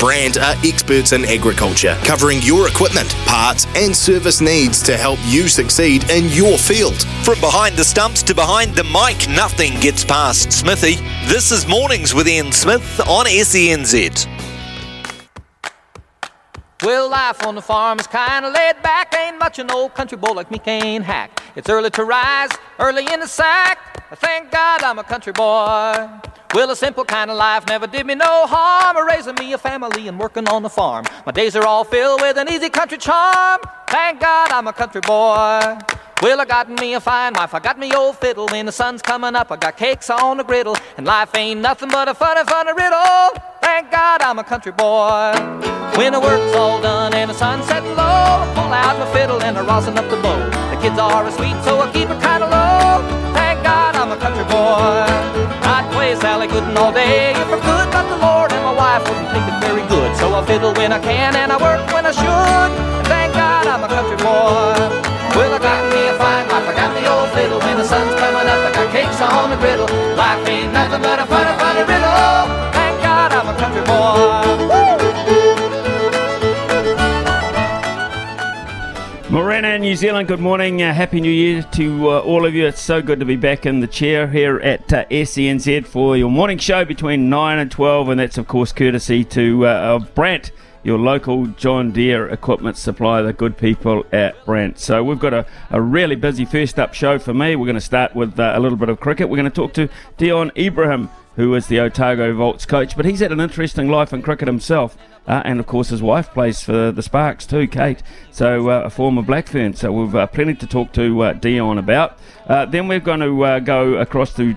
Brandt are experts in agriculture, covering your equipment, parts, and service needs to help you succeed in your field. From behind the stumps to behind the mic, nothing gets past Smithy. This is Mornings with Ian Smith on SENZ. Well, life on the farm is kinda laid back. Ain't much an old country boy like me can hack. It's early to rise, early in the sack. Thank God I'm a country boy. Well, a simple kind of life never did me no harm. Raising me a family and working on the farm. My days are all filled with an easy country charm. Thank God I'm a country boy. Well, I got me a fine wife, I got me old fiddle. When the sun's coming up, I got cakes on the griddle. And life ain't nothing but a funny, funny riddle. Thank God I'm a country boy. When the work's all done and the sun's setting low, I pull out my fiddle and I rosin up the bow. The kids are sweet, so I keep it kinda low. Thank God I'm a country boy. I'd play Sally Gooden all day if I could, but the Lord and my wife wouldn't think it very good. So I fiddle when I can and I work when I should. Thank God I'm a country boy. Fiddle. When the sun's coming up, I got cakes on the griddle. Life ain't nothing but a funny, funny riddle. Thank God I'm a country boy. Morena, in New Zealand, good morning. Uh, Happy New Year to uh, all of you. It's so good to be back in the chair here at uh, SENZ for your morning show between 9 and 12, and that's, of course, courtesy to uh, of Brandt, your local John Deere equipment supplier, the good people at Brandt. So we've got a, a really busy first up show for me. We're going to start with uh, a little bit of cricket. We're going to talk to Dion Ebrahim, who is the Otago Volts coach, but he's had an interesting life in cricket himself. Uh, and of course, his wife plays for the Sparks too, Kate. So, uh, a former Blackfern. So, we've uh, plenty to talk to uh, Dion about. Uh, then we're going to go across to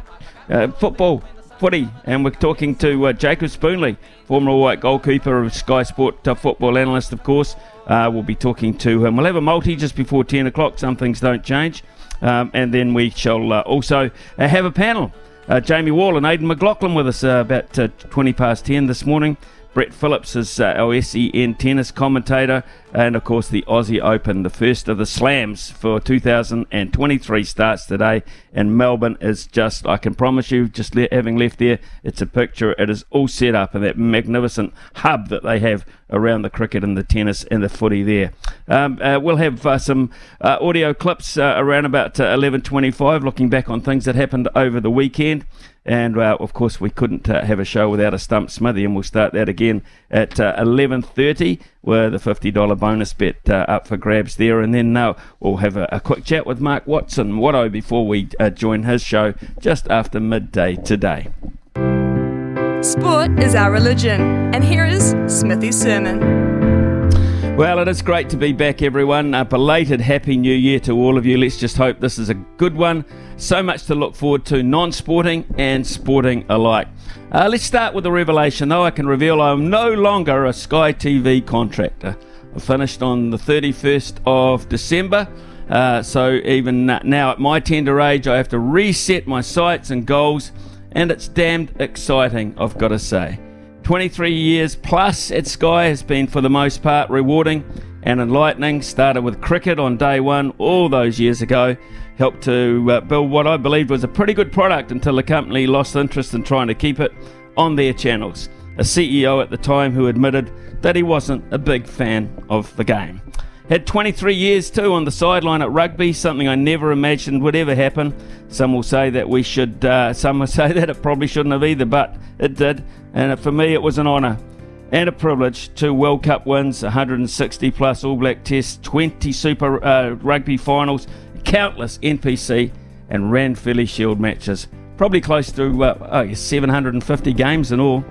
football, footy, and we're talking to uh, Jacob Spoonley, former All White goalkeeper of Sky Sport, uh, football analyst, of course. Uh, we'll be talking to him. We'll have a multi just before 10 o'clock. Some things don't change. Um, and then we shall uh, also uh, have a panel. Uh, Jamie Wall and Aidan McLaughlin with us about uh, 20 past 10 this morning. Brett Phillips is uh, our SEN tennis commentator, and of course the Aussie Open, the first of the slams for 2023 starts today. And Melbourne is just, I can promise you, just le- having left there, it's a picture. It is all set up in that magnificent hub that they have around the cricket and the tennis and the footy there. Um, uh, we'll have uh, some uh, audio clips uh, around about uh, 11.25 looking back on things that happened over the weekend. And uh, of course, we couldn't uh, have a show without a stump smithy, and we'll start that again at uh, 11:30 with a $50 bonus bet uh, up for grabs there. And then uh, we'll have a, a quick chat with Mark Watson, Watto, before we uh, join his show just after midday today. Sport is our religion, and here is Smithy's sermon. Well, it is great to be back, everyone. A belated Happy New Year to all of you. Let's just hope this is a good one. So much to look forward to, non sporting and sporting alike. Uh, let's start with the revelation, though. I can reveal I'm no longer a Sky TV contractor. I finished on the 31st of December. Uh, so even now, at my tender age, I have to reset my sights and goals, and it's damned exciting, I've got to say. 23 years plus at Sky has been, for the most part, rewarding and enlightening. Started with cricket on day one all those years ago. Helped to uh, build what I believed was a pretty good product until the company lost interest in trying to keep it on their channels. A CEO at the time who admitted that he wasn't a big fan of the game. Had 23 years too on the sideline at rugby, something I never imagined would ever happen. Some will say that we should, uh, some will say that it probably shouldn't have either, but it did. And for me, it was an honour and a privilege. Two World Cup wins, 160 plus All Black tests, 20 Super uh, Rugby finals, countless NPC and Rand Ranfurly Shield matches. Probably close to uh, oh, 750 games in all.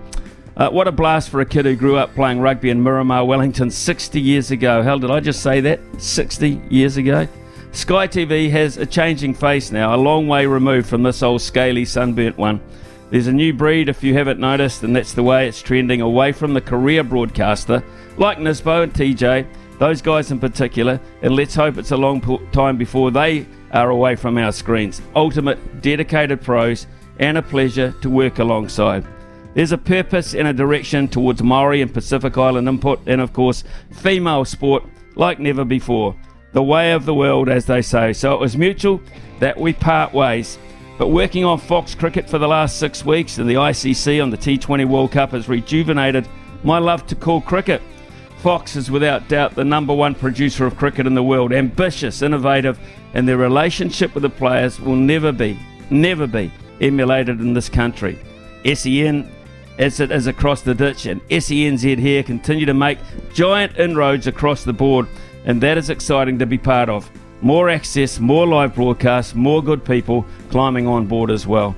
Uh, what a blast for a kid who grew up playing rugby in Miramar, Wellington 60 years ago. Hell, did I just say that? 60 years ago? Sky TV has a changing face now, a long way removed from this old scaly, sunburnt one. There's a new breed, if you haven't noticed, and that's the way it's trending away from the career broadcaster like Nisbo and TJ, those guys in particular, and let's hope it's a long time before they are away from our screens. Ultimate, dedicated pros, and a pleasure to work alongside. There's a purpose and a direction towards Maori and Pacific Island input, and of course, female sport like never before. The way of the world, as they say. So it was mutual that we part ways. But working on Fox cricket for the last six weeks and the ICC on the T20 World Cup has rejuvenated my love to call cricket. Fox is without doubt the number one producer of cricket in the world, ambitious, innovative, and their relationship with the players will never be, never be emulated in this country. SEN as it is across the ditch, and SENZ here continue to make giant inroads across the board, and that is exciting to be part of. More access, more live broadcasts, more good people climbing on board as well.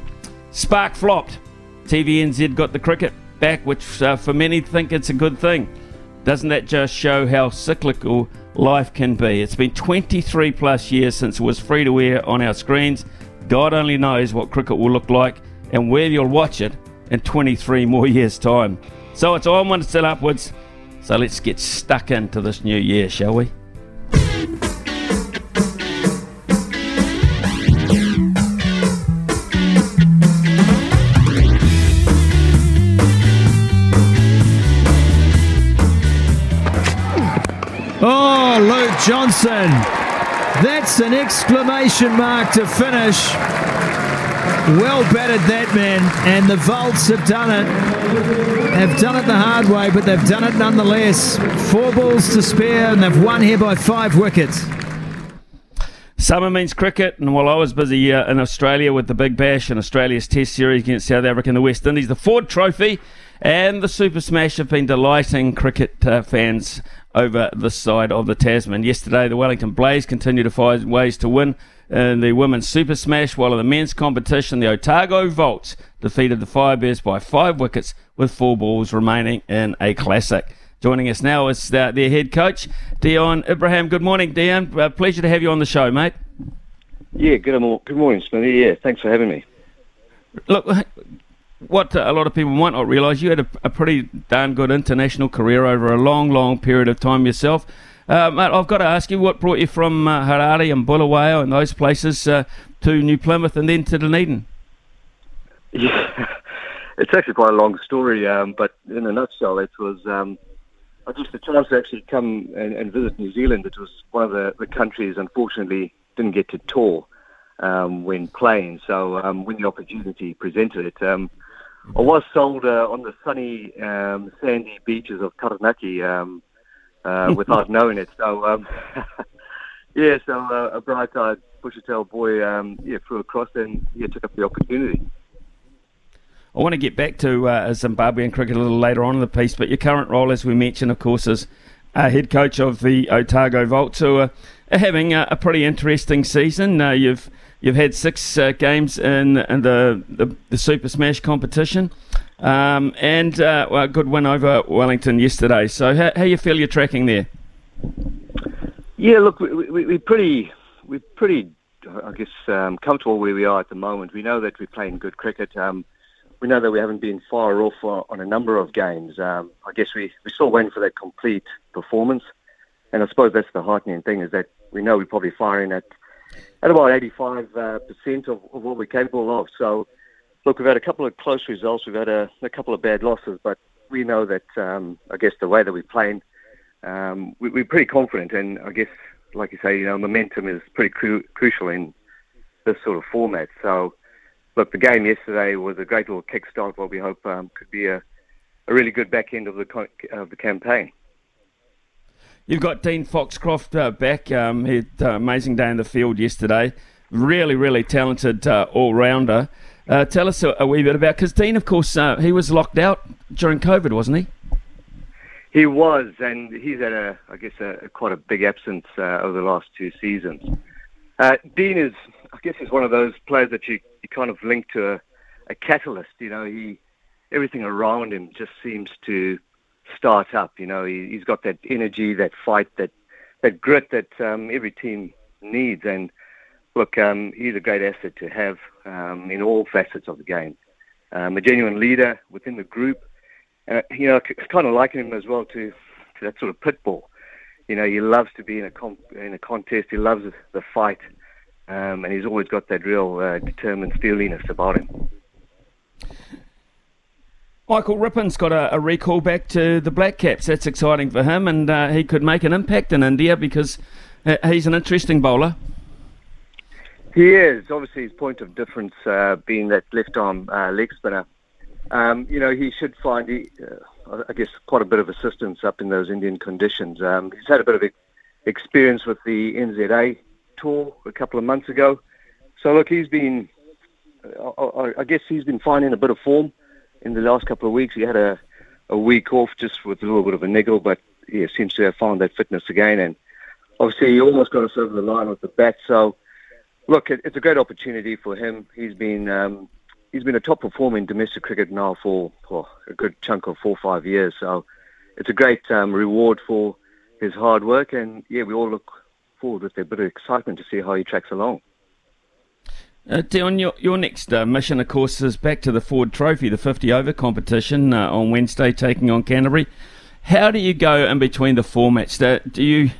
Spark flopped. TVNZ got the cricket back, which uh, for many think it's a good thing. Doesn't that just show how cyclical life can be? It's been 23 plus years since it was free to air on our screens. God only knows what cricket will look like and where you'll watch it in 23 more years' time. So it's onwards still upwards. So let's get stuck into this new year, shall we? Oh, Luke Johnson. That's an exclamation mark to finish. Well batted that man, and the Volts have done it. Have done it the hard way, but they've done it nonetheless. Four balls to spare, and they've won here by five wickets. Summer means cricket, and while I was busy uh, in Australia with the Big Bash and Australia's Test Series against South Africa and the West Indies, the Ford Trophy and the Super Smash have been delighting cricket uh, fans over this side of the Tasman. Yesterday, the Wellington Blaze continued to find ways to win in the women's Super Smash, while in the men's competition, the Otago Volts defeated the Firebirds by five wickets with four balls remaining in a classic. Joining us now is uh, their head coach, Dion Ebrahim. Good morning, Dion. Uh, pleasure to have you on the show, mate. Yeah, good, morning. good morning, Smithy. Yeah, thanks for having me. Look, what a lot of people might not realise, you had a, a, pretty darn good international career over a long, long period of time yourself. Uh, mate, I've got to ask you, what brought you from uh, Harare and Bulawayo and those places uh, to New Plymouth and then to Dunedin? Yeah, it's actually quite a long story, um, but in a nutshell, it was um, I just the chance to actually come and, and, visit New Zealand. It was one of the, the countries, unfortunately, didn't get to tour um, when playing. So um, when the opportunity presented it, um, I was sold uh, on the sunny, um, sandy beaches of Taranaki uh, without knowing it. So, um, yeah, so uh, a bright-eyed bushy-tailed boy, um, yeah, flew across and yeah, took up the opportunity. I want to get back to uh, Zimbabwean cricket a little later on in the piece, but your current role, as we mentioned, of course, is uh, head coach of the Otago Volts, who are having a, a pretty interesting season. Uh, you've You've had six uh, games in, in the, the, the Super Smash competition, um, and uh, well, a good win over Wellington yesterday. So, how, how you feel you're tracking there? Yeah, look, we, we, we're pretty, we're pretty, I guess, um, comfortable where we are at the moment. We know that we're playing good cricket. Um, we know that we haven't been far off on a number of games. Um, I guess we, we're still waiting for that complete performance. And I suppose that's the heartening thing is that we know we're probably firing at at about 85% uh, of, of what we're capable of. So, look, we've had a couple of close results. We've had a, a couple of bad losses, but we know that, um, I guess, the way that we're playing, um, we, are pretty confident. And I guess, like you say, you know, momentum is pretty cru- crucial in this sort of format. So, look, the game yesterday was a great little kickstart. What we hope um, could be a, a really good back end of the of the campaign. You've got Dean Foxcroft uh, back. Um, he had an amazing day in the field yesterday. Really, really talented uh, all rounder. Uh, tell us a, a, wee bit about because Dean, of course, uh, he was locked out during COVID, wasn't he? He was, and he's had a, I guess, a, quite a big absence uh, over the last two seasons. Dean is, I guess, is one of those players that you, you kind of link to a, a catalyst. You know, he everything around him just seems to start up. You know, he, has got that energy, that fight, that that grit that um, every team needs. And look, um, he's a great asset to have um, in all facets of the game. um, a genuine leader within the group. Uh, you know, I kind of liken him as well to, to that sort of pit bull. You know, he loves to be in a comp, in a contest. He loves the fight, um, and he's always got that real uh, determined steeliness about him. Michael Rippon's got a, a, recall back to the Black Caps. That's exciting for him, and uh, he could make an impact in India because uh, he's an interesting bowler. He is. Obviously, his point of difference uh, being that left arm uh, leg spinner. Um, you know, he should find, he, uh, I guess, quite a bit of assistance up in those Indian conditions. Um, he's had a bit of experience with the NZA tour a couple of months ago. So, look, he's been, I, I guess he's been finding a bit of form in the last couple of weeks. He had a, a week off just with a little bit of a niggle, but yeah, seems to have found that fitness again. And obviously, he almost got us over the line with the bat. So, look, it, it's a great opportunity for him. He's been um, he's been a top performer in domestic cricket now for, a good chunk of four or five years. So, it's a great um, reward for his hard work. And yeah, we all look forward with a bit of excitement to see how he tracks along. Uh, Dion, your, your next uh, mission, of course, is back to the Ford Trophy, the 50 over competition uh, on Wednesday, taking on Canterbury. How do you go in between the formats? Do, do you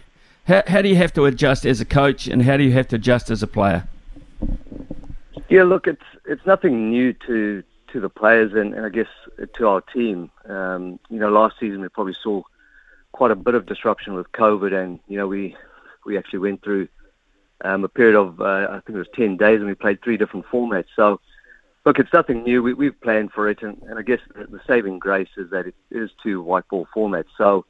how, how do you have to adjust as a coach, and how do you have to adjust as a player? Yeah, look, it's it's nothing new to to the players and, and I guess to our team. Um, you know, last season we probably saw quite a bit of disruption with COVID, and you know we we actually went through um, a period of uh, I think it was ten days, and we played three different formats. So, look, it's nothing new. We, we've planned for it, and, and I guess the, the saving grace is that it is two white ball formats. So,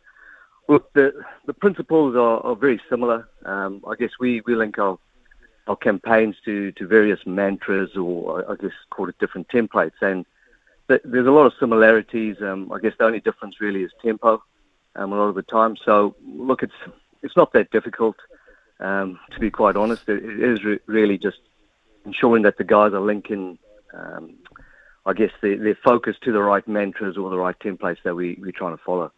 look, the the principles are, are very similar. Um, I guess we, we link our our campaigns to, to various mantras, or I guess call it different templates, and there's a lot of similarities. Um, I guess the only difference really is tempo. Um, a lot of the time. So, look, it's it's not that difficult. Um, to be quite honest, it, it is re- really just ensuring that the guys are linking, um, I guess, their, their focus to the right mantras or the right templates that we, we're trying to follow.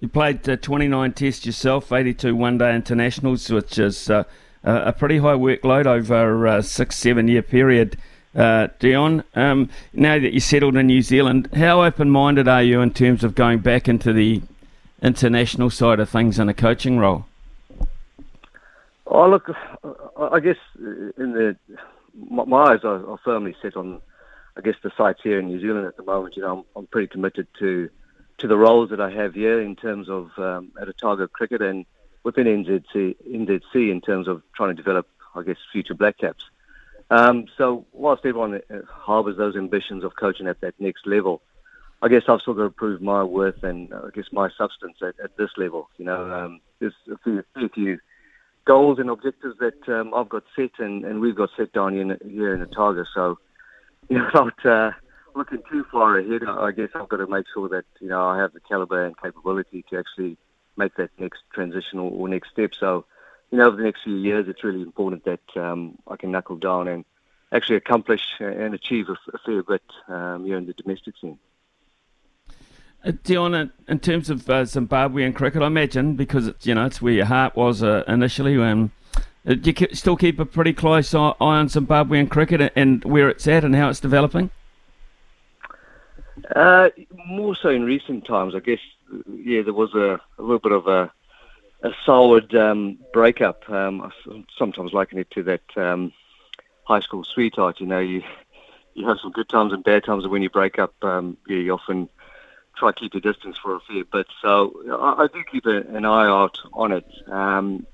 You played uh, 29 tests yourself, 82 one day internationals, which is uh, a pretty high workload over a six, seven year period. Uh, Dion, um, now that you're settled in New Zealand, how open minded are you in terms of going back into the international side of things in a coaching role? Oh, look, I guess in the my eyes are, firmly set on, I guess, the sites here in New Zealand at the moment. You know, I'm, I'm pretty committed to to the roles that I have here in terms of um, at Otago Cricket and within NZC, NZC in terms of trying to develop, I guess, future Black Caps. Um, so whilst everyone uh, harbours those ambitions of coaching at that next level, I guess I've still got to prove my worth and uh, I guess my substance at, at this level. You know, um, there's a few, a few goals and objectives that um, I've got set and, and we've got set down here in, here in Otago. So, you know, without uh, looking too far ahead, I guess I've got to make sure that, you know, I have the caliber and capability to actually make that next transition or, next step. So, you know, over the next few years, it's really important that um, I can knuckle down and actually accomplish and achieve a, a fair bit um, here in the domestic scene. Uh, Dion, in terms of uh, Zimbabwean cricket, I imagine because it's you know it's where your heart was uh, initially. Um, uh, you still keep a pretty close eye on Zimbabwean cricket and where it's at and how it's developing? Uh, more so in recent times, I guess. Yeah, there was a, a little bit of a a solid um, breakup. Um, I sometimes liken it to that um, high school sweetheart. You know, you you have some good times and bad times, and when you break up, um, yeah, you often try to keep your distance for a fair bit. So I, I do keep a, an eye out on it. Um,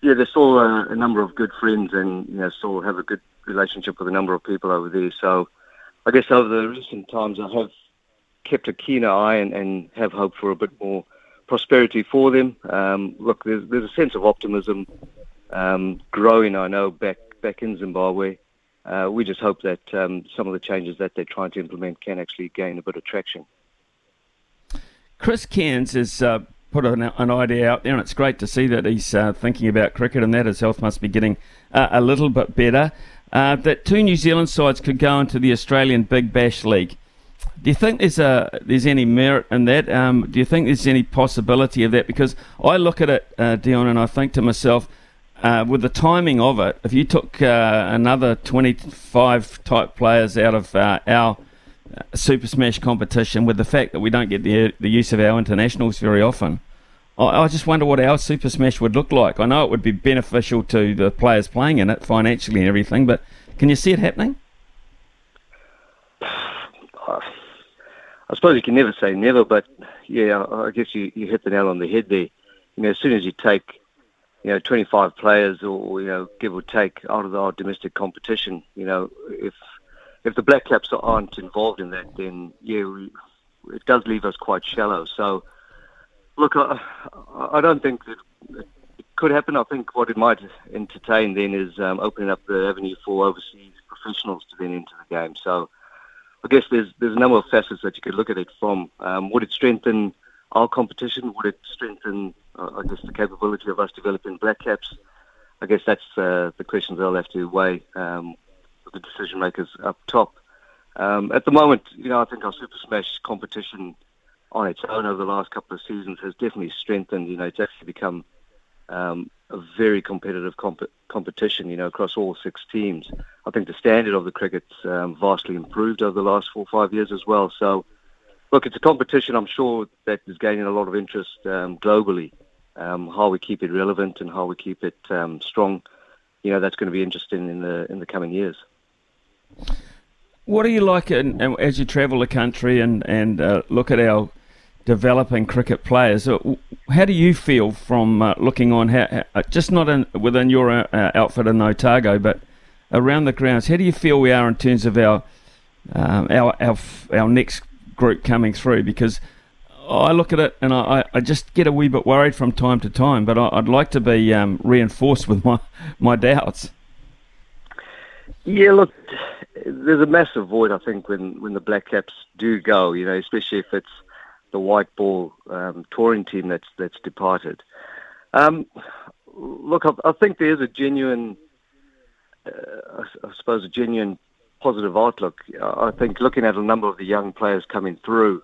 yeah, there's still a, a, number of good friends, and you know, still have a good relationship with a number of people over there. So I guess over the recent times, I have kept a keener eye and, and have hope for a bit more prosperity for them. Um, look, there's, there's a sense of optimism um, growing. I know back back in Zimbabwe. Uh, we just hope that um, some of the changes that they're trying to implement can actually gain a bit of traction. Chris Cairns has uh, put an, an, idea out there, and it's great to see that he's uh, thinking about cricket and that his health must be getting uh, a little bit better. Uh, that two New Zealand sides could go into the Australian Big Bash League. Do you think there's a there's any merit in that? Um, do you think there's any possibility of that? Because I look at it, uh, Dion, and I think to myself, uh, with the timing of it, if you took uh, another 25 type players out of uh, our uh, Super Smash competition, with the fact that we don't get the, the use of our internationals very often, I, I just wonder what our Super Smash would look like. I know it would be beneficial to the players playing in it financially and everything, but can you see it happening? I suppose you can never say never, but yeah, I guess you, you hit the nail on the head there. You know, as soon as you take, you know, 25 players or, you know, give or take out of our domestic competition, you know, if if the Black Caps aren't involved in that, then yeah, it does leave us quite shallow. So, look, I, I don't think that it could happen. I think what it might entertain then is um, opening up the avenue for overseas professionals to then enter the game. So, I guess there's there's a number of facets that you could look at it from. Um, would it strengthen our competition? Would it strengthen, uh, I guess, the capability of us developing black caps? I guess that's uh, the questions they'll have to weigh um, the decision makers up top. Um, at the moment, you know, I think our Super Smash competition on its own over the last couple of seasons has definitely strengthened. You know, it's actually become um, a very competitive comp- competition, you know, across all six teams. I think the standard of the cricket's um, vastly improved over the last four or five years as well. So, look, it's a competition I'm sure that is gaining a lot of interest um, globally. Um, how we keep it relevant and how we keep it um, strong, you know, that's going to be interesting in the in the coming years. What do you like in, as you travel the country and and uh, look at our developing cricket players. Uh, how do you feel from uh, looking on, how, uh, just not in, within your uh, outfit in Otago, but around the grounds? How do you feel we are in terms of our um, our, our our next group coming through? Because I look at it and I, I just get a wee bit worried from time to time, but I, would like to be um, reinforced with my my doubts. Yeah, look, there's a massive void, I think, when, when the Black Caps do go, you know, especially if it's the white ball um, touring team that's that's departed. Um, look, I, I, think there is a genuine, uh, I, suppose, a genuine positive outlook. I think looking at a number of the young players coming through,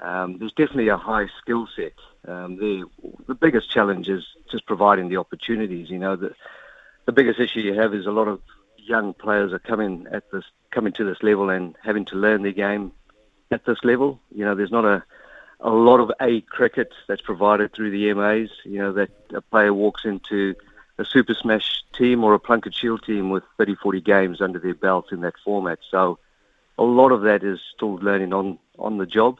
um, there's definitely a high skill set. Um, the the biggest challenge is just providing the opportunities. You know, the the biggest issue you have is a lot of young players are coming at this coming to this level and having to learn the game at this level. You know, there's not a a lot of A cricket that's provided through the MAs. You know, that a player walks into a Super Smash team or a Plunket Shield team with 30, 40 games under their belt in that format. So a lot of that is still learning on, on the job.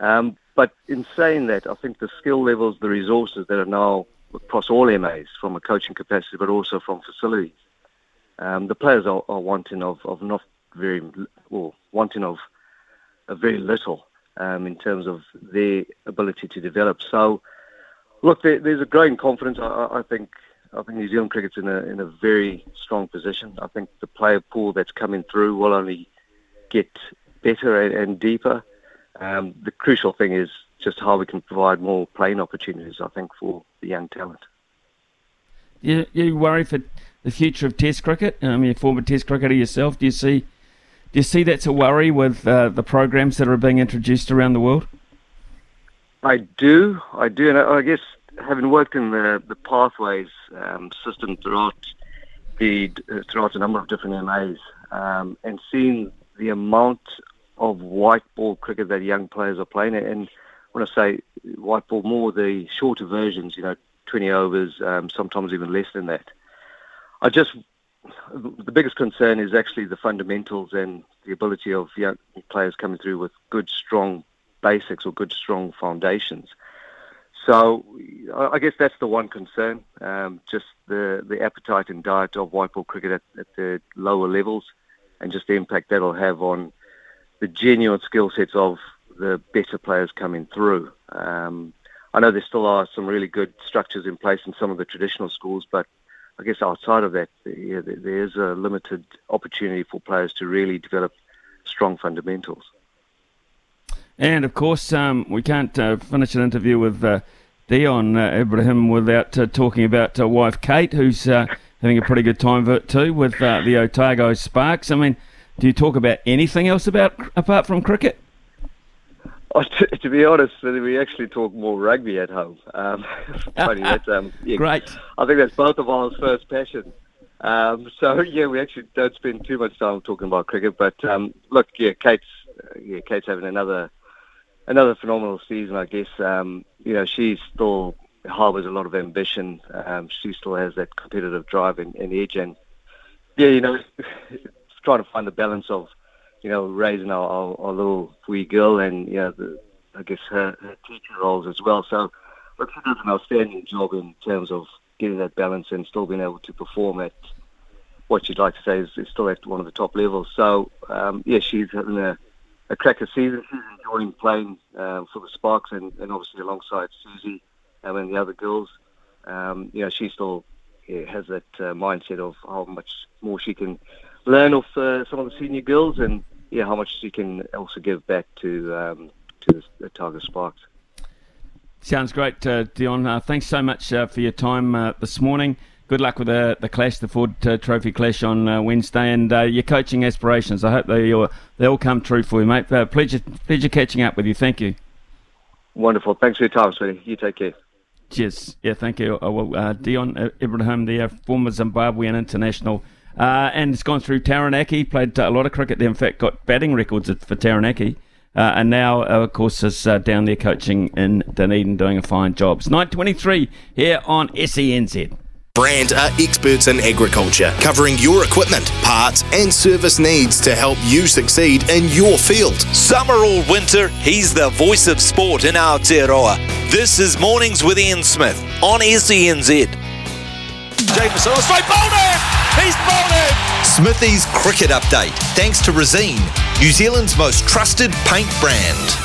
Um, but in saying that, I think the skill levels, the resources that are now across all MAs from a coaching capacity, but also from facilities, um, the players are, are wanting of, of not very, well, wanting of, of very little um, in terms of their ability to develop. So, look, there, there's a growing confidence. I, I, think I think New Zealand cricket's in a in a very strong position. I think the player pool that's coming through will only get better and, and deeper. Um, the crucial thing is just how we can provide more playing opportunities. I think for the young talent. You you worry for the future of Test cricket? I mean, a former Test cricketer yourself. Do you see do you see that's a worry with uh, the programs that are being introduced around the world? I do, I do, and I, I guess having worked in the the pathways um, system throughout the throughout a number of different MAs, um, and seeing the amount of white ball cricket that young players are playing, and when I say white ball, more the shorter versions, you know, 20 overs, um, sometimes even less than that. I just the biggest concern is actually the fundamentals and the ability of young players coming through with good, strong basics or good, strong foundations. So I guess that's the one concern, um, just the, the appetite and diet of white ball cricket at, at the lower levels and just the impact that'll have on the genuine skill sets of the better players coming through. Um, I know there still are some really good structures in place in some of the traditional schools, but I guess outside of that, there is a limited opportunity for players to really develop strong fundamentals. And of course, um, we can't uh, finish an interview with uh, Dion uh, Ebrahim without uh, talking about uh, wife Kate, who's uh, having a pretty good time too with the Otago Sparks. I mean, do you talk about anything else about apart from cricket? Oh, to, to, be honest, we actually talk more rugby at home. Um, funny that. Um, yeah, Great. I think that's both of our first passions. Um, so yeah, we actually don't spend too much time talking about cricket. But um, look, yeah, Kate's uh, yeah, Kate's having another another phenomenal season. I guess um, you know she's still harbours a lot of ambition. Um, she still has that competitive drive and, and edge, and yeah, you know, trying to find the balance of you know, raising our, our, our little wee girl and, know, the, I guess her, her teacher roles as well. So, look, she does an outstanding job in terms of getting that balance and still being able to perform at what you'd like to say is, is still at one of the top levels. So, um, yeah, she's having a, a cracker season. She's enjoying playing uh, for the Sparks and, and obviously alongside Suzie um, and the other girls. Um, you know, she still yeah, has that uh, mindset of how much more she can learn off uh, some of the senior girls and yeah, how much you can also give back to um, to the, the Otago Sparks. Sounds great, uh, Dion. Uh, thanks so much uh, for your time uh, this morning. Good luck with the the clash, the Ford uh, Trophy clash on uh, Wednesday, and your coaching aspirations. I hope they all, they all come true for you, mate. pleasure pleasure catching up with you. Thank you. Wonderful. Thanks for your time, Smithy. You take care. Cheers. Yeah, thank you. well, Dion Ebrahim, the former Zimbabwean international uh, and it's gone through Taranaki, played a lot of cricket there. In fact, got batting records for Taranaki. Uh, and now, uh, of course, is uh, down there coaching in Dunedin, doing a fine job. It's 9.23 here on SENZ. Brandt are experts in agriculture, covering your equipment, parts, and service needs to help you succeed in your field. Summer or winter, he's the voice of sport in Aotearoa. This is Mornings with Ian Smith on SENZ. Jamieson, straight bowling! He's bowling! Smithy's cricket update, thanks to Resene, New Zealand's most trusted paint brand.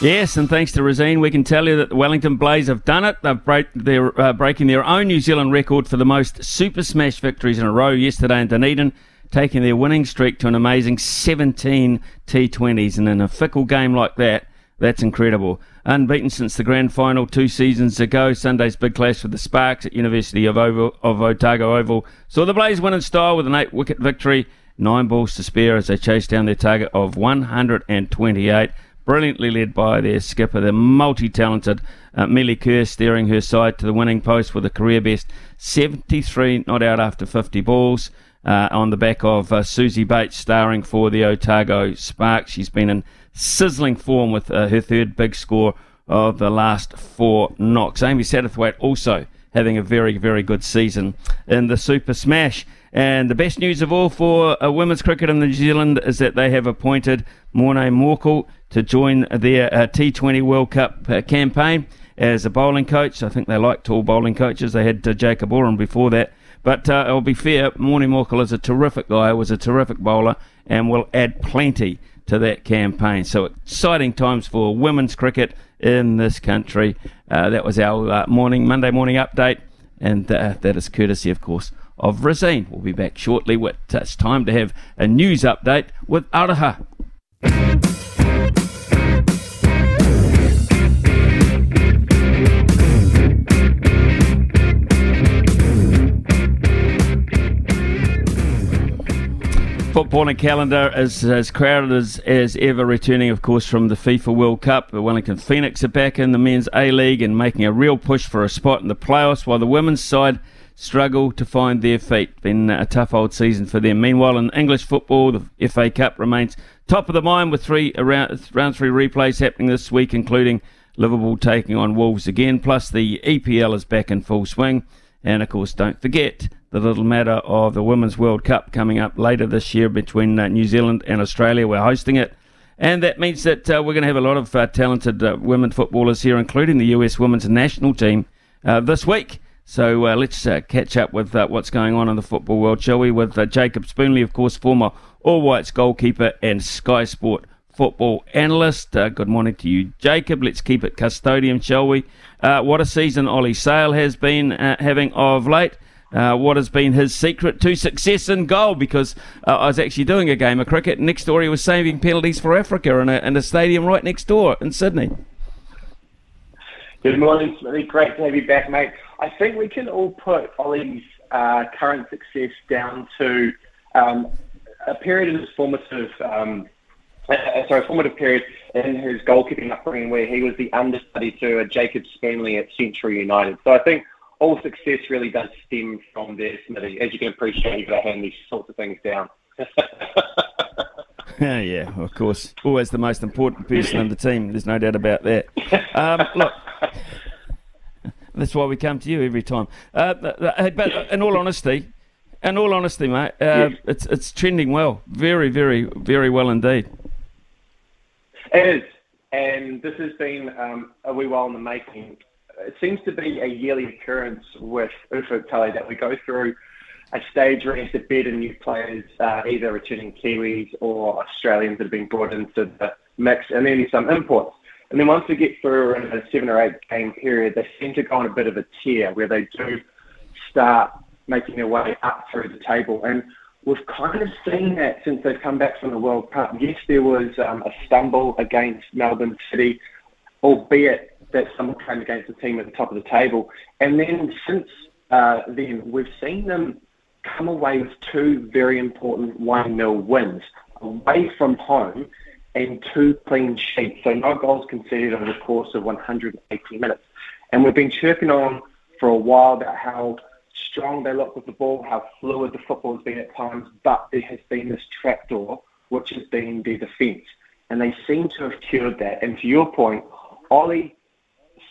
Yes, and thanks to Resene, we can tell you that the Wellington Blaze have done it. They've break, they're uh, breaking their own New Zealand record for the most Super Smash victories in a row yesterday in Dunedin, taking their winning streak to an amazing 17 T20s. And in a fickle game like that, that's incredible. Unbeaten since the grand final two seasons ago, Sunday's big clash with the Sparks at University of, Oval, of Otago Oval saw the Blaze win in style with an eight wicket victory, nine balls to spare as they chased down their target of 128. Brilliantly led by their skipper, the multi talented uh, Melie Kerr, steering her side to the winning post with a career best 73 not out after 50 balls. Uh, on the back of uh, Suzie Bates starring for the Otago Sparks. She's been in sizzling form with uh, her third big score of the last four knocks. Amy Satterthwaite also having a very, very good season in the Super Smash. And the best news of all for uh, women's cricket in New Zealand is that they have appointed Morne Morkel to join their uh, T20 World Cup uh, campaign as a bowling coach. I think they like tall bowling coaches. They had uh, Jacob Oram before that. But uh, I'll be fair, Morne Morkel is a terrific guy, was a terrific bowler, and will add plenty to that campaign. So exciting times for women's cricket in this country. Uh, that was our uh, morning Monday morning update, and uh, that is courtesy, of course, of Resene. We'll be back shortly. With, it's time to have a news update with Araha. Footballing calendar is as crowded as, as ever, returning, of course, from the FIFA World Cup. The Wellington Phoenix are back in the men's A League and making a real push for a spot in the playoffs, while the women's side struggle to find their feet. Been a tough old season for them. Meanwhile, in English football, the FA Cup remains top of the mind with three around, round three replays happening this week, including Liverpool taking on Wolves again. Plus, the EPL is back in full swing. And of course, don't forget the little matter of the Women's World Cup coming up later this year between uh, New Zealand and Australia. We're hosting it. And that means that uh, we're going to have a lot of uh, talented uh, women footballers here, including the US women's national team uh, this week. So uh, let's catch up with what's going on in the football world, shall we? With Jacob Spoonley, of course, former All Whites goalkeeper and Sky Sport football analyst. good morning to you, Jacob. Let's keep it custodian, shall we? what a season Ollie Sail has been having of late uh, what has been his secret to success in goal because uh, I was actually doing a game of cricket. Next door, he was saving penalties for Africa in a, in a stadium right next door in Sydney. Good morning, Smithy. Great to have you back, mate. I think we can all put Ollie's uh, current success down to um, a period of his formative um, uh, sorry, formative period in his goalkeeping upbringing where he was the understudy to Jacob Spoonley at Central United. So I think all success really does stem from there, Smithy. As you can appreciate, you've got to hand these sorts of things down. yeah, yeah, of course. Always the most important person in the team. There's no doubt about that. Um, look, that's why we come to you every time. Uh, but in all honesty, in all honesty, mate, uh, yes. it's it's trending well, very, very, very well indeed. It is, and this has been um, a wee while in the making. It seems to be a yearly occurrence with Talay that we go through a stage where he has to bed in new players, uh, either returning Kiwis or Australians that have been brought into the mix, and then some imports. And then once we get through a seven or eight game period, they seem to go on a bit of a tear where they do start making their way up through the table. And we've kind of seen that since they've come back from the World Cup. Yes, there was um, a stumble against Melbourne City, albeit that stumble came against the team at the top of the table. And then since uh, then, we've seen them come away with two very important 1 0 wins away from home and two clean sheets. So no goals conceded over the course of 180 minutes. And we've been chirping on for a while about how strong they look with the ball, how fluid the football has been at times, but there has been this trapdoor, which has been their defence. And they seem to have cured that. And to your point, Ollie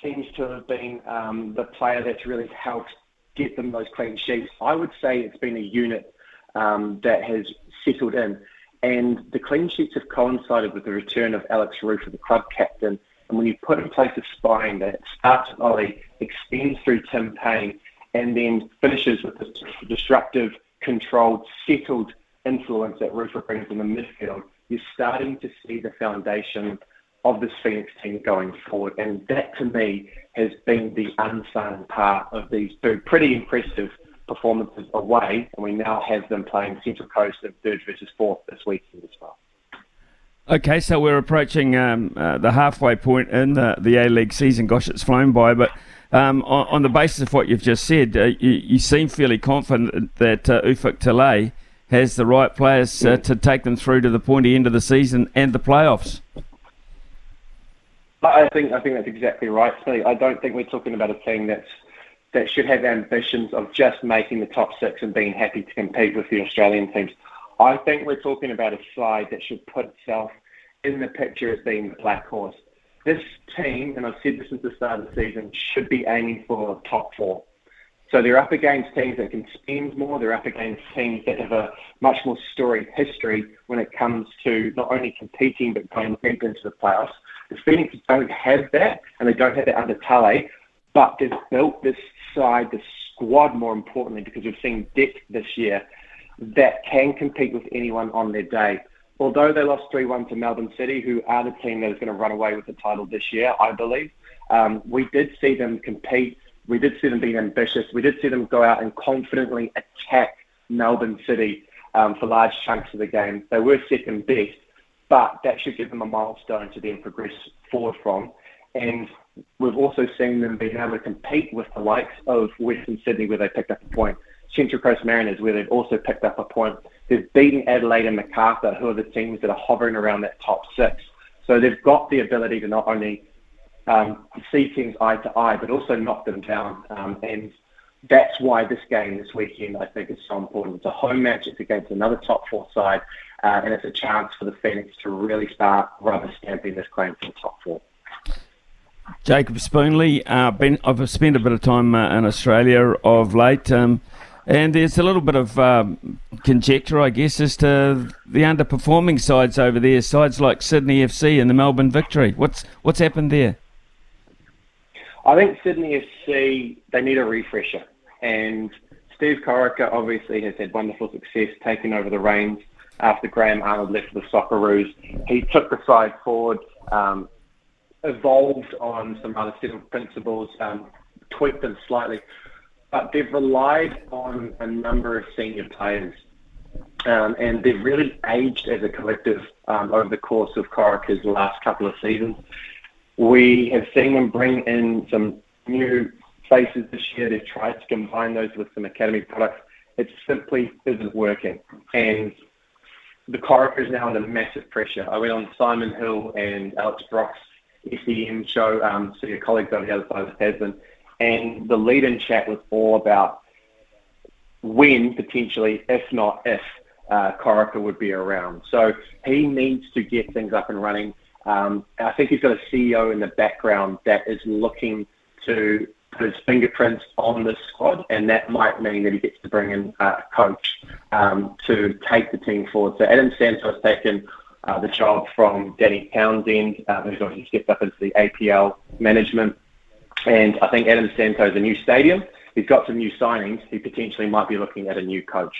seems to have been um, the player that's really helped get them those clean sheets. I would say it's been a unit um, that has settled in. And the clean sheets have coincided with the return of Alex Rufer, the club captain. And when you put in place a spine that starts with Ollie, extends through Tim Payne, and then finishes with this disruptive, controlled, settled influence that Rufer brings in the midfield, you're starting to see the foundation of this Phoenix team going forward. And that, to me, has been the unsung part of these two pretty impressive performances away. And we now have them playing Central Coast in third versus fourth this weekend as well. Okay, so we're approaching um, uh, the halfway point in the, the A League season. Gosh, it's flown by, but um, on, on, the basis of what you've just said, uh, you, you, seem fairly confident that uh, Ufuk Talay has the right players uh, to take them through to the pointy end of the season and the playoffs. I think I think that's exactly right, I don't think we're talking about a team that's that should have ambitions of just making the top six and being happy to compete with the Australian teams. I think we're talking about a side that should put itself in the picture as being the black horse this team, and I've said this since the start of the season, should be aiming for top four. So they're up against teams that can spend more. They're up against teams that have a much more storied history when it comes to not only competing but going deep into the playoffs. The Phoenix don't have that, and they don't have that under Talay, but they've built this side, this squad, more importantly, because we've seen depth this year that can compete with anyone on their day although they lost 3 1 to Melbourne City, who are the team that is going to run away with the title this year, I believe, um, we did see them compete. We did see them being ambitious. We did see them go out and confidently attack Melbourne City um, for large chunks of the game. They were second best, but that should give them a milestone to then progress forward from. And we've also seen them being able to compete with the likes of Western Sydney, where they picked up a point, Central Coast Mariners, where they've also picked up a point. They've beaten Adelaide and Macarthur, who are the teams that are hovering around that top six. So they've got the ability to not only um, see teams eye to eye, but also knock them down. Um, and that's why this game this weekend, I think, is so important. It's a home match. It's against another top four side, uh, and it's a chance for the Phoenix to really start rubber stamping this claim for the top four. Jacob Spoonley, uh, been, I've spent a bit of time uh, in Australia of late. Um, and there's a little bit of um, conjecture, I guess, as to the underperforming sides over there, sides like Sydney FC and the Melbourne Victory. What's what's happened there? I think Sydney FC they need a refresher, and Steve Corica obviously has had wonderful success taking over the reins after Graham Arnold left the Socceroos. He took the side forward, um, evolved on some other settled principles, um, tweaked them slightly but they've relied on a number of senior players. Um, and they've really aged as a collective um, over the course of Corica's last couple of seasons. We have seen them bring in some new faces this year. They've tried to combine those with some academy products. It simply isn't working. And the Corica is now under massive pressure. I went on Simon Hill and Alex Brosque's SEN show, um, so your colleagues on the other side of the Tasman, and the lead-in chat was all about when potentially, if not if, uh, Corica would be around. So he needs to get things up and running. Um, I think he's got a CEO in the background that is looking to his fingerprints on the squad, and that might mean that he gets to bring in a coach um, to take the team forward. So Adam Santos taken uh, the job from Danny Townsend, uh, who's obviously stepped up into the APL management. And I think Adam Santos, a new stadium, he's got some new signings. He potentially might be looking at a new coach.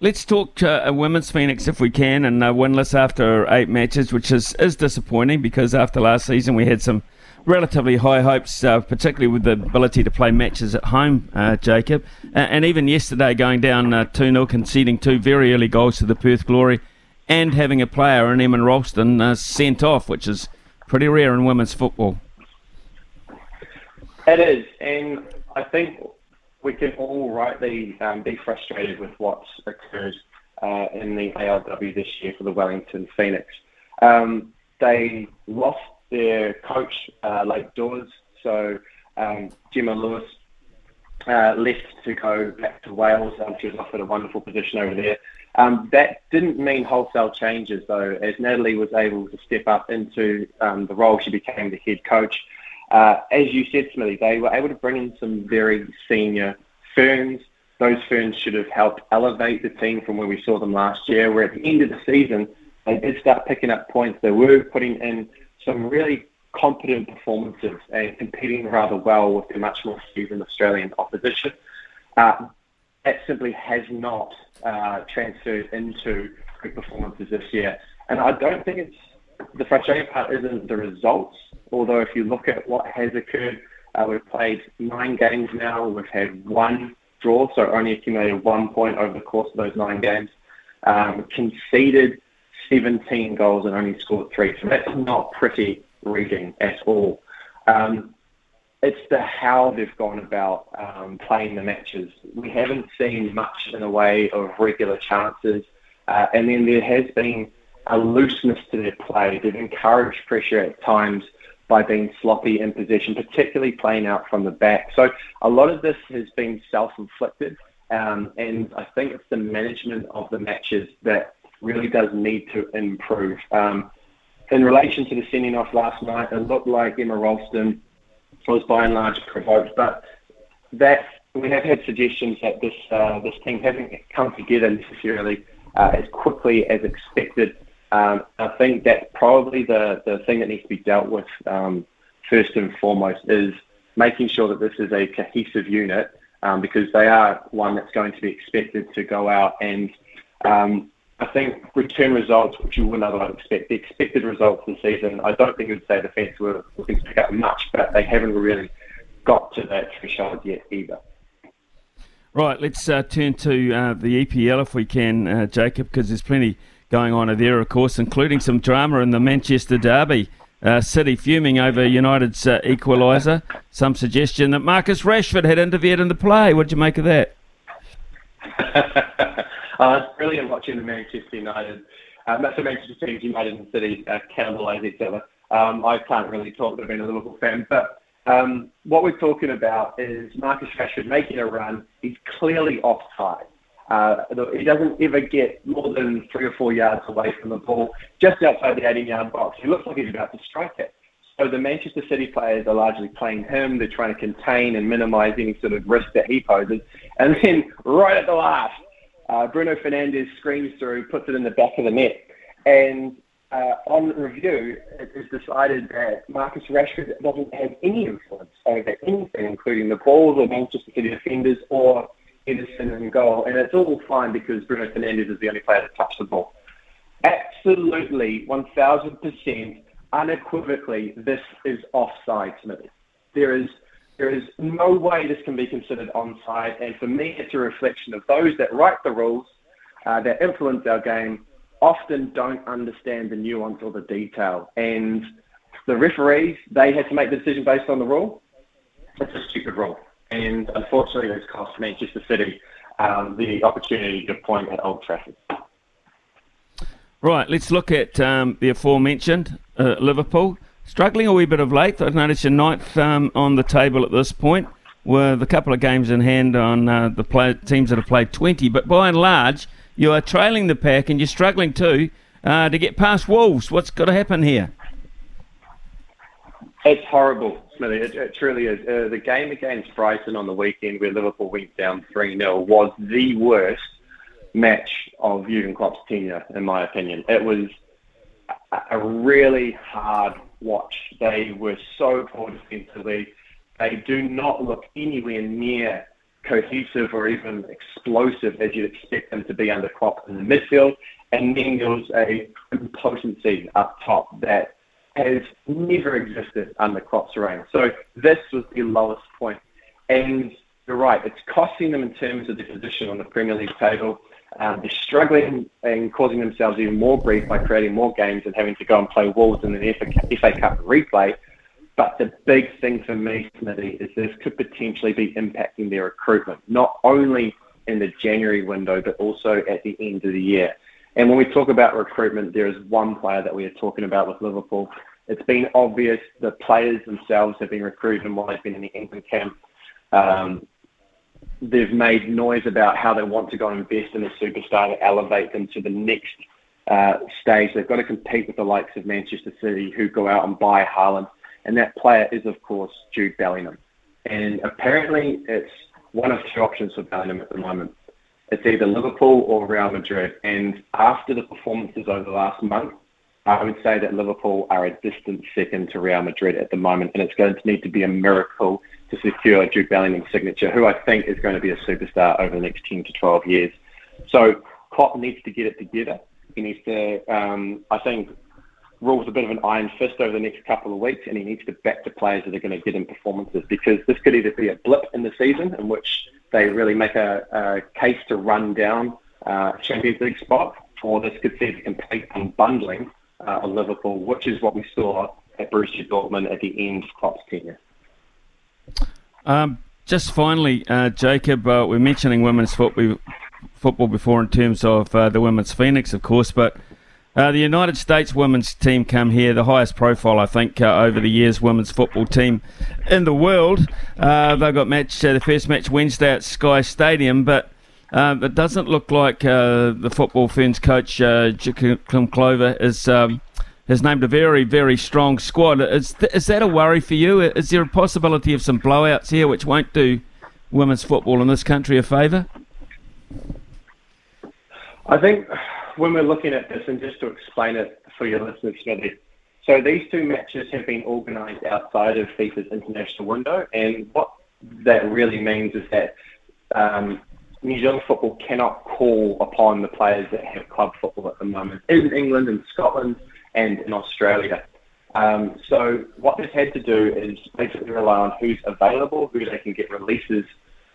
Let's talk uh, a women's Phoenix if we can, and uh, winless after eight matches, which is, is disappointing because after last season we had some relatively high hopes, uh, particularly with the ability to play matches at home, uh, Jacob. and even yesterday, going down uh, 2 0, conceding two very early goals to the Perth Glory, and having a player in Emma Ralston uh, sent off, which is pretty rare in women's football. It is, and I think we can all rightly um, be frustrated with what's occurred uh, in the ALW this year for the Wellington Phoenix. Um, they lost their coach uh, late doors, so um, Gemma Lewis uh, left to go back to Wales. Um, she was offered a wonderful position over there. Um, that didn't mean wholesale changes, though, as Natalie was able to step up into um, the role. She became the head coach. Uh, as you said, Smithy, they were able to bring in some very senior ferns. Those ferns should have helped elevate the team from where we saw them last year, where at the end of the season, they did start picking up points. They were putting in some really competent performances and competing rather well with the much more seasoned Australian opposition. Uh, that simply has not uh, transferred into good performances this year. And I don't think it's the frustrating part isn't the results, although if you look at what has occurred, uh, we've played nine games now. We've had one draw, so only accumulated one point over the course of those nine games. Um, conceded 17 goals and only scored three, so that's not pretty reading at all. Um, it's the how they've gone about um, playing the matches. We haven't seen much in the way of regular chances, uh, and then there has been a looseness to their play. They've encouraged pressure at times by being sloppy in possession, particularly playing out from the back. So a lot of this has been self-inflicted, um, and I think it's the management of the matches that really does need to improve. Um, in relation to the sending off last night, it looked like Emma Ralston was by and large provoked, but that we have had suggestions that this uh, this team hasn't come together necessarily uh, as quickly as expected. Um, I think that's probably the, the thing that needs to be dealt with um, first and foremost is making sure that this is a cohesive unit um, because they are one that's going to be expected to go out and um, I think return results which you wouldn't otherwise expect. The expected results this season, I don't think would say the fans were looking to pick up much, but they haven't really got to that threshold yet either. Right, let's uh, turn to uh, the EPL if we can, uh, Jacob, because there's plenty going on there, of course, including some drama in the Manchester Derby. Uh, City fuming over United's uh, equaliser. Some suggestion that Marcus Rashford had interfered in the play. What did you make of that? uh, it's brilliant watching the Manchester United, um, the Manchester teams, United and City, uh, cannibalise each other. Um, I can't really talk to being a Liverpool fan, but um, what we're talking about is Marcus Rashford making a run. He's clearly offside. Uh, he doesn't ever get more than three or four yards away from the ball, just outside the 18 yard box. He looks like he's about to strike it. So the Manchester City players are largely playing him. They're trying to contain and minimise any sort of risk that he poses. And then right at the last, uh, Bruno Fernandes screams through, puts it in the back of the net. And uh, on review, it is decided that Marcus Rashford doesn't have any influence over anything, including the ball, the Manchester City defenders, or Ederson and goal, and it's all fine because Bruno Fernandes is the only player that touched the ball. Absolutely, 1,000%, unequivocally, this is offside, Smithy. There is there is no way this can be considered onside, and for me, it's a reflection of those that write the rules, uh, that influence our game, often don't understand the nuance or the detail. And the referees, they had to make the decision based on the rule. It's a stupid rule and unfortunately, it's cost Manchester City um, the opportunity to point at Old Trafford. Right, let's look at um, the aforementioned uh, Liverpool. Struggling a wee bit of late. I've noticed you're ninth um, on the table at this point, with a couple of games in hand on uh, the play- teams that have played 20. But by and large, you are trailing the pack and you're struggling too uh, to get past Wolves. What's got to happen here? It's horrible, Smithy. It, it truly is. Uh, the game against Brighton on the weekend, where Liverpool went down 3 0, was the worst match of Jurgen Klopp's tenure, in my opinion. It was a really hard watch. They were so poor defensively. They do not look anywhere near cohesive or even explosive as you'd expect them to be under Klopp in the midfield. And then there was a impotency up top that has never existed under Klopp's reign. So this was the lowest point. And you're right, it's costing them in terms of the position on the Premier League table. Um, they're struggling and causing themselves even more grief by creating more games and having to go and play Wolves in an FA, Cup replay. But the big thing for me, Smithy, is this could potentially be impacting their recruitment, not only in the January window, but also at the end of the year. And when we talk about recruitment, there is one player that we are talking about with Liverpool. It's been obvious the players themselves have been recruited and while they've been in the England camp. Um, they've made noise about how they want to go and invest in a superstar to elevate them to the next uh, stage. They've got to compete with the likes of Manchester City, who go out and buy Haaland, and that player is, of course, Jude Bellingham. And apparently, it's one of two options for Bellingham at the moment. It's either Liverpool or Real Madrid. And after the performances over the last month, I would say that Liverpool are a distant second to Real Madrid at the moment, and it's going to need to be a miracle to secure Jude Bellingham's signature, who I think is going to be a superstar over the next 10 to 12 years. So Klopp needs to get it together. He needs to, um, I think, rule with a bit of an iron fist over the next couple of weeks, and he needs to back the players that are going to get him performances because this could either be a blip in the season in which they really make a, a case to run down uh, Champions League spot, or this could see the complete unbundling uh, of Liverpool, which is what we saw at Borussia Dortmund at the end of Klopp's tenure. Um, just finally, uh, Jacob, uh, we're mentioning women's football, football before in terms of uh, the women's Phoenix, of course, but uh, the United States women's team come here, the highest profile, I think, uh, over the years women's football team in the world. Uh, they've got match the first match Wednesday at Sky Stadium, but it doesn't look like the football Ferns coach, uh, Kim Clover, is. Um, has named a very, very strong squad. Is, th- is that a worry for you? Is there a possibility of some blowouts here which won't do women's football in this country a favour? I think when we're looking at this, and just to explain it for your listeners, Smithy, so these two matches have been organised outside of FIFA's international window, and what that really means is that um, New Zealand football cannot call upon the players that have club football at the moment in England and Scotland and in Australia. Um, so what they've had to do is basically rely on who's available, who they can get releases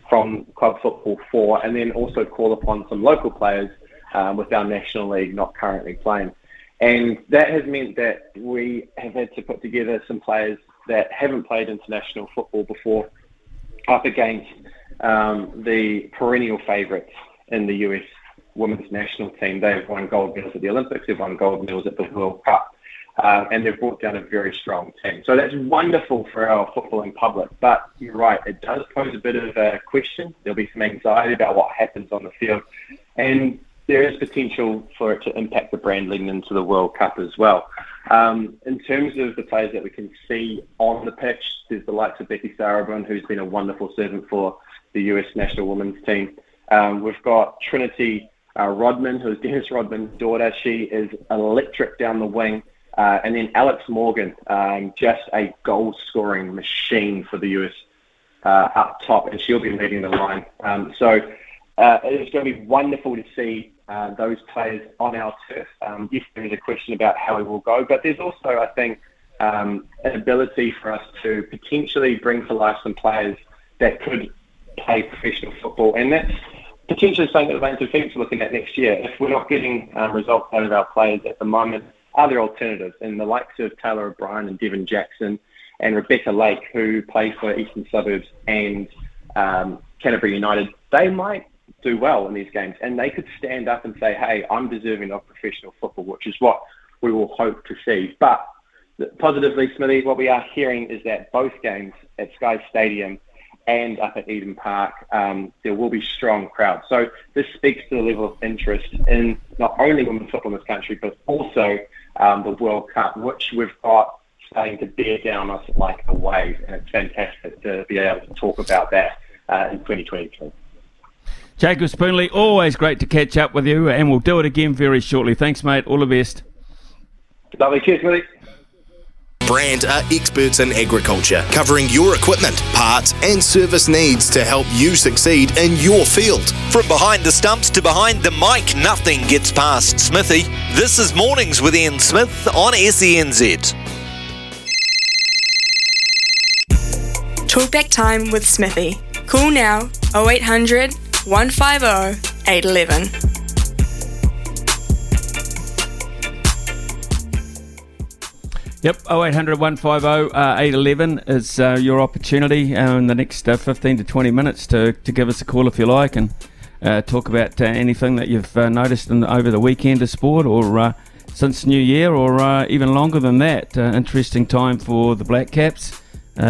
from club football for, and then also call upon some local players um, with our national league not currently playing. And that has meant that we have had to put together some players that haven't played international football before up against um, the perennial favourites in the US women's national team. They've won gold medals at the Olympics, they've won gold medals at the World Cup, uh, and they've brought down a very strong team. So that's wonderful for our footballing public. But you're right, it does pose a bit of a question. There'll be some anxiety about what happens on the field, and there is potential for it to impact the brand leading into the World Cup as well. Um, in terms of the players that we can see on the pitch, there's the likes of Becky Sauerbrunn, who's been a wonderful servant for the US national women's team. Um, we've got Trinity uh, Rodman, who's Dennis Rodman's daughter. She is electric down the wing. Uh, and then Alex Morgan, um, just a goal scoring machine for the US uh, up top, and she'll be leading the line. Um, so uh, it's going to be wonderful to see uh, those players on our turf. Um, yes, there is a question about how we will go, but there's also, I think, um, an ability for us to potentially bring to life some players that could play professional football, and that's potentially something that the Wellington Phoenix are looking at next year. If we're not getting um, results out of our players at the moment, are there alternatives? And the likes of Taylor O'Brien and Devon Jackson and Rebecca Lake, who play for Eastern Suburbs and um, Canterbury United, they might do well in these games, and they could stand up and say, "Hey, I'm deserving of professional football," which is what we will hope to see. But positively, Smithy, what we are hearing is that both games at Sky Stadium and up at Eden Park, um, there will be strong crowds. So this speaks to the level of interest in not only women's football in this country, but also um, the World Cup, which we've got starting to bear down us like a wave. And it's fantastic to be able to talk about that uh, in 2023. Jacob Spoonley, always great to catch up with you, and we'll do it again very shortly. Thanks, mate. All the best. Lovely. Cheers, Willie. Brand are experts in agriculture, covering your equipment, parts, and service needs to help you succeed in your field. From behind the stumps to behind the mic, nothing gets past Smithy. This is Mornings with Ian Smith on SENZ. Talkback time with Smithy. Call now 0800 150 811. Yep, 0800 150 uh, 811 is uh, your opportunity uh, in the next uh, 15 to 20 minutes to, to give us a call if you like and uh, talk about uh, anything that you've noticed in, over the weekend of sport or since New Year or even longer than that. Interesting time for the Black Caps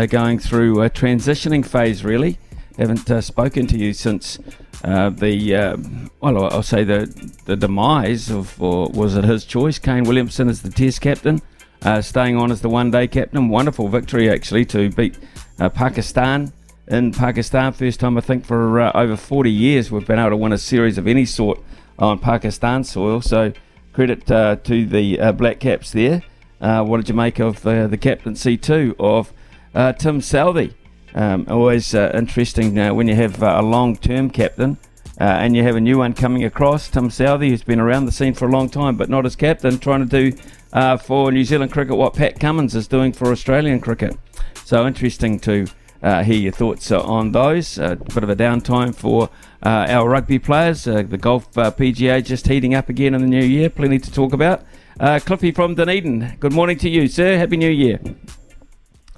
going through a transitioning phase, really. Haven't spoken to you since the, well, I'll say the, the demise of, or was it his choice, Kane Williamson as the Test captain uh, staying on as the one day captain. Wonderful victory, actually, to beat uh, Pakistan in Pakistan. First time, I think, for uh, over 40 years we've been able to win a series of any sort on Pakistan soil. So, credit uh, to the uh, Black Caps there. Uh, what did you make of the captaincy, too, of Tim Southee? Um, always interesting when you have a long term captain. Uh, and you have a new one coming across, Tim Southee, who's been around the scene for a long time, but not as captain, trying to do uh, for New Zealand cricket what Pat Cummins is doing for Australian cricket. So interesting to uh, hear your thoughts uh, on those. A bit of a downtime for uh, our rugby players. Uh, the golf PGA just heating up again in the new year. Plenty to talk about. Cliffy from Dunedin, good morning to you, sir. Happy New Year.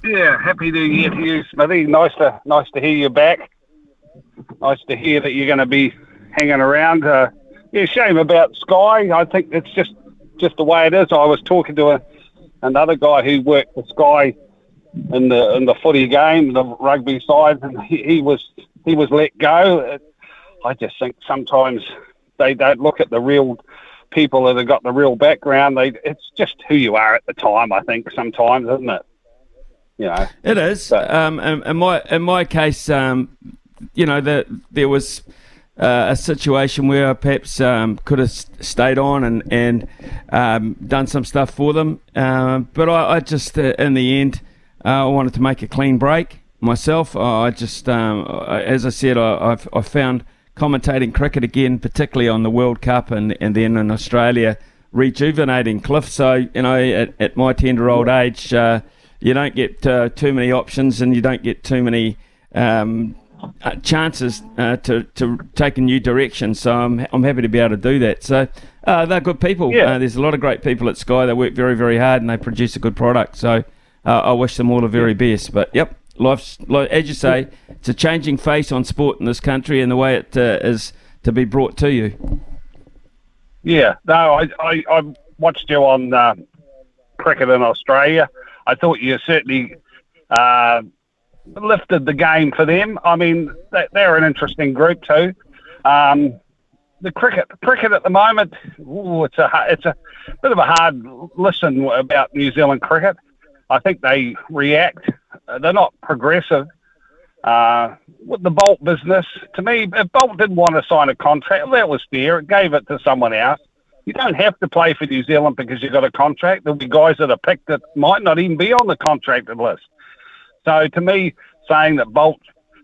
Yeah, happy New Year to you, Smithy. Nice to nice to hear you back nice to hear that you're going to be hanging around. Uh, yeah, shame about Sky. I think it's just just the way it is. I was talking to a, another guy who worked for Sky in the in the footy game, the rugby side, and he, he was he was let go. I just think sometimes they don't look at the real people that have got the real background. They it's just who you are at the time. I think sometimes, isn't it? You know, it is. But, um, in, in my in my case, um, you know, that there was uh, a situation where perhaps um, could have stayed on and and um, done some stuff for them. Uh, but I, I just, uh, in the end, uh, I wanted to make a clean break myself. I just, um, as I said, I, I've, I found commentating cricket again, particularly on the World Cup and, and then in Australia, rejuvenating. Cliff, so you know, at, at my tender old age, uh, you don't get uh, too many options and you don't get too many um, uh, chances uh, to to take a new direction. So I'm I'm happy to be able to do that. So uh, they're good people. Yeah. Uh, there's a lot of great people at Sky. They work very very hard and they produce a good product. So uh, I wish them all the very best. But yep, life's as you say, it's a changing face on sport in this country and the way it uh, is to be brought to you. Yeah, no, I I, I watched you on cricket in Australia. I thought you certainly lifted the game for them. I mean, they're an interesting group too. Um, the cricket, cricket at the moment, ooh, it's a it's a bit of a hard listen about New Zealand cricket. I think they react. Uh, they're not progressive. Uh, with the Boult business, to me, if Boult didn't want to sign a contract, that was fair. It gave it to someone else. You don't have to play for New Zealand because you've got a contract. There'll be guys that are picked that might not even be on the contracted list. So to me, saying that Boult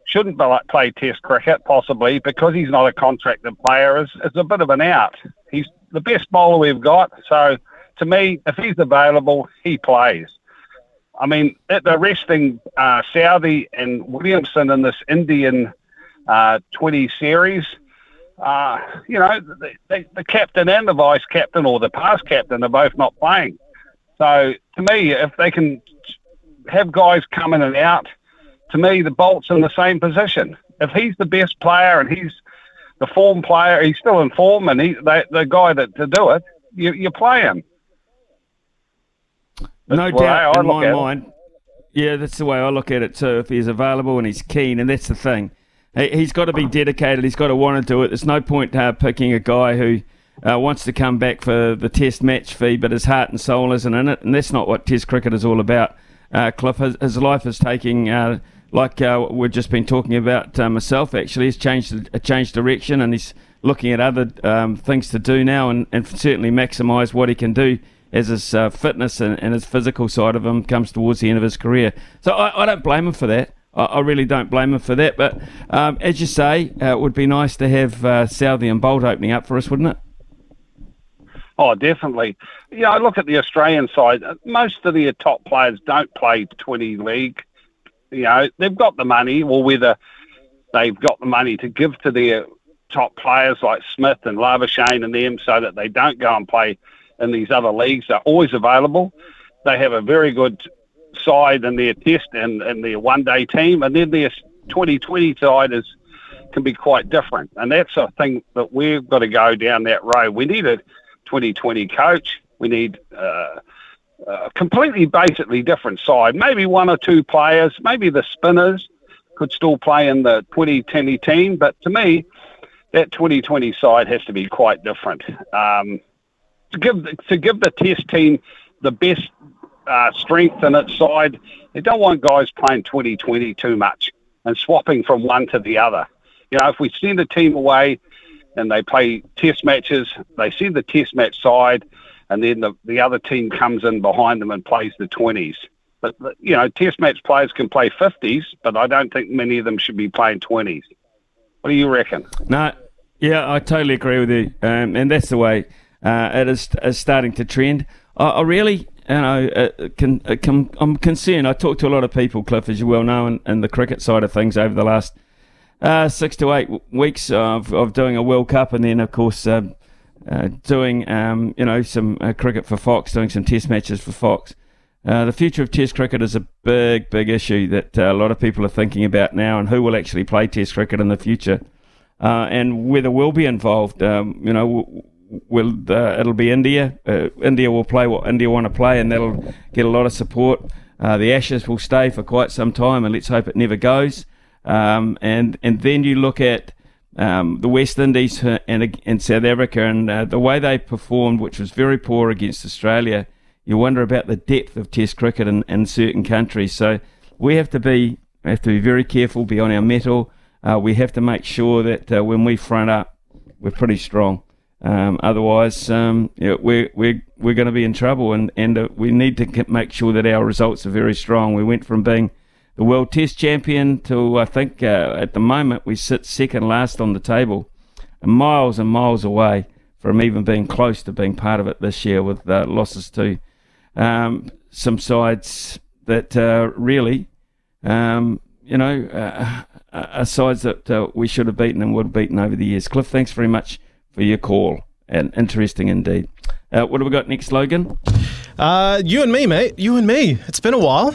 shouldn't play Test cricket, possibly because he's not a contracted player, is, is a bit of an out. He's the best bowler we've got. So to me, if he's available, he plays. I mean, they're resting uh, Southee and Williamson in this Indian uh, 20 series. Uh, you know, the, the, the, captain and the vice captain or the past captain are both not playing. So to me, if they can have guys come in and out. To me, the Boult's in the same position. If he's the best player and he's the form player, he's still in form, and he they, the guy that to do it, you you play him. no doubt I in my at it. mind. Yeah, that's the way I look at it too. If he's available and he's keen, and that's the thing, he, he's got to be dedicated. He's got to want to do it. There's no point uh, picking a guy who uh, wants to come back for the Test match fee, but his heart and soul isn't in it, and that's not what Test cricket is all about. Uh, Cliff, his, his life is taking. Uh, like uh, we've just been talking about uh, myself, actually, he's changed a changed direction, and he's looking at other um, things to do now, and, and certainly maximise what he can do as his uh, fitness and, and his physical side of him comes towards the end of his career. So I, I don't blame him for that. I, really don't blame him for that. But um, as you say, uh, it would be nice to have uh, Southee and Boult opening up for us, wouldn't it? Oh, definitely. Yeah, I look at the Australian side. Most of the top players don't play 20 league. You know, they've got the money, or whether they've got the money to give to their top players like Smith and Labuschagne and them so that they don't go and play in these other leagues. They're always available. They have a very good side in their test and, and their one day team. And then their 2020 side is can be quite different. And that's a thing that we've got to go down that road. We need a 2020 coach. We need uh, a completely, basically different side. Maybe one or two players, maybe the spinners could still play in the 2020 team. But to me, that 2020 side has to be quite different. Um, to give to give the test team the best uh, strength in its side, they don't want guys playing 2020 too much and swapping from one to the other. You know, if we send a team away and they play test matches, they send the test match side, and then the, the other team comes in behind them and plays the 20s. But, you know, test match players can play 50s, but I don't think many of them should be playing 20s. What do you reckon? No, yeah, I totally agree with you, um, and that's the way uh, it is, is starting to trend. I, I really, you know, uh, can, uh, can, I'm concerned. I talk to a lot of people, Cliff, as you well know, in, in the cricket side of things over the last uh, six to eight weeks of, of doing a World Cup, and then of course um, uh, doing um, you know some uh, cricket for Fox, doing some Test matches for Fox. Uh, the future of Test cricket is a big, big issue that uh, a lot of people are thinking about now, and who will actually play Test cricket in the future, uh, and whether we'll be involved. Um, you know, will uh, it'll be India. Uh, India will play what India want to play, and that'll get a lot of support. Uh, the Ashes will stay for quite some time, and let's hope it never goes. Um, and and then you look at um, the West Indies uh, and and South Africa and uh, the way they performed, which was very poor against Australia. You wonder about the depth of Test cricket in, in certain countries. So we have to be have to be very careful, be on our mettle. Uh, we have to make sure that uh, when we front up, we're pretty strong. Um, otherwise, um, yeah, we're we're we're going to be in trouble, and and uh, we need to make sure that our results are very strong. We went from being the world test champion to I think uh, at the moment we sit second last on the table, and miles and miles away from even being close to being part of it this year with uh, losses to um, some sides that uh, really, um, you know, uh, are sides that uh, we should have beaten and would have beaten over the years. Cliff, thanks very much for your call and interesting indeed. Uh, what have we got next, Logan? Uh, you and me, mate. You and me. It's been a while.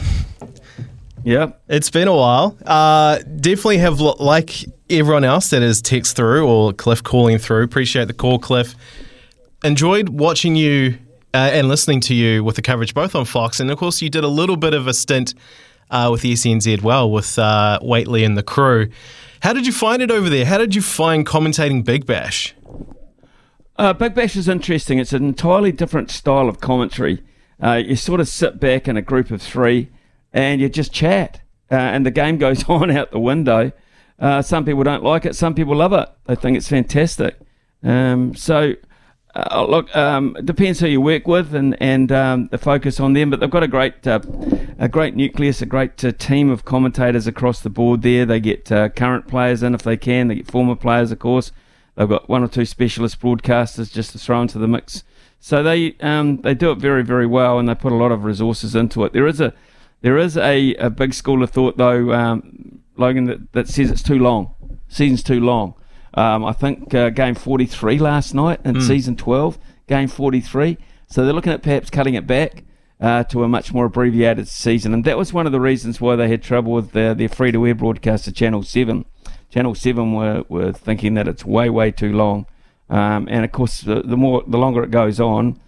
Yeah. It's been a while. Uh, definitely have, lo- like everyone else that has text through or Cliff calling through, appreciate the call, Cliff. Enjoyed watching you uh, and listening to you with the coverage both on Fox. And of course, you did a little bit of a stint uh, with the SNZ well with uh, Waitley and the crew. How did you find it over there? How did you find commentating Big Bash? Uh, Big Bash is interesting. It's an entirely different style of commentary. Uh, you sort of sit back in a group of three and you just chat, uh, and the game goes on out the window. Uh, some people don't like it, some people love it. They think it's fantastic. Um, so, uh, look, um, it depends who you work with and and um, the focus on them. But they've got a great uh, a great nucleus, a great uh, team of commentators across the board. There, they get uh, current players in if they can. They get former players, of course. They've got one or two specialist broadcasters just to throw into the mix. So they um, they do it very very well, and they put a lot of resources into it. There is a there is a, a big school of thought though, um, Logan, that, that says it's too long. Season's too long. Um, I think uh, game 43 last night in Mm. season 12, game 43. So they're looking at perhaps cutting it back uh, to a much more abbreviated season, and that was one of the reasons why they had trouble with their, their free-to-air broadcaster, Channel 7. Channel Seven were, were thinking that it's way way too long, um, and of course the, the more the longer it goes on,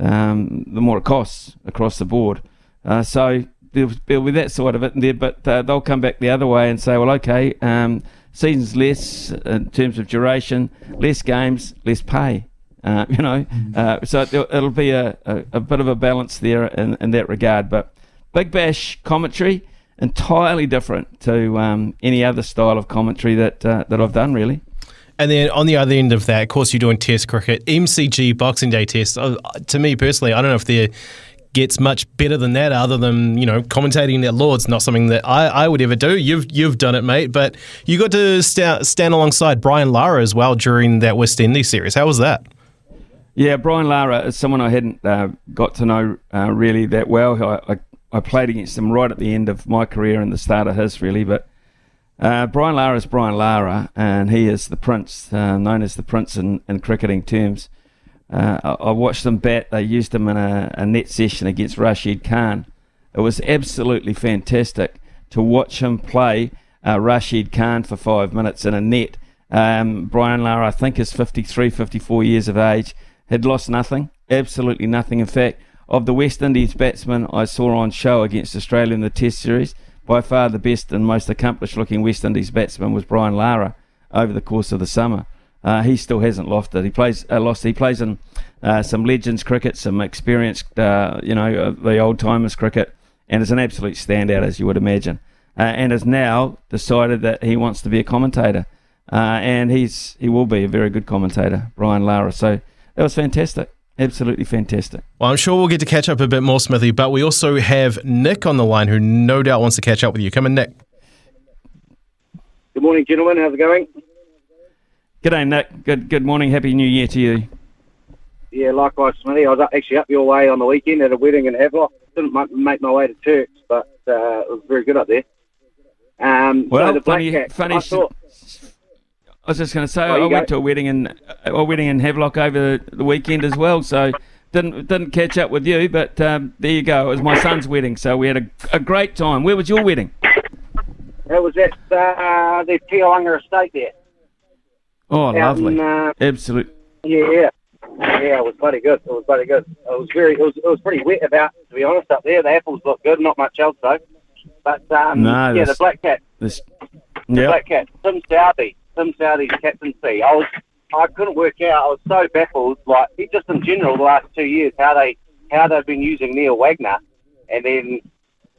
um, the more it costs across the board. Uh, so there'll, there'll, be that side of it there, but uh, they'll come back the other way and say, well, okay, um, seasons less in terms of duration, less games, less pay. Uh, you know, mm-hmm. uh, so it'll, it'll be a, a, a, bit of a balance there in, in that regard. But Big Bash commentary entirely different to um, any other style of commentary that uh, that I've done, really. And then on the other end of that, of course, you're doing Test cricket, MCG Boxing Day Test. Uh, to me personally, I don't know if there gets much better than that, other than you know commentating at Lords. Not something that I, I would ever do. You've you've done it, mate. But you got to st- stand alongside Brian Lara as well during that West Indies series. How was that? Yeah, Brian Lara is someone I hadn't uh, got to know uh, really that well. I, I, I, played against him right at the end of my career and the start of his, really. But uh, Brian Lara is Brian Lara, and he is the prince, uh, known as the prince in, in cricketing terms. Uh, I, I, watched them bat. They used him in a, a, net session against Rashid Khan. It was absolutely fantastic to watch him play uh, Rashid Khan for five minutes in a net. Um, Brian Lara, I think, is 53, 54 years of age had lost nothing, absolutely nothing. In fact, of the West Indies batsmen I saw on show against Australia in the Test series, by far the best and most accomplished looking West Indies batsman was Brian Lara over the course of the summer. Uh, he still hasn't lost it. He plays uh, lost. He plays in uh, some legends cricket, some experienced, uh, you know, uh, the old timers cricket, and is an absolute standout as you would imagine. Uh, and has now decided that he wants to be a commentator, and he's he will be a very good commentator, Brian Lara. So that was fantastic. Absolutely fantastic. Well, I'm sure we'll get to catch up a bit more, Smithy, but we also have Nick on the line who no doubt wants to catch up with you. Come in, Nick. Good morning, gentlemen. How's it going? G'day, Nick. Good good morning. Happy New Year to you. Yeah, likewise, Smithy. I was actually up your way on the weekend at a wedding in Havelock. Didn't make my way to Turks, but uh, it was very good up there. Um, well, so the funny, Cat, funny, I thought, I was just going to say I went to a wedding in a wedding in Havelock over the weekend as well, so didn't didn't catch up with you, but um, there you go. It was my son's wedding, so we had a, a great time. Where was your wedding? It was at uh, the Tialunga estate there. Oh, lovely! Uh, Absolute. Yeah, yeah, yeah. It was bloody good. It was bloody good. It was very. It was. It was pretty wet about, to be honest, up there. The apples looked good. Not much else though. But um, no, yeah, the black cat. This, the black cat. Tim Southee Tim Southee's captaincy. I was I couldn't work out. I was so baffled. Like just in general, the last two years, how they how they've been using Neil Wagner, and then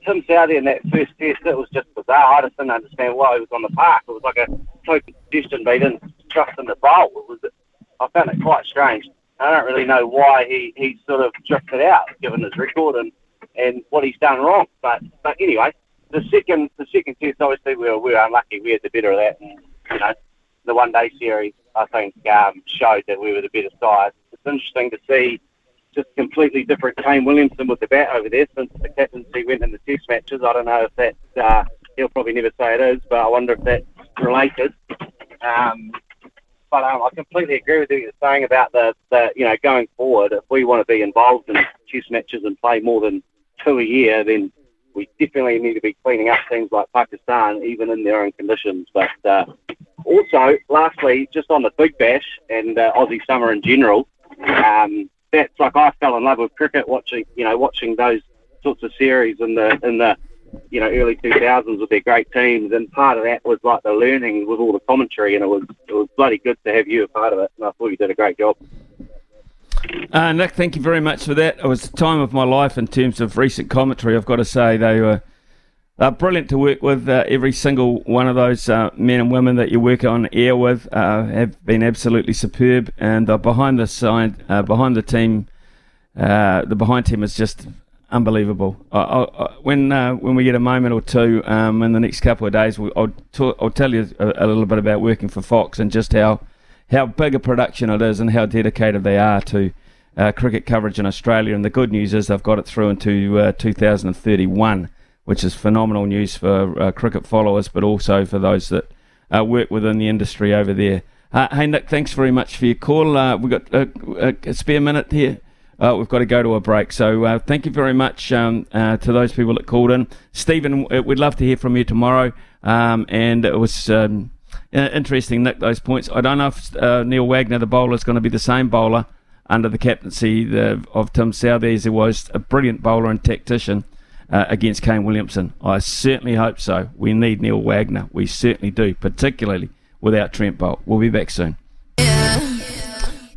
Tim Southee in that first test. It was just bizarre. I just didn't understand why he was on the park. It was like a token suggestion they didn't him to bowl. It was. I found it quite strange. I don't really know why he, he sort of drifted out, given his record and, and what he's done wrong. But but anyway, the second the second test, obviously we were, we were unlucky. We had the better of that. And, you know, the one day series, I think, um, showed that we were the better side. It's interesting to see just completely different Kane Williamson with the bat over there since the captaincy went in the test matches. I don't know if that, uh, he'll probably never say it is, but I wonder if that's related. Um, but um, I completely agree with what you're saying about the, the, you know, going forward, if we want to be involved in test matches and play more than two a year, then we definitely need to be cleaning up things like Pakistan, even in their own conditions. But uh, also, lastly, just on the Big Bash and uh, Aussie summer in general, um, that's like I fell in love with cricket watching, you know, watching those sorts of series in the in the you know early 2000s with their great teams, and part of that was like the learning with all the commentary, and it was it was bloody good to have you a part of it, and I thought you did a great job. Uh, Nick, thank you very much for that. It was the time of my life in terms of recent commentary. I've got to say they were uh, brilliant to work with. Uh, every single one of those uh, men and women that you work on air with uh, have been absolutely superb, and behind the side, uh, behind the team, the behind team is just unbelievable. I, I, when when we get a moment or two um, in the next couple of days, I'll, talk, I'll tell you a, a little bit about working for Fox and just how how big a production it is and how dedicated they are to uh, cricket coverage in Australia. And the good news is they've got it through into uh, 2031, which is phenomenal news for uh, cricket followers, but also for those that uh, work within the industry over there. Uh, hey, Nick, thanks very much for your call. Uh, we've got a, a, spare minute here. We've got to go to a break. So thank you very much um, to those people that called in. Stephen, we'd love to hear from you tomorrow. Um, and it was. Um, Uh, interesting, Nick, those points. I don't know if uh, Neil Wagner, the bowler, is going to be the same bowler under the captaincy the, of Tim Southee, who was a brilliant bowler and tactician uh, against Kane Williamson. I certainly hope so. We need Neil Wagner. We certainly do, particularly without Trent Boult. We'll be back soon.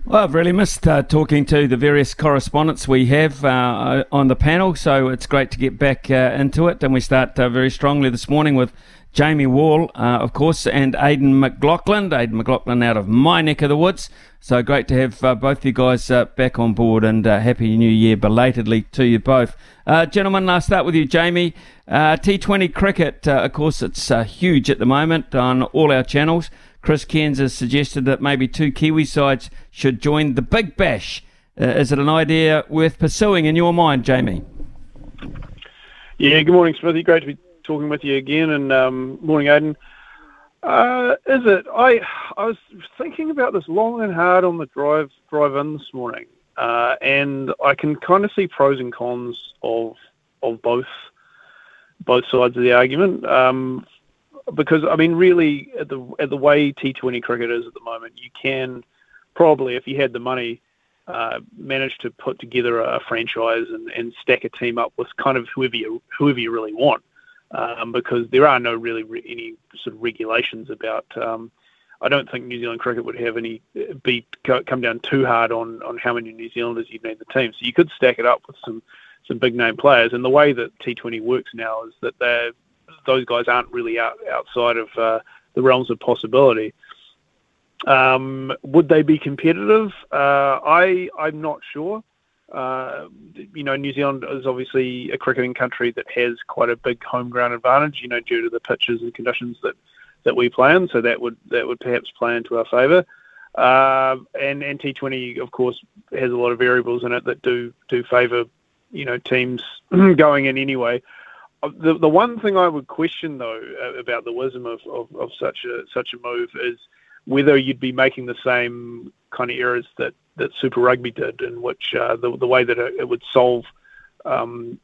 Well, I've really missed uh, talking to the various correspondents we have uh, on the panel, so it's great to get back uh, into it. And we start uh, very strongly this morning with Jamie Wall, uh, of course, and Aidan McLaughlin. Aidan McLaughlin out of my neck of the woods. So great to have uh, both of you guys uh, back on board and uh, Happy New Year belatedly to you both. Uh, gentlemen, I'll start with you, Jamie. Uh, T20 cricket, of course, it's huge at the moment on all our channels. Chris Cairns has suggested that maybe two Kiwi sides should join the Big Bash. is it an idea worth pursuing in your mind, Jamie? Yeah, good morning, Smithy. Great to be talking with you again, and um, morning, Aidan. Uh, is it? I I was thinking about this long and hard on the drive drive in this morning, uh, and I can kind of see pros and cons of of both both sides of the argument. Um, because I mean, really, at the at the way T20 cricket is at the moment, you can probably, if you had the money, uh, manage to put together a franchise and, and stack a team up with kind of whoever you whoever you really want um, because there are no really re- any sort of regulations about. Um, I don't think New Zealand cricket would have any be come down too hard on on how many New Zealanders you'd need the team. So you could stack it up with some some big name players. And the way that T20 works now is that they those guys aren't really out outside of uh, the realms of possibility. Um, would they be competitive? Uh, I I'm not sure. Uh, you know, New Zealand is obviously a cricketing country that has quite a big home ground advantage, you know, due to the pitches and conditions that, that we play in. So that would that would perhaps play into our favour. Uh, and and T20, of course, has a lot of variables in it that do do favour, you know, teams going in anyway. Uh, the the one thing I would question though about the wisdom of, of, of such a such a move is whether you'd be making the same kind of errors that that Super Rugby did, in which uh, the the way that it, would solve um,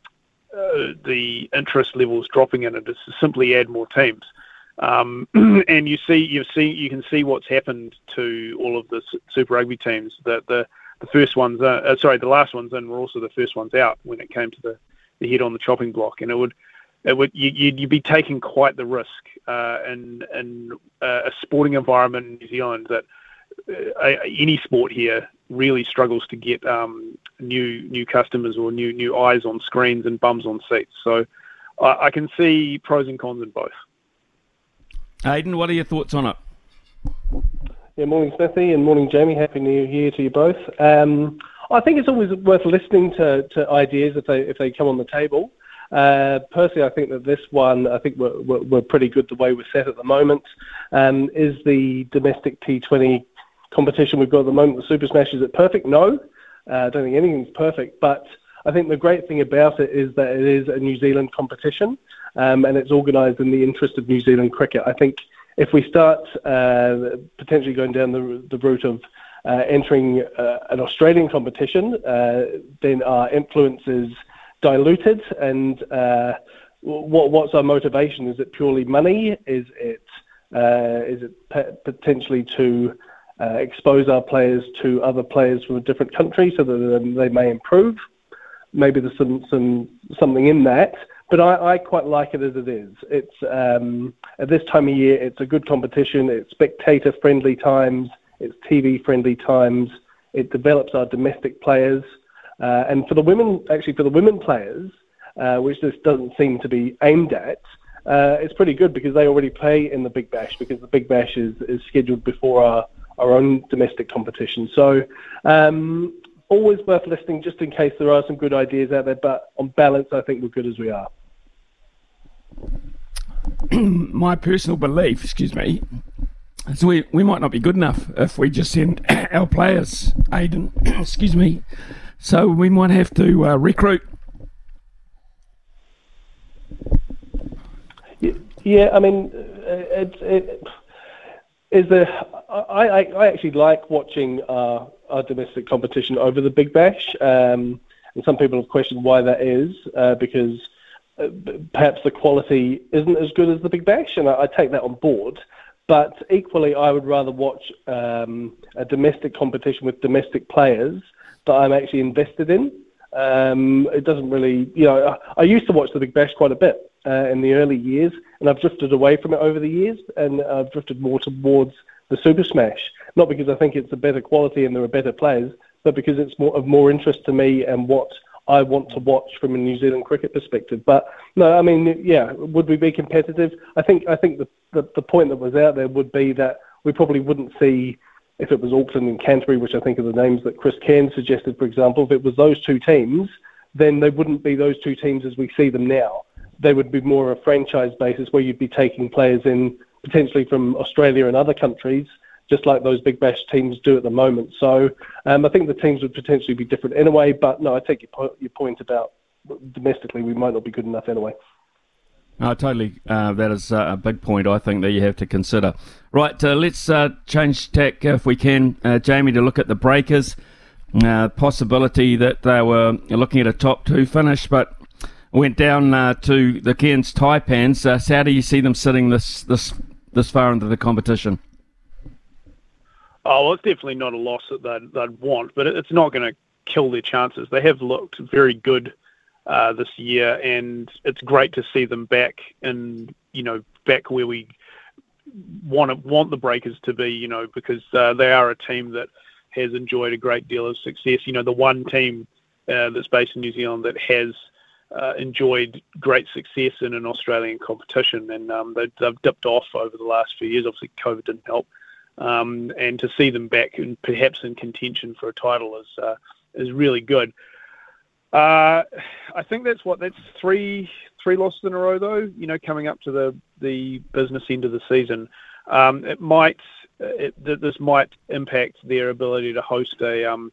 uh, the interest levels dropping in it is to simply add more teams. Um, and you see, you see, you can see what's happened to all of the Super Rugby teams. That the the first ones, uh, sorry, the last ones in were also the first ones out when it came to the, the head on the chopping block, and it would it would you, would you'd be taking quite the risk uh, in in uh, a sporting environment in New Zealand that uh, any sport here really struggles to get um, new new customers or new new eyes on screens and bums on seats. So I, I can see pros and cons in both. Aidan, what are your thoughts on it? Yeah, morning Smithy and morning Jamie. Happy New Year to you both. Um, I think it's always worth listening to, to ideas if they if they come on the table. Uh, personally, I think that this one, I think we're, we're, we're, pretty good the way we're set at the moment. Um, is the domestic T20 competition we've got at the moment, the Super Smash, is it perfect? No. Uh, I don't think anything's perfect, but I think the great thing about it is that it is a New Zealand competition um, and it's organised in the interest of New Zealand cricket. I think if we start uh, potentially going down the, the route of entering uh, an Australian competition, uh, then our influence is diluted. And uh, what, what's our motivation? Is it purely money? Is it is it potentially to uh, expose our players to other players from a different country so that they may improve. Maybe there's some, some something in that, but I, I quite like it as it is. It's um, at this time of year, it's a good competition. It's spectator-friendly times. It's TV-friendly times. It develops our domestic players, uh, and for the women, actually for the women players, uh, which this doesn't seem to be aimed at, uh, it's pretty good because they already play in the Big Bash because the Big Bash is, is scheduled before our our own domestic competition. So um, always worth listening just in case there are some good ideas out there. But on balance, I think we're good as we are. My personal belief, excuse me, is we, we might not be good enough if we just send our players, Aidan, excuse me. So we might have to uh, recruit. Yeah, I mean, uh, it's it, is there I, I, I actually like watching our domestic competition over the Big Bash, um, and some people have questioned why that is uh, because uh, perhaps the quality isn't as good as the Big Bash, and I, I take that on board. But equally, I would rather watch um, a domestic competition with domestic players that I'm actually invested in. Um, it doesn't really, you know, I, I, used to watch the Big Bash quite a bit uh, in the early years, and I've drifted away from it over the years, and I've drifted more towards the Super Smash. Not because I think it's a better quality and there are better players, but because it's more of more interest to me and what I want to watch from a New Zealand cricket perspective. But no, I mean, yeah, would we be competitive? I think I think the, the, the point that was out there would be that we probably wouldn't see if it was Auckland and Canterbury, which I think are the names that Chris Cairn suggested, for example. If it was those two teams, then they wouldn't be those two teams as we see them now. They would be more of a franchise basis where you'd be taking players in potentially from Australia and other countries just like those big bash teams do at the moment. So um, I think the teams would potentially be different in a way. But no, I take your, po- your point about domestically we might not be good enough anyway. No, totally. Uh, that is uh, a big point, I think, that you have to consider. Right, uh, let's uh, change tack if we can, uh, Jamie, to look at the breakers. Uh, possibility that they were looking at a top two finish, but went down to the Cairns Taipans. so how do you see them sitting this this this far into the competition? Oh, it's definitely not a loss that they'd, they'd want, but it's not going to kill their chances. They have looked very good uh, this year, and it's great to see them back and you know back where we want to, want the Breakers to be. You know, because uh, they are a team that has enjoyed a great deal of success. You know, the one team uh, that's based in New Zealand that has uh, enjoyed great success in an Australian competition, and um, they, have dipped off over the last few years. Obviously, COVID didn't help, um, and to see them back and perhaps in contention for a title is uh, is really good. Uh, I think that's what that's three three losses in a row though. You know, coming up to the the business end of the season, um, it might it, this might impact their ability to host a um,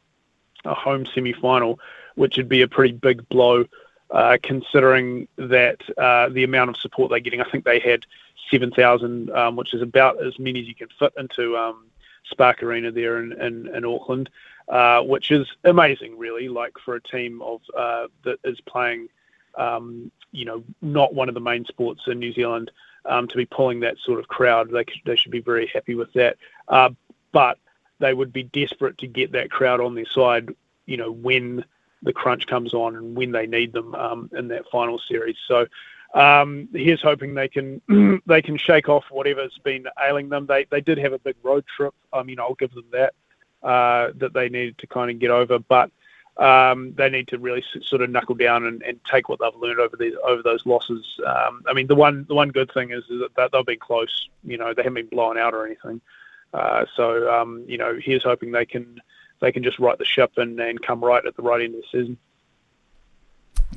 a home semi final, which would be a pretty big blow. Uh, considering that uh, the amount of support they're getting, I think they had 7,000, um, which is about as many as you can fit into um, Spark Arena there in, in, in Auckland, uh, which is amazing, really. Like for a team of uh, that is playing, um, you know, not one of the main sports in New Zealand, um, to be pulling that sort of crowd, they they should be very happy with that. Uh, but they would be desperate to get that crowd on their side, you know, when the crunch comes on and when they need them um, in that final series. So um, here's hoping they can they can shake off whatever's been ailing them. They they did have a big road trip. I mean, I'll give them that uh, that they needed to kind of get over, but um, they need to really sort of knuckle down and, and take what they've learned over the over those losses. Um, I mean, the one the one good thing is, is that they've been close. You know, they haven't been blown out or anything. Uh, so um, you know, here's hoping they can they can just right the ship and, and come right at the right end of the season.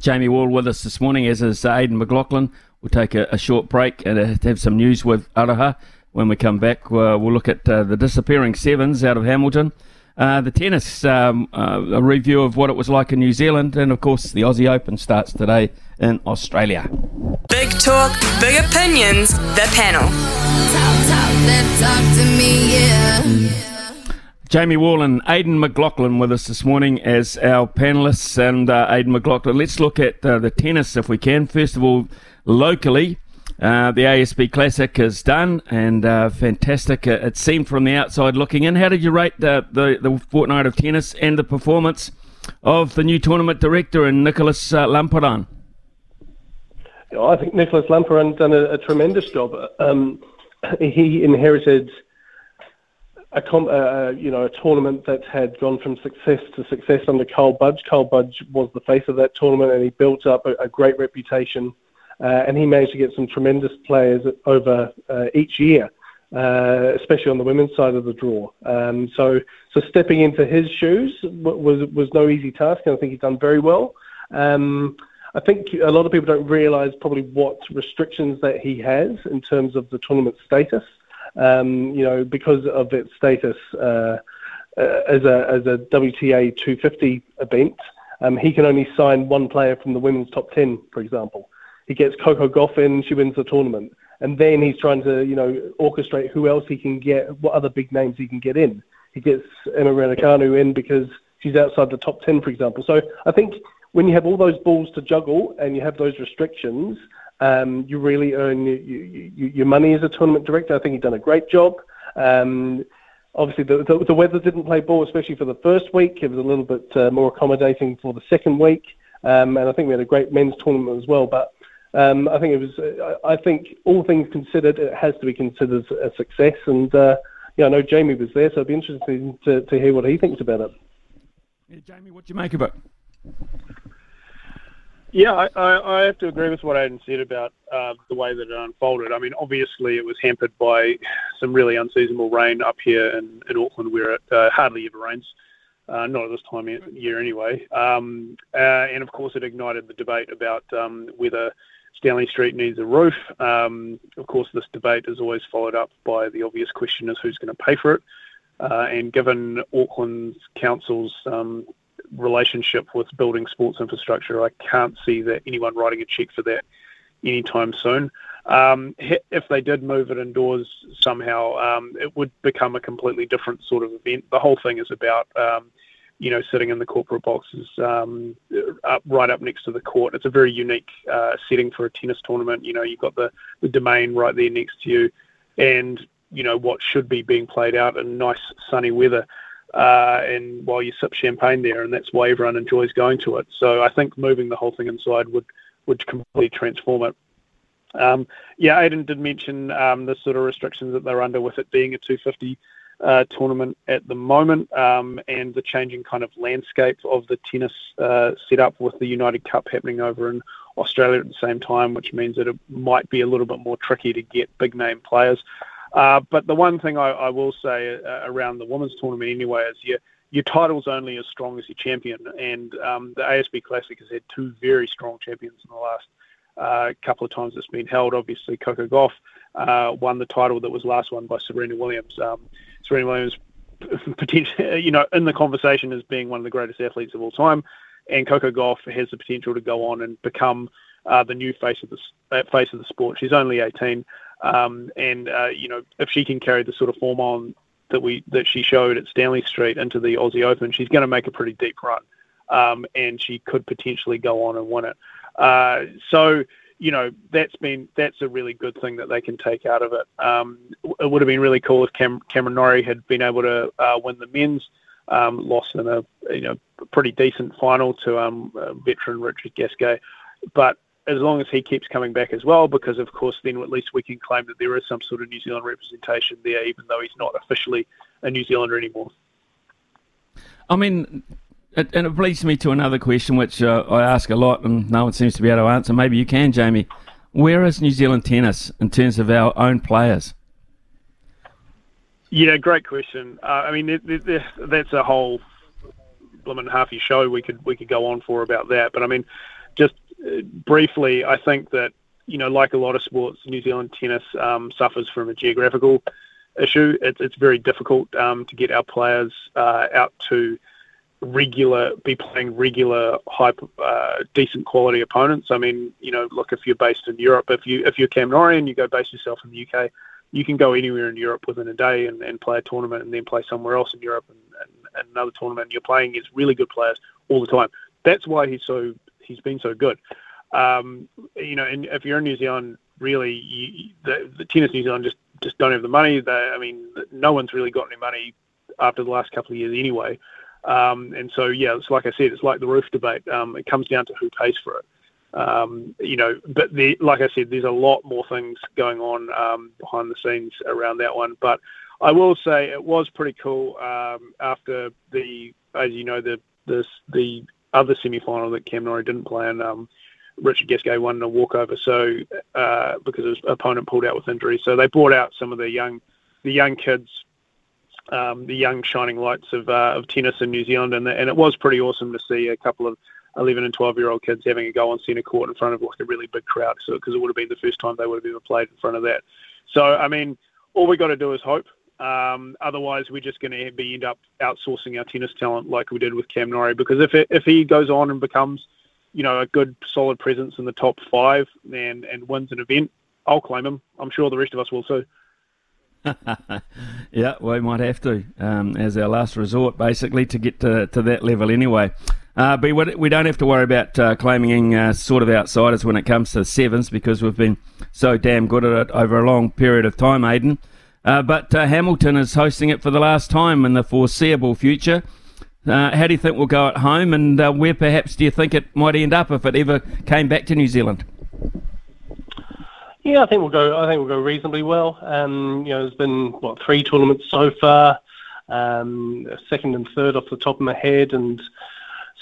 Jamie Wall with us this morning, as is Aidan McLaughlin. We'll take a, a short break and uh, have some news with Aroha. When we come back, uh, we'll look at uh, the disappearing sevens out of Hamilton, uh, the tennis, um, uh, a review of what it was like in New Zealand, and of course, the Aussie Open starts today in Australia. Big talk, big opinions, the panel. Talk, talk, talk to me, yeah. Jamie Wall and Aidan McLaughlin with us this morning as our panelists. And uh, Aidan McLaughlin, let's look at uh, the tennis if we can. First of all, locally, uh, the ASB Classic is done and uh, fantastic. Uh, it seemed from the outside looking in. How did you rate the, the, the fortnight of tennis and the performance of the new tournament director and Nicholas uh? I think Nicholas Lamperin done a, a tremendous job. Um, he inherited a you know a tournament that had gone from success to success under Karl Budge. Karl Budge was the face of that tournament, and he built up a, a great reputation. Uh, and he managed to get some tremendous players over uh, each year, uh, especially on the women's side of the draw. Um, so, so stepping into his shoes was was no easy task, and I think he's done very well. Um, I think a lot of people don't realise probably what restrictions that he has in terms of the tournament status um, you know, because of its status uh, as a as a WTA 250 event, um, he can only sign one player from the women's top 10, for example. He gets Coco Gauff in, she wins the tournament, and then he's trying to you know orchestrate who else he can get, what other big names he can get in. He gets Emma Raducanu in because she's outside the top 10, for example. So I think when you have all those balls to juggle and you have those restrictions, um, you really earn you, you, your money as a tournament director. I think you've done a great job. Um, obviously, the, the, the, weather didn't play ball, especially for the first week. It was a little bit uh, more accommodating for the second week, um, and I think we had a great men's tournament as well. But um, I think it was. Uh, I think all things considered, it has to be considered a success. And uh, yeah, I know Jamie was there, so it'd be interesting to, to hear what he thinks about it. Yeah, Jamie, what do you make of it? Yeah, I, I, have to agree with what Aidan said about uh, the way that it unfolded. I mean, obviously, it was hampered by some really unseasonable rain up here in, in Auckland, where it uh, hardly ever rains. Uh, not at this time of year, anyway. Um, uh, and of course, it ignited the debate about um, whether Stanley Street needs a roof. Um, of course, this debate is always followed up by the obvious question: is who's going to pay for it? Uh, and given Auckland's council's um, relationship with building sports infrastructure. I can't see that anyone writing a check for that anytime soon. Um, if they did move it indoors somehow, um, it would become a completely different sort of event. The whole thing is about, um, you know, sitting in the corporate boxes um, up, right up next to the court. It's a very unique uh, setting for a tennis tournament. You know, you've got the, the domain right there next to you, and you know what should be being played out in nice sunny weather uh, and while you sip champagne there, and that's why everyone enjoys going to it. So I think moving the whole thing inside would would completely transform it. Um, yeah, Aidan did mention um, the sort of restrictions that they're under with it being a 250 uh, tournament at the moment, um, and the changing kind of landscape of the tennis uh, setup with the United Cup happening over in Australia at the same time, which means that it might be a little bit more tricky to get big name players. Uh, but the one thing I, I will say uh, around the women's tournament anyway is your your title's only as strong as your champion, and um, the ASB Classic has had two very strong champions in the last uh, couple of times it's been held. Obviously, Coco Gauff uh, won the title that was last won by Serena Williams. Um, Serena Williams, potentially, you know, in the conversation as being one of the greatest athletes of all time, and Coco Gauff has the potential to go on and become uh, the new face of the face of the sport. She's only 18. Um, and uh, you know, if she can carry the sort of form on that we that she showed at Stanley Street into the Aussie Open, she's going to make a pretty deep run, um, and she could potentially go on and win it. Uh, so you know that's been that's a really good thing that they can take out of it. Um, it would have been really cool if Cam, Cameron Norrie had been able to uh, win the men's. Um, lost in a you know pretty decent final to um, veteran Richard Gasquet, but as long as he keeps coming back as well, because of course then at least we can claim that there is some sort of New Zealand representation there, even though he's not officially a New Zealander anymore. I mean, it, and it leads me to another question which uh, I ask a lot, and no one seems to be able to answer. Maybe you can, Jamie. Where is New Zealand tennis in terms of our own players? Yeah, great question. Uh, I mean, that's a whole blooming half your show we could we could go on for about that. But I mean, just briefly, I think that you know, like a lot of sports, New Zealand tennis um, suffers from a geographical issue. It's it's very difficult um, to get our players uh, out to regular, be playing regular, high, uh, decent quality opponents. I mean, you know, look if you're based in Europe, if you if you're Cam Norrie you go base yourself in the UK, you can go anywhere in Europe within a day and, and play a tournament and then play somewhere else in Europe and, and, and another tournament. And you're playing against really good players all the time. That's why he's so he's been so good. Um, you know, and if you're in New Zealand, really, you, the, the tennis New Zealand just just don't have the money. They, I mean, no one's really got any money after the last couple of years anyway. Um, and so, yeah, it's like I said, it's like the roof debate. Um, it comes down to who pays for it. Um, you know, but the, like I said, there's a lot more things going on um, behind the scenes around that one. But I will say it was pretty cool um, after the, as you know, the the the other semi-final that Cam Norrie didn't play in. Um, Richard Gasquet won in a walkover, so uh, because his opponent pulled out with injury, so they brought out some of the young, the young kids, um, the young shining lights of uh, of tennis in New Zealand, and and it was pretty awesome to see a couple of 11 and 12 year old kids having a go on centre court in front of like a really big crowd, so because it would have been the first time they would have ever played in front of that. So I mean, all we got to do is hope. Um, otherwise, we're just going to be end up outsourcing our tennis talent like we did with Cam Norrie. Because if it, if he goes on and becomes, you know, a good solid presence in the top five and and wins an event, I'll claim him. I'm sure the rest of us will too. yeah, we might have to um, as our last resort, basically, to get to, to that level anyway. Uh, but we, don't have to worry about uh, claiming uh, sort of outsiders when it comes to sevens because we've been so damn good at it over a long period of time, Aidan. Uh, but uh, Hamilton is hosting it for the last time in the foreseeable future. Uh, how do you think we'll go at home, and where perhaps do you think it might end up if it ever came back to New Zealand? Yeah, I think we'll go. I think we'll go reasonably well. Um, you know, there's been what three tournaments so far, um, second and third off the top of my head, and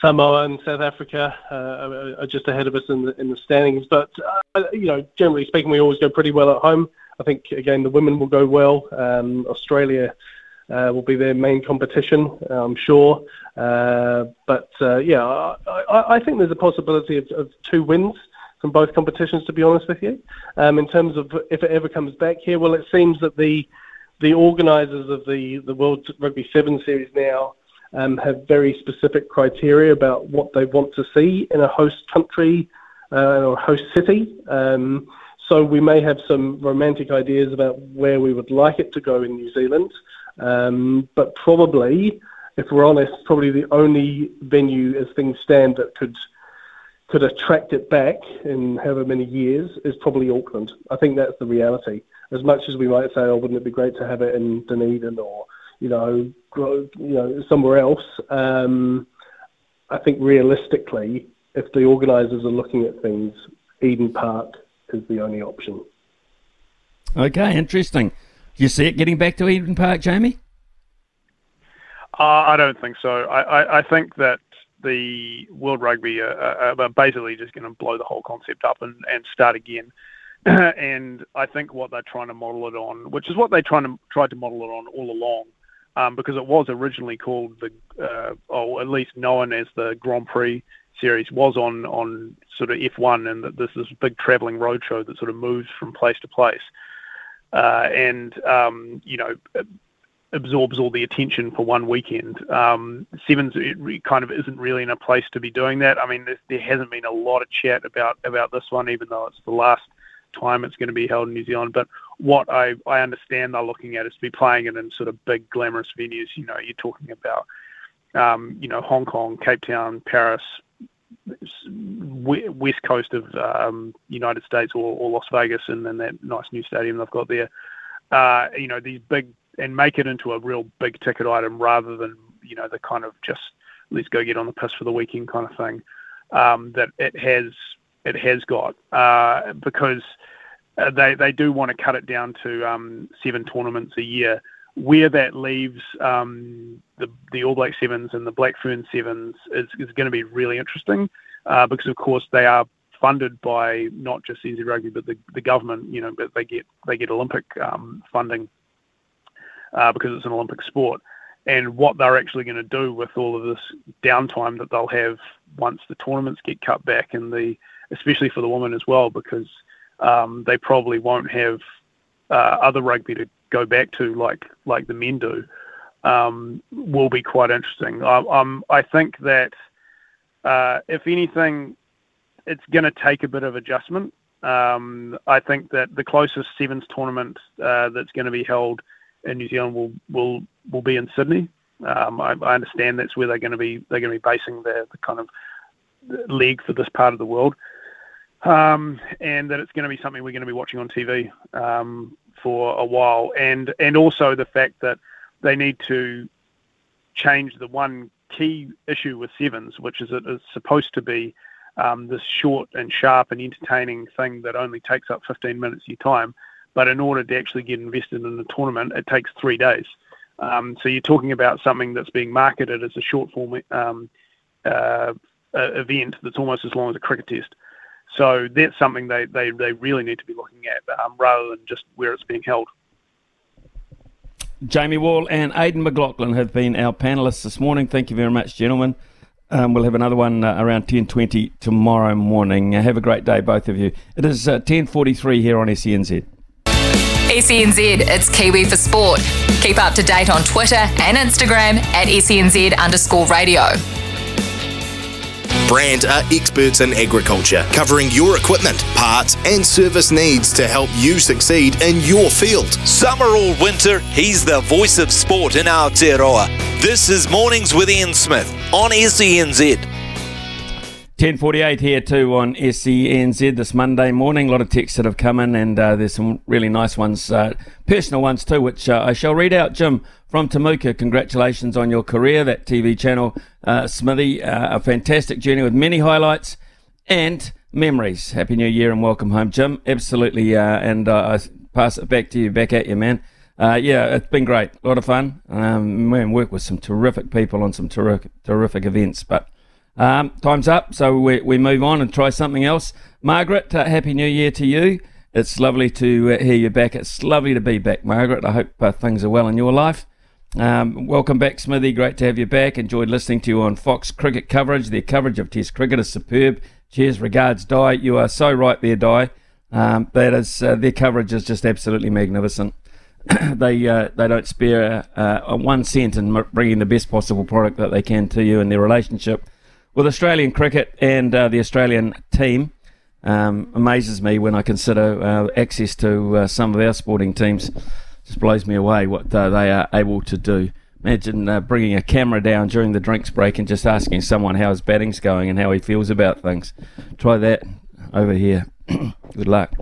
Samoa and South Africa uh, are just ahead of us in the in the standings. But uh, you know, generally speaking, we always go pretty well at home. I think again the women will go well. Um, Australia uh, will be their main competition, I'm sure. Uh, but uh, yeah, I, I, think there's a possibility of, of, two wins from both competitions. To be honest with you, um, in terms of if it ever comes back here, well, it seems that the the organisers of the the World Rugby Seven Series now um, have very specific criteria about what they want to see in a host country uh, or host city. Um, so we may have some romantic ideas about where we would like it to go in New Zealand, um, but probably, if we're honest, probably the only venue as things stand that could could attract it back in however many years is probably Auckland. I think that's the reality. As much as we might say, "Oh, wouldn't it be great to have it in Dunedin or you know, you know, somewhere else?" Um, I think realistically, if the organisers are looking at things, Eden Park is the only option. Okay, interesting. Do you see it getting back to Eden Park, Jamie? Uh, I don't think so. I, I, I, think that the World Rugby are, are basically just going to blow the whole concept up and, and start again. and I think what they're trying to model it on, which is what they trying to tried to model it on all along, um, because it was originally called the, uh, or at least known as the Grand Prix series was on on sort of F1, and that this big traveling roadshow that sort of moves from place to place, uh, and um, you know absorbs all the attention for one weekend. Um, Sevens it kind of isn't really in a place to be doing that. I mean, there, there hasn't been a lot of chat about about this one, even though it's the last time it's going to be held in New Zealand. But what I, I understand they're looking at is to be playing it in sort of big glamorous venues. You know, you're talking about um, you know Hong Kong, Cape Town, Paris, west coast of um, United States or, or, Las Vegas, and then that nice new stadium they've got there. Uh, you know these big and make it into a real big ticket item rather than you know the kind of just let's go get on the piss for the weekend kind of thing um, that it has it has got uh, because uh, they they do want to cut it down to um, seven tournaments a year where that leaves um, the the All Black Sevens and the Black Fern Sevens is, is going to be really interesting uh, because of course they are funded by not just NZ Rugby but the, the government. You know, but they get they get Olympic um, funding uh, because it's an Olympic sport. And what they're actually going to do with all of this downtime that they'll have once the tournaments get cut back, and the especially for the women as well, because um, they probably won't have uh, other rugby to go back to like like the men do um, will be quite interesting. I, um, I think that uh, if anything, it's going to take a bit of adjustment. Um, I think that the closest sevens tournament uh, that's going to be held in New Zealand will will will be in Sydney. Um, I, I, understand that's where they're going to be they're going to be basing their the kind of league for this part of the world, um, and that it's going to be something we're going to be watching on TV. Um, for a while, and and also the fact that they need to change the one key issue with sevens, which is it is supposed to be um, this short and sharp and entertaining thing that only takes up 15 minutes of your time. But in order to actually get invested in the tournament, it takes three days. Um, so you're talking about something that's being marketed as a short form um, uh, event that's almost as long as a cricket test. So that's something they, they, they really need to be looking at um, rather than just where it's being held. Jamie Wall and Aidan McLaughlin have been our panelists this morning. Thank you very much, gentlemen. Um, we'll have another one uh, around 10.20 tomorrow morning. Uh, have a great day, both of you. It is uh, 10.43 here on SENZ. SENZ, it's Kiwi for Sport. Keep up to date on Twitter and Instagram at SENZ underscore radio. Brandt are experts in agriculture, covering your equipment, parts, and service needs to help you succeed in your field. Summer or winter, he's the voice of sport in Aotearoa. This is Mornings with Ian Smith on SENZ. 10.48 here too on SENZ this Monday morning. A lot of texts that have come in and uh, there's some really nice ones, uh, personal ones too, which uh, I shall read out. Jim from Temuka, congratulations on your career, that TV channel. Uh, Smithy, uh, a fantastic journey with many highlights and memories. Happy New Year and welcome home, Jim. Absolutely, uh, and I pass it back to you, back at you, man. yeah, it's been great. A lot of fun. Um, man, work with some terrific people on some terrific, terrific events, but um, time's up, so we, we move on and try something else. Margaret, uh, Happy New Year to you. It's lovely to uh, hear you back. It's lovely to be back, Margaret. I hope uh, things are well in your life. Um, welcome back, Smithy. Great to have you back. Enjoyed listening to you on Fox cricket coverage. Their coverage of Test cricket is superb. Cheers, regards, Di. You are so right there, Di. Um, that is uh, their coverage is just absolutely magnificent. they uh, they don't spare uh, one cent in bringing the best possible product that they can to you in their relationship with Australian cricket and uh, the Australian team um, amazes me when I consider uh, access to uh, some of our sporting teams. Just blows me away what uh, they are able to do. Imagine uh, bringing a camera down during the drinks break and just asking someone how his batting's going and how he feels about things. Try that over here. Good luck.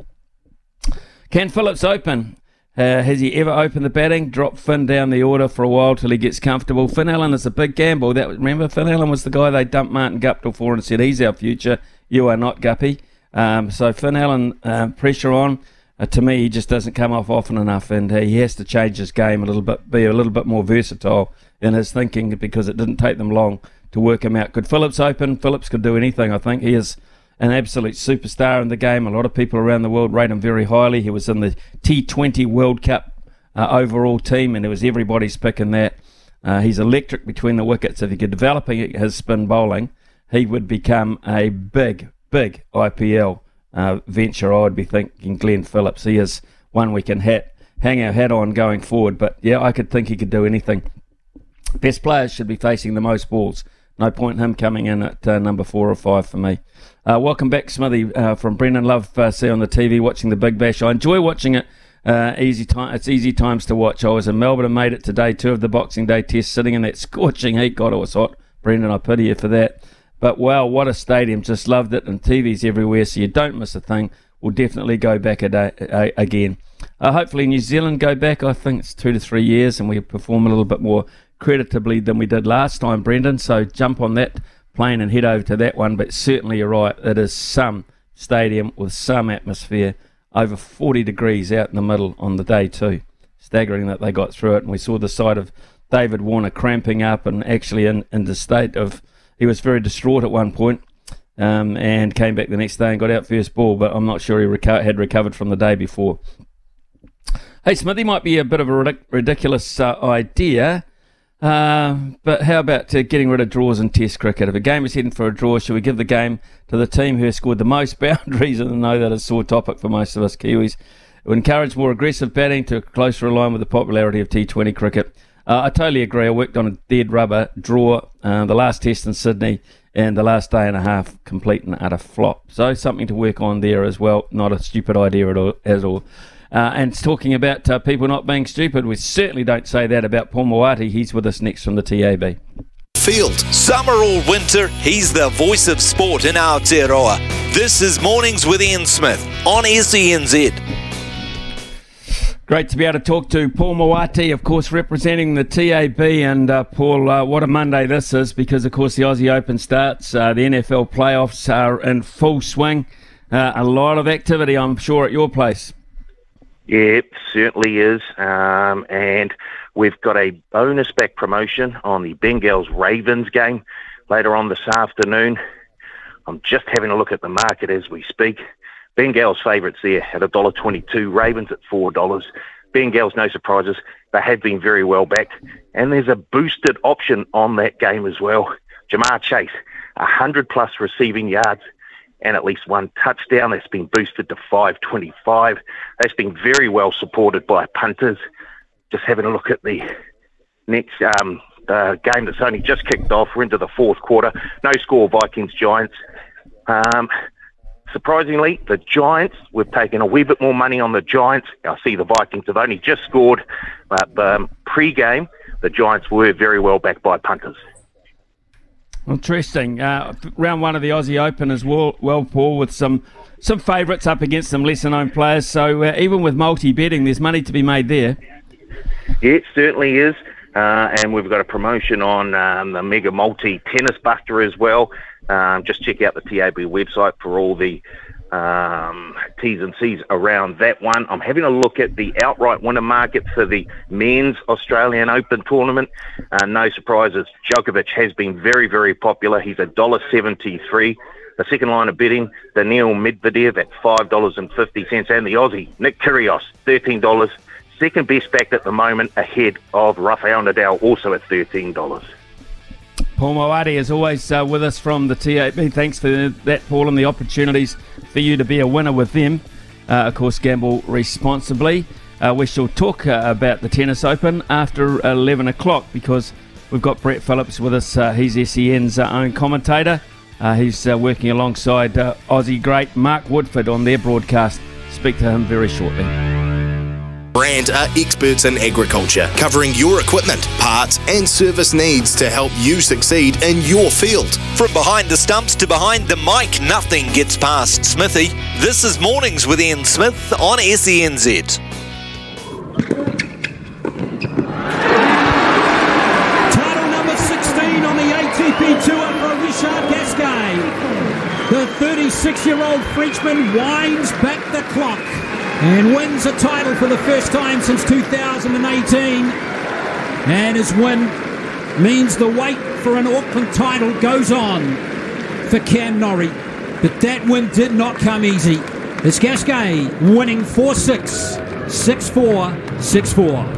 Can Phillips open? Uh, has he ever opened the batting? Drop Finn down the order for a while till he gets comfortable. Finn Allen is a big gamble. That remember, Finn Allen was the guy they dumped Martin Guptill for and said he's our future. You are not Guppy. Um, so Finn Allen, uh, pressure on. Uh, to me, he just doesn't come off often enough, and uh, he has to change his game a little bit, be a little bit more versatile in his thinking because it didn't take them long to work him out. Could Phillips open? Phillips could do anything. I think he is an absolute superstar in the game. A lot of people around the world rate him very highly. He was in the T20 World Cup uh, overall team, and it was everybody's picking that. Uh, he's electric between the wickets. If he could develop his spin bowling, he would become a big, big IPL uh, venture. I would be thinking Glenn Phillips. He is one we can hat, hang our hat on going forward. But yeah, I could think he could do anything. Best players should be facing the most balls. No point in him coming in at uh, number four or five for me. Uh, welcome back, Smithy, uh, from Brendan. Love uh, see on the TV watching the Big Bash. I enjoy watching it. Uh, easy time. It's easy times to watch. I was in Melbourne and made it today. Two of the Boxing Day tests, sitting in that scorching heat. God, it was hot. Brendan, I pity you for that. But wow, what a stadium! Just loved it, and TV's everywhere, so you don't miss a thing. We'll definitely go back a day, a, again. Uh, hopefully, New Zealand go back. I think it's two to three years, and we perform a little bit more creditably than we did last time, Brendan. So jump on that plane and head over to that one. But certainly you're right. It is some stadium with some atmosphere, over 40 degrees out in the middle on the day too. Staggering that they got through it. And we saw the sight of David Warner cramping up and actually in, in the state of he was very distraught at one point. Um, and came back the next day and got out first ball, but I'm not sure he reco- had recovered from the day before. Hey, Smithy might be a bit of a ridic- ridiculous uh, idea, uh, but how about uh, getting rid of draws in Test cricket? If a game is heading for a draw, should we give the game to the team who has scored the most boundaries? And I know that is a sore topic for most of us Kiwis. It would encourage more aggressive batting to closer align with the popularity of T20 cricket. Uh, I totally agree. I worked on a dead rubber draw, uh, the last test in Sydney, and the last day and a half complete and utter flop. So something to work on there as well. Not a stupid idea at all. At all. Uh, and talking about uh, people not being stupid, we certainly don't say that about Paul Moati. He's with us next from the TAB. Field. Summer or winter, he's the voice of sport in Aotearoa. This is Mornings with Ian Smith on SENZ. Great to be able to talk to Paul Moati, of course, representing the TAB. And uh, Paul, uh, what a Monday this is because, of course, the Aussie Open starts. Uh, the NFL playoffs are in full swing. Uh, a lot of activity, I'm sure, at your place. Yeah, certainly is. Um, and we've got a bonus back promotion on the Bengals Ravens game later on this afternoon. I'm just having a look at the market as we speak. Bengals favourites there at $1.22, Ravens at $4. Bengals, no surprises. They have been very well backed. And there's a boosted option on that game as well. Ja'Marr Chase, 100 plus receiving yards and at least one touchdown. That's been boosted to 525. That's been very well supported by punters. Just having a look at the next um, uh, game that's only just kicked off. We're into the fourth quarter. No score, Vikings Giants. Um, surprisingly, the Giants, we've taken a wee bit more money on the Giants. I see the Vikings have only just scored, but um, pre game, the Giants were very well backed by punters. Interesting. Uh, round one of the Aussie Open as well, well Paul, with some some favourites up against some lesser known players. So uh, even with multi betting, there's money to be made there. Yeah, it certainly is. Uh, and we've got a promotion on um, the Mega Multi Tennis Buster as well. Um, just check out the TAB website for all the um, T's and C's around that one. I'm having a look at the outright winner market for the men's Australian Open tournament. Uh, no surprises, Djokovic has been very, very popular. He's a dollar seventy-three. The second line of bidding, Daniil Medvedev at five dollars and fifty cents, and the Aussie Nick Kyrgios thirteen dollars. Second best backed at the moment, ahead of Rafael Nadal, also at thirteen dollars. Paul Moati is always uh, with us from the TAB. Thanks for that, Paul, and the opportunities for you to be a winner with them. Uh, of course, gamble responsibly. Uh, we shall talk uh, about the Tennis Open after 11 o'clock because we've got Brett Phillips with us. Uh, he's SEN's uh, own commentator. he's working alongside Aussie great Mark Woodforde on their broadcast. Speak to him very shortly. Brandt are experts in agriculture, covering your equipment, parts, and service needs to help you succeed in your field. From behind the stumps to behind the mic, nothing gets past Smithy. This is Mornings with Ian Smith on SENZ. Title number 16 on the ATP Tour for Richard Gasquet. The 36 year old Frenchman winds back the clock and wins a title for the first time since 2018. And his win means the wait for an Auckland title goes on for Cam Norrie. But that win did not come easy. It's Gasquet winning 4 6, 6 4, 6 4.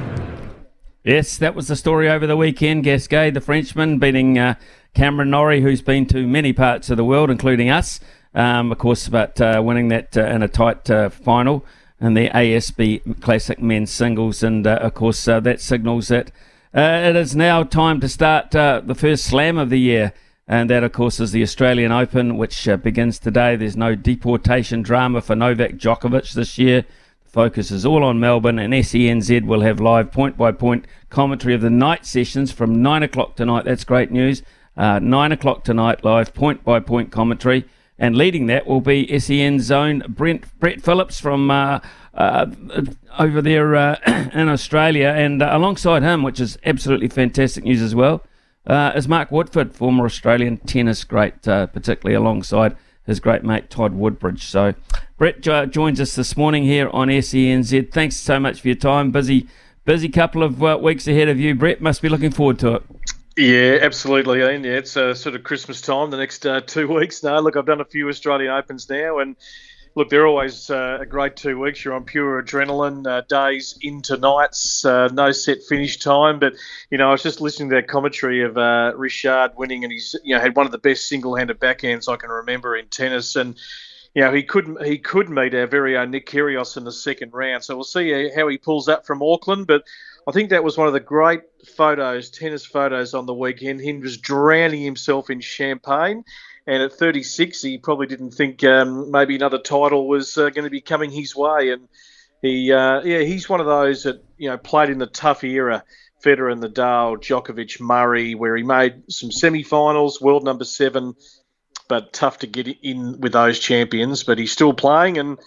Yes, that was the story over the weekend. Gasquet, the Frenchman, beating uh, Cameron Norrie, who's been to many parts of the world, including us, um, of course, but uh, winning that uh, in a tight uh, final and the ASB Classic Men's Singles. And uh, of course, uh, that signals that uh, it is now time to start uh, the first slam of the year. And that, of course, is the Australian Open, which uh, begins today. There's no deportation drama for Novak Djokovic this year. The focus is all on Melbourne, and SENZ will have live point by point commentary of the night sessions from 9 o'clock tonight. That's great news. 9 o'clock tonight, live point by point commentary. And leading that will be SEN's own Brent, Brett Phillips from uh, uh, over there uh, in Australia. And uh, alongside him, which is absolutely fantastic news as well, uh, is Mark Woodforde, former Australian tennis great, particularly alongside his great mate Todd Woodbridge. So Brett joins us this morning here on SENZ. Thanks so much for your time. Busy, busy couple of weeks ahead of you, Brett. Must be looking forward to it. Yeah, absolutely, Ian. Yeah, it's uh, sort of Christmas time the next uh, two weeks now. Look, I've done a few Australian Opens now, and look, they're always uh, a great two weeks. You're on pure adrenaline, uh, days into nights, uh, no set finish time. But you know, I was just listening to that commentary of uh, Richard winning, and he's you know had one of the best single-handed backhands I can remember in tennis, and you know he could he could meet our very own Nick Kyrgios in the second round. So we'll see how he pulls that from Auckland, but. I think that was one of the great photos, tennis photos on the weekend. He was drowning himself in champagne. And at 36, he probably didn't think um, maybe another title was uh, going to be coming his way. And he, uh, yeah, he's one of those that you know played in the tough era. Federer and Nadal, Djokovic, Murray, where he made some semi-finals, world number seven, but tough to get in with those champions. But he's still playing, and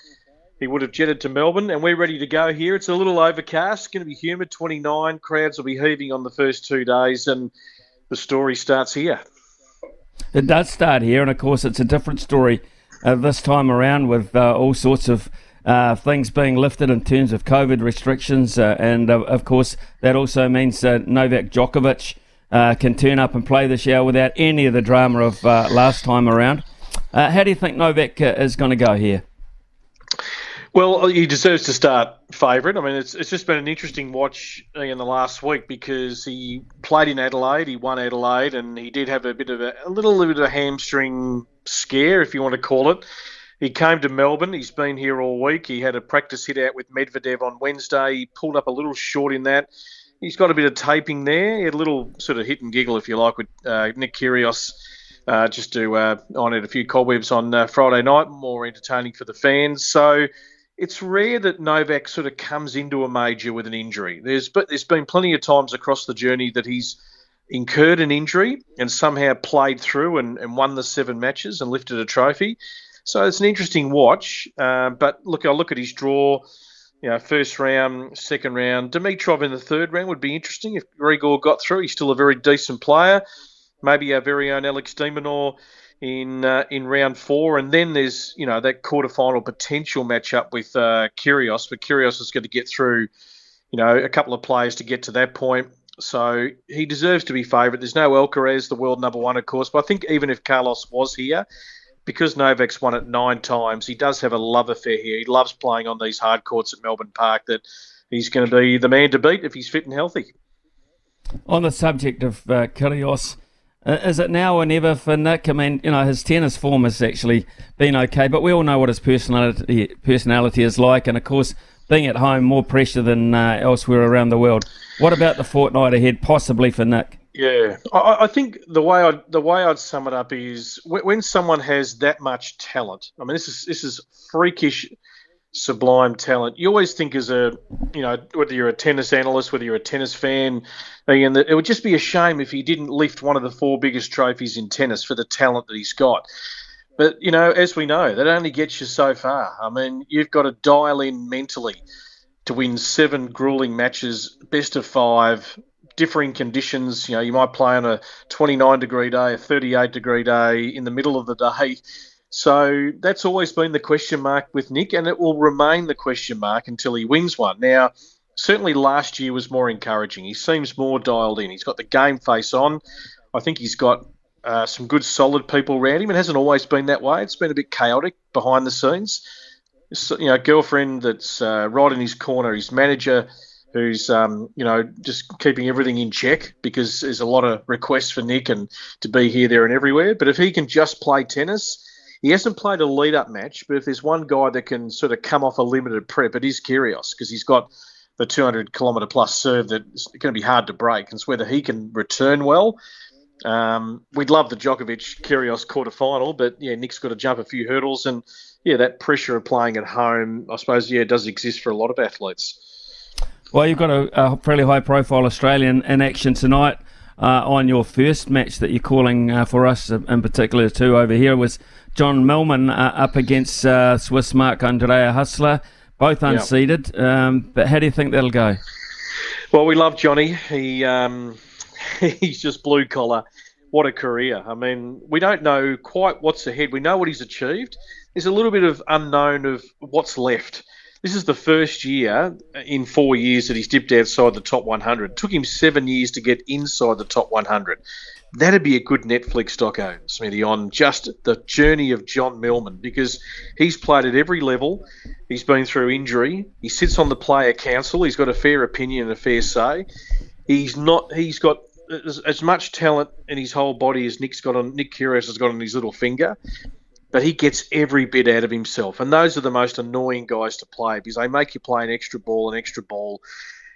he would have jetted to Melbourne, and we're ready to go here. It's a little overcast, going to be humid, 29. Crowds will be heaving on the first two days, and the story starts here. It does start here, and of course, it's a different story uh, this time around with uh, all sorts of uh, things being lifted in terms of COVID restrictions, uh, and uh, of course, that also means uh, Novak Djokovic can turn up and play this year without any of the drama of last time around. how do you think Novak is going to go here? Well, he deserves to start favourite. I mean, it's it's just been an interesting watch in the last week because he played in Adelaide, he won Adelaide, and he did have a bit of a, a little bit of a hamstring scare, if you want to call it. He came to Melbourne. He's been here all week. He had a practice hit out with Medvedev on Wednesday. He pulled up a little short in that. He's got a bit of taping there. He had a little sort of hit and giggle, if you like, with uh, Nick Kyrgios. Uh, just to uh, iron out a few cobwebs on uh, Friday night, more entertaining for the fans. So it's rare that Novak sort of comes into a major with an injury. There's but there's been plenty of times across the journey that he's incurred an injury and somehow played through and, and won the seven matches and lifted a trophy. So it's an interesting watch. Uh, but look, I look at his draw. You know, first round, second round. Dimitrov in the third round would be interesting if Grigor got through. He's still a very decent player. Maybe our very own Alex de Minaur in uh, in round four, and then there's you know that quarterfinal potential matchup with uh, Kyrgios, but Kyrgios is going to get through, you know, a couple of players to get to that point. So he deserves to be favourite. There's no Alcaraz, the world number one, of course, but I think even if Carlos was here, because Novak's won it nine times, he does have a love affair here. He loves playing on these hard courts at Melbourne Park. That he's going to be the man to beat if he's fit and healthy. On the subject of uh, Kyrgios, is it now or never for Nick? I mean, you know, his tennis form has actually been okay, but we all know what his personality personality is like, and of course, being at home, more pressure than uh, elsewhere around the world. What about the fortnight ahead, possibly for Nick? Yeah, I, I, think the way I the way I'd sum it up is when, when, someone has that much talent. I mean, this is this is freakish, sublime talent. You always think as a you know whether you're a tennis analyst, whether you're a tennis fan, and it would just be a shame if he didn't lift one of the four biggest trophies in tennis for the talent that he's got. But you know, as we know, that only gets you so far. I mean, you've got to dial in mentally to win seven grueling matches, best of five, differing conditions. You know, you might play on a 29 degree day, a 38 degree day, in the middle of the day. So that's always been the question mark with Nick, and it will remain the question mark until he wins one. Now, certainly last year was more encouraging. He seems more dialed in. He's got the game face on. I think he's got uh, some good, solid people around him. It hasn't always been that way. It's been a bit chaotic behind the scenes. So, you know, girlfriend that's uh, right in his corner, his manager who's um, you know just keeping everything in check because there's a lot of requests for Nick and to be here, there, and everywhere. But if he can just play tennis, he hasn't played a lead-up match. But if there's one guy that can sort of come off a limited prep, it is Kyrgios because he's got the 200 kilometre plus serve that's going to be hard to break. And it's whether he can return well. Um, we'd love the Djokovic Kyrgios quarter final, but yeah, Nick's got to jump a few hurdles, and yeah, that pressure of playing at home, I suppose, yeah, does exist for a lot of athletes. Well, you've got a, a fairly high profile Australian in action tonight. Uh, on your first match that you're calling uh, for us, in particular, too, over here was John Millman uh, up against uh, Swiss Marc-Andrea Huesler, both unseeded. Yep. Um, but how do you think that'll go? Well, we love Johnny. He um, he's just blue collar. What a career! I mean, we don't know quite what's ahead. We know what he's achieved. There's a little bit of unknown of what's left. This is the first year in four years that he's dipped outside the top 100. It took him seven years to get inside the top 100. That'd be a good Netflix doco, Smithy, on just the journey of John Millman because he's played at every level. He's been through injury. He sits on the player council. He's got a fair opinion and a fair say. He's not. He's got as, as much talent in his whole body as Nick's got on. Nick Kyrgios has got on his little finger but he gets every bit out of himself. And those are the most annoying guys to play because they make you play an extra ball, an extra ball.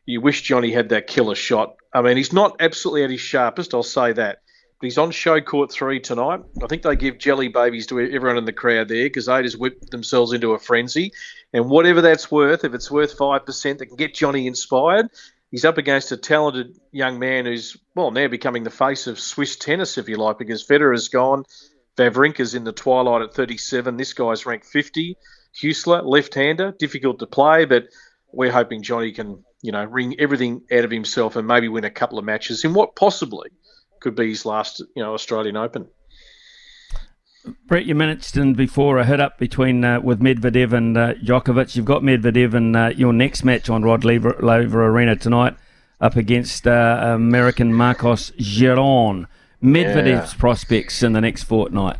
You wish Johnny had that killer shot. I mean, he's not absolutely at his sharpest, I'll say that. He's on show court three tonight. I think they give jelly babies to everyone in the crowd there because they just whip themselves into a frenzy. And whatever that's worth, if it's worth 5%, that can get Johnny inspired. He's up against a talented young man who's, well, now becoming the face of Swiss tennis, if you like, because Federer's gone. Wawrinka's in the twilight at 37. This guy's ranked 50. Huesler, left-hander, difficult to play, but we're hoping Johnny can, you know, wring everything out of himself and maybe win a couple of matches in what possibly could be his last, you know, Australian Open. Brett, you mentioned before a hit up between uh, with Medvedev and uh, Djokovic. You've got Medvedev in uh, your next match on Rod Laver, Laver Arena tonight, up against uh, American Marcos Giron. Medvedev's yeah. prospects in the next fortnight?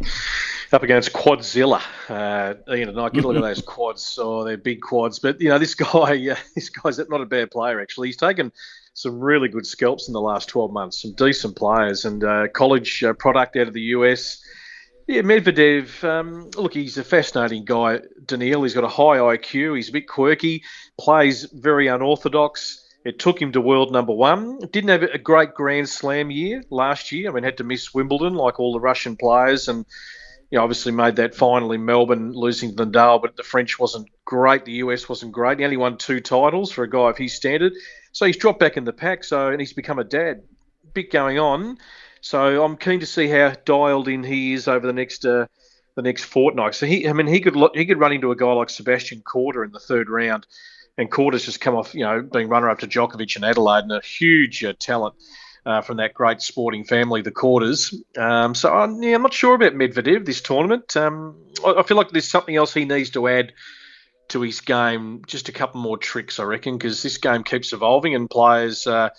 Up against Quadzilla. Uh, you know, I get a look at those quads. Oh, they're big quads. But you know, this guy, uh, this guy's not a bad player actually. He's taken some really good scalps in the last 12 months. Some decent players and uh, college uh, product out of the US. Yeah, Medvedev. Um, look, he's a fascinating guy. Daniil. He's got a high IQ. He's a bit quirky. Plays very unorthodox. It took him to world number one. Didn't have a great Grand Slam year last year. I mean, had to miss Wimbledon like all the Russian players, and you know, obviously made that final in Melbourne, losing to Nadal. But the French wasn't great. The US wasn't great. He only won two titles for a guy of his standard. So he's dropped back in the pack. So and he's become a dad. bit going on. So I'm keen to see how dialed in he is over the next uh, the next fortnight. So he, I mean, he could he could run into a guy like Sebastian Korda in the third round, and Korda's just come off, you know, being runner up to Djokovic in Adelaide, and a huge uh, talent. Uh, from that great sporting family, the Kordas. Um, so I'm, yeah, I'm not sure about Medvedev this tournament. Um, I, I, feel like there's something else he needs to add to his game. Just a couple more tricks, I reckon, because this game keeps evolving and players, uh,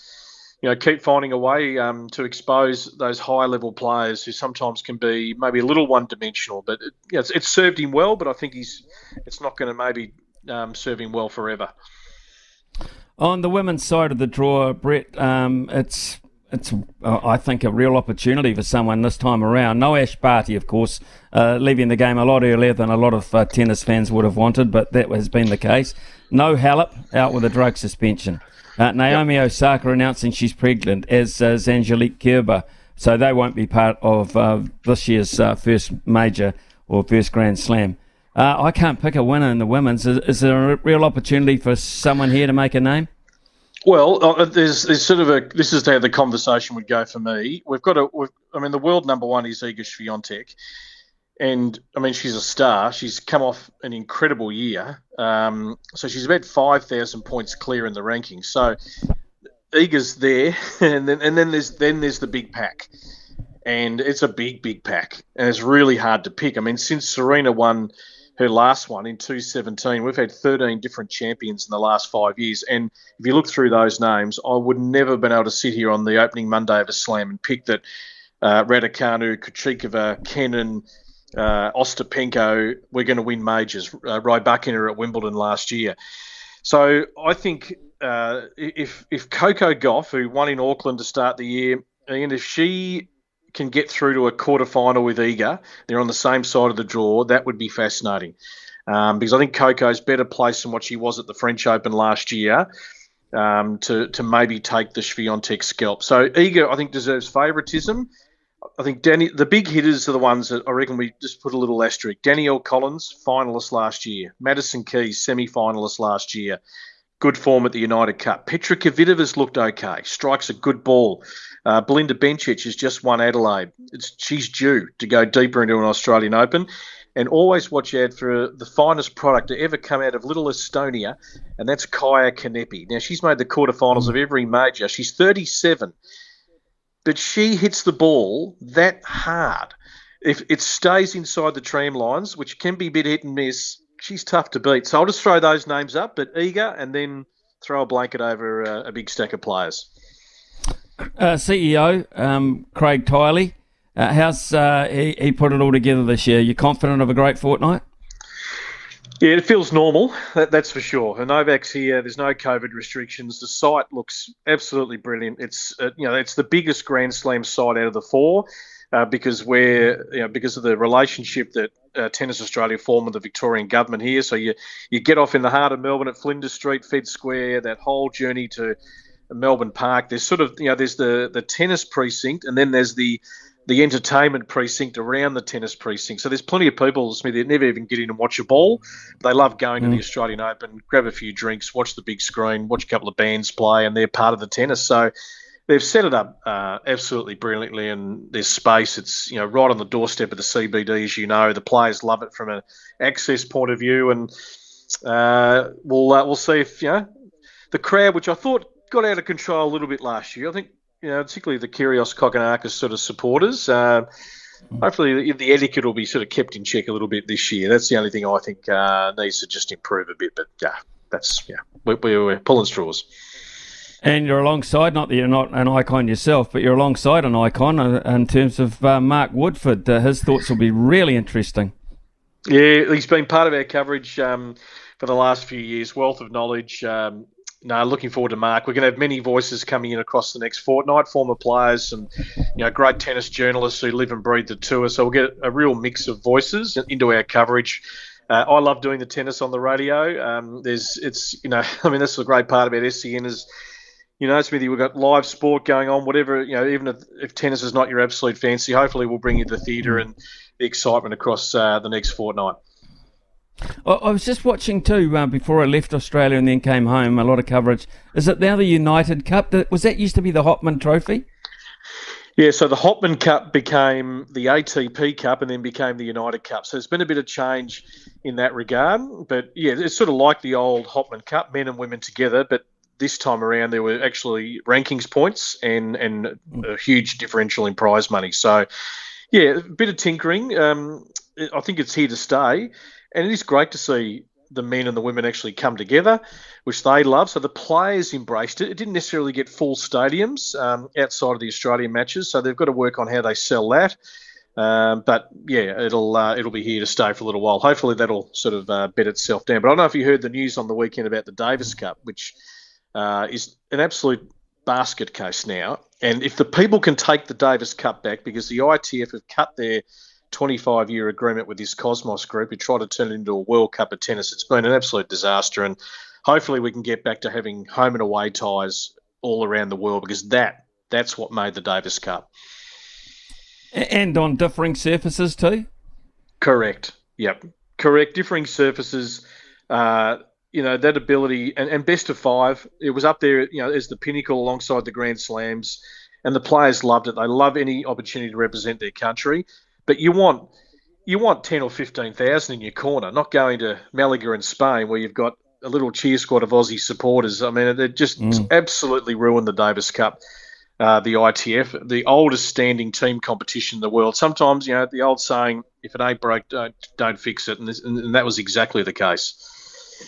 you know, keep finding a way um, to expose those high level players who sometimes can be maybe a little one dimensional. But it, you know, it's, it's, served him well, but I think he's it's not going to maybe um, serve him well forever. On the women's side of the draw, Brett, um, it's it's, uh, I think, a real opportunity for someone this time around. No Ash Barty, of course, uh, leaving the game a lot earlier than a lot of uh, tennis fans would have wanted, but that has been the case. No Halep, out with a drug suspension. Uh, Naomi yep. Osaka announcing she's pregnant, as is Angelique Kerber. So they won't be part of uh, this year's uh, first major or first Grand Slam. I can't pick a winner in the women's. Is, is there a real opportunity for someone here to make a name? Well, uh, there's, there's sort of a this is how the conversation would go for me. We've got a, we've, I mean, the world number one is Iga Swiatek, and I mean she's a star. She's come off an incredible year, um, so she's about five thousand points clear in the rankings. So Iga's there, and then and then there's then there's the big pack, and it's a big big pack, and it's really hard to pick. I mean, since Serena won her last one in 2017. We've had 13 different champions in the last five years. And if you look through those names, I would never have been able to sit here on the opening Monday of a slam and pick that uh, Raducanu, Krejcikova, Kenin, uh, Ostapenko, we're going to win majors. Uh, Rybakina at Wimbledon last year. So I think uh, if if Coco Gauff, who won in Auckland to start the year, and if she can get through to a quarter final with Iga, they're on the same side of the draw, that would be fascinating. Um, because I think Coco's better placed than what she was at the French Open last year um, to, to maybe take the Swiatek scalp. So Iga, I think, deserves favouritism. I think Danny, the big hitters are the ones that I reckon we just put a little asterisk. Danielle Collins, finalist last year. Madison Keys, semi-finalist last year. Good form at the United Cup. Petra Kvitova's looked okay. Strikes a good ball. Uh, Belinda Bencic has just won Adelaide. It's, she's due to go deeper into an Australian Open. And always watch out for the finest product to ever come out of Little Estonia, and that's Kaya Kanepi. Now, she's made the quarterfinals of every major. She's 37, but she hits the ball that hard. If it stays inside the tram lines, which can be a bit hit and miss, she's tough to beat. So I'll just throw those names up, but Iga, and then throw a blanket over uh, a big stack of players. Uh, CEO um, Craig Tiley, uh, how's uh, he, he put it all together this year? You confident of a great fortnight? Yeah, it feels normal. That, that's for sure. And Novak's here. There's no COVID restrictions. The site looks absolutely brilliant. It's uh, you know it's the biggest Grand Slam site out of the four. Uh, because we're you know, because of the relationship that uh, Tennis Australia formed with the Victorian government here. So you you get off in the heart of Melbourne at Flinders Street, Fed Square, that whole journey to Melbourne Park. There's sort of you know there's the the tennis precinct, and then there's the the entertainment precinct around the tennis precinct. So there's plenty of people, Smith, that never even get in and watch a ball. They love going mm. to the mm. Australian Open, grab a few drinks, watch the big screen, watch a couple of bands play, and they're part of the tennis. So they've set it up uh, absolutely brilliantly, and there's space. It's you know right on the doorstep of the CBD, as you know. The players love it from an access point of view, and uh, we'll uh, we'll see if you know the crowd, which I thought got out of control a little bit last year. I think, you know, particularly the Kyrgios Kokkinakis sort of supporters. Uh, hopefully, the, the, etiquette will be sort of kept in check a little bit this year. That's the only thing I think uh, needs to just improve a bit. But yeah, that's yeah, we, we're pulling straws. And you're alongside, not that you're not an icon yourself, but you're alongside an icon uh, in terms of uh, Mark Woodforde. Uh, his thoughts will be really interesting. Yeah, he's been part of our coverage um, for the last few years. Wealth of knowledge. Um, no, looking forward to Mark. We're going to have many voices coming in across the next fortnight, former players and you know great tennis journalists who live and breathe the tour. So we'll get a real mix of voices into our coverage. Uh, I love doing the tennis on the radio. Um, there's, it's you know, I mean that's the great part about SEN is, you know, Smithy, we've got live sport going on. Whatever you know, even if, if tennis is not your absolute fancy, hopefully we'll bring you the theatre and the excitement across uh, the next fortnight. I was just watching too uh, before I left Australia and then came home. A lot of coverage. Is it now the United Cup? Was that used to be the Hopman Trophy? Yeah, so the Hopman Cup became the ATP Cup and then became the United Cup. So there's been a bit of change in that regard. But yeah, it's sort of like the old Hopman Cup, men and women together. But this time around, there were actually rankings points and, and a huge differential in prize money. So yeah, a bit of tinkering. Um, I think it's here to stay. And it is great to see the men and the women actually come together, which they love. So the players embraced it. It didn't necessarily get full stadiums um, outside of the Australian matches, so they've got to work on how they sell that. Um, but yeah, it'll uh, it'll be here to stay for a little while. Hopefully that'll sort of uh, bed itself down. But I don't know if you heard the news on the weekend about the Davis Cup, which uh, is an absolute basket case now. And if the people can take the Davis Cup back, because the ITF have cut their 25 year agreement with this Cosmos group who tried to turn it into a World Cup of tennis. It's been an absolute disaster. And hopefully we can get back to having home and away ties all around the world because that that's what made the Davis Cup. And on differing surfaces too? Correct. Yep. Correct. Differing surfaces. Uh, you know that ability and, and best of five. It was up there, you know, as the pinnacle alongside the Grand Slams, and the players loved it. They love any opportunity to represent their country. But you want you want ten or fifteen thousand in your corner, not going to Malaga in Spain where you've got a little cheer squad of Aussie supporters. I mean, they just mm. absolutely ruined the Davis Cup. Uh, the ITF, the oldest standing team competition in the world. Sometimes, you know, the old saying, "If it ain't broke, don't, don't fix it," and, this, and that was exactly the case.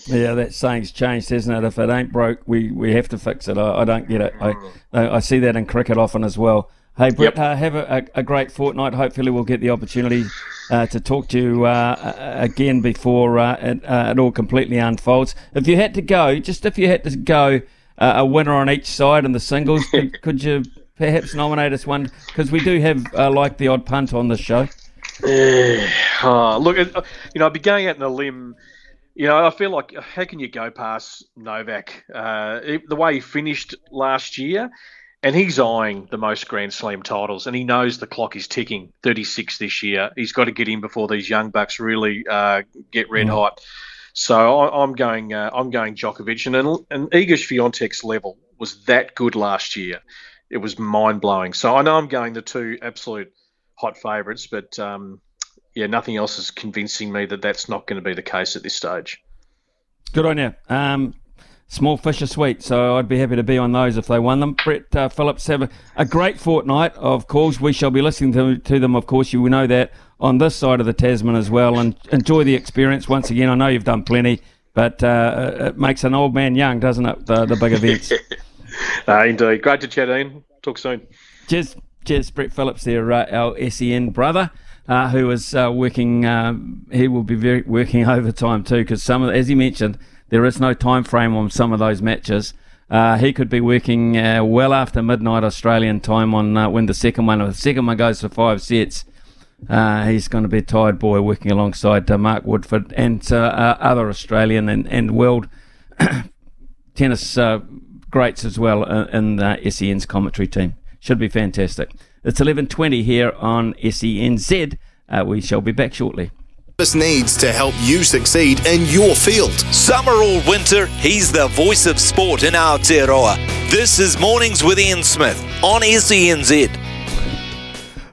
Yeah, that saying's changed, hasn't it? If it ain't broke, we, we have to fix it. I, I don't get it. I, I see that in cricket often as well. Hey, Brett, yep. uh, have a, a, great fortnight. Hopefully, we'll get the opportunity uh, to talk to you uh, again before uh, it, uh, it, all completely unfolds. If you had to go, just if you had to go uh, a winner on each side in the singles, could, could you perhaps nominate us one? Because we do have like the odd punt on this show. oh, look, you know, I'd be going out on a limb. You know, I feel like how can you go past Novak? the way he finished last year and he's eyeing the most Grand Slam titles, and he knows the clock is ticking. 36 this year. He's got to get in before these young bucks really uh, get red hot. So I, am going. Uh, I'm going Djokovic, and and Iga Swiatek's level was that good last year. It was mind blowing. So I know I'm going the two absolute hot favourites, but um, yeah, nothing else is convincing me that that's not going to be the case at this stage. Good on you. Um, small fish are sweet. So I'd be happy to be on those if they won them. Brett uh, Phillips have a, a, great fortnight of calls. We shall be listening to, to them, of course. You know that on this side of the Tasman as well. And enjoy the experience once again. I know you've done plenty, but uh, it makes an old man young, doesn't it? The, the big events. uh, indeed. Great to chat, Ian. Talk soon. Cheers. Cheers, Brett Phillips there, uh, our SEN brother. Uh, who is uh, working? Uh, he will be very working overtime too, because some, of, as he mentioned, there is no time frame on some of those matches. Uh, he could be working uh, well after midnight Australian time on uh, when the second one, the second one goes for five sets. Uh, he's going to be a tired boy working alongside uh, Mark Woodforde and uh, other Australian and, and world tennis greats as well in the SEN's commentary team. Should be fantastic. It's 11.20 here on SENZ. we shall be back shortly needs to help you succeed in your field. Summer or winter, he's the voice of sport in Aotearoa. This is Mornings with Ian Smith on SENZ.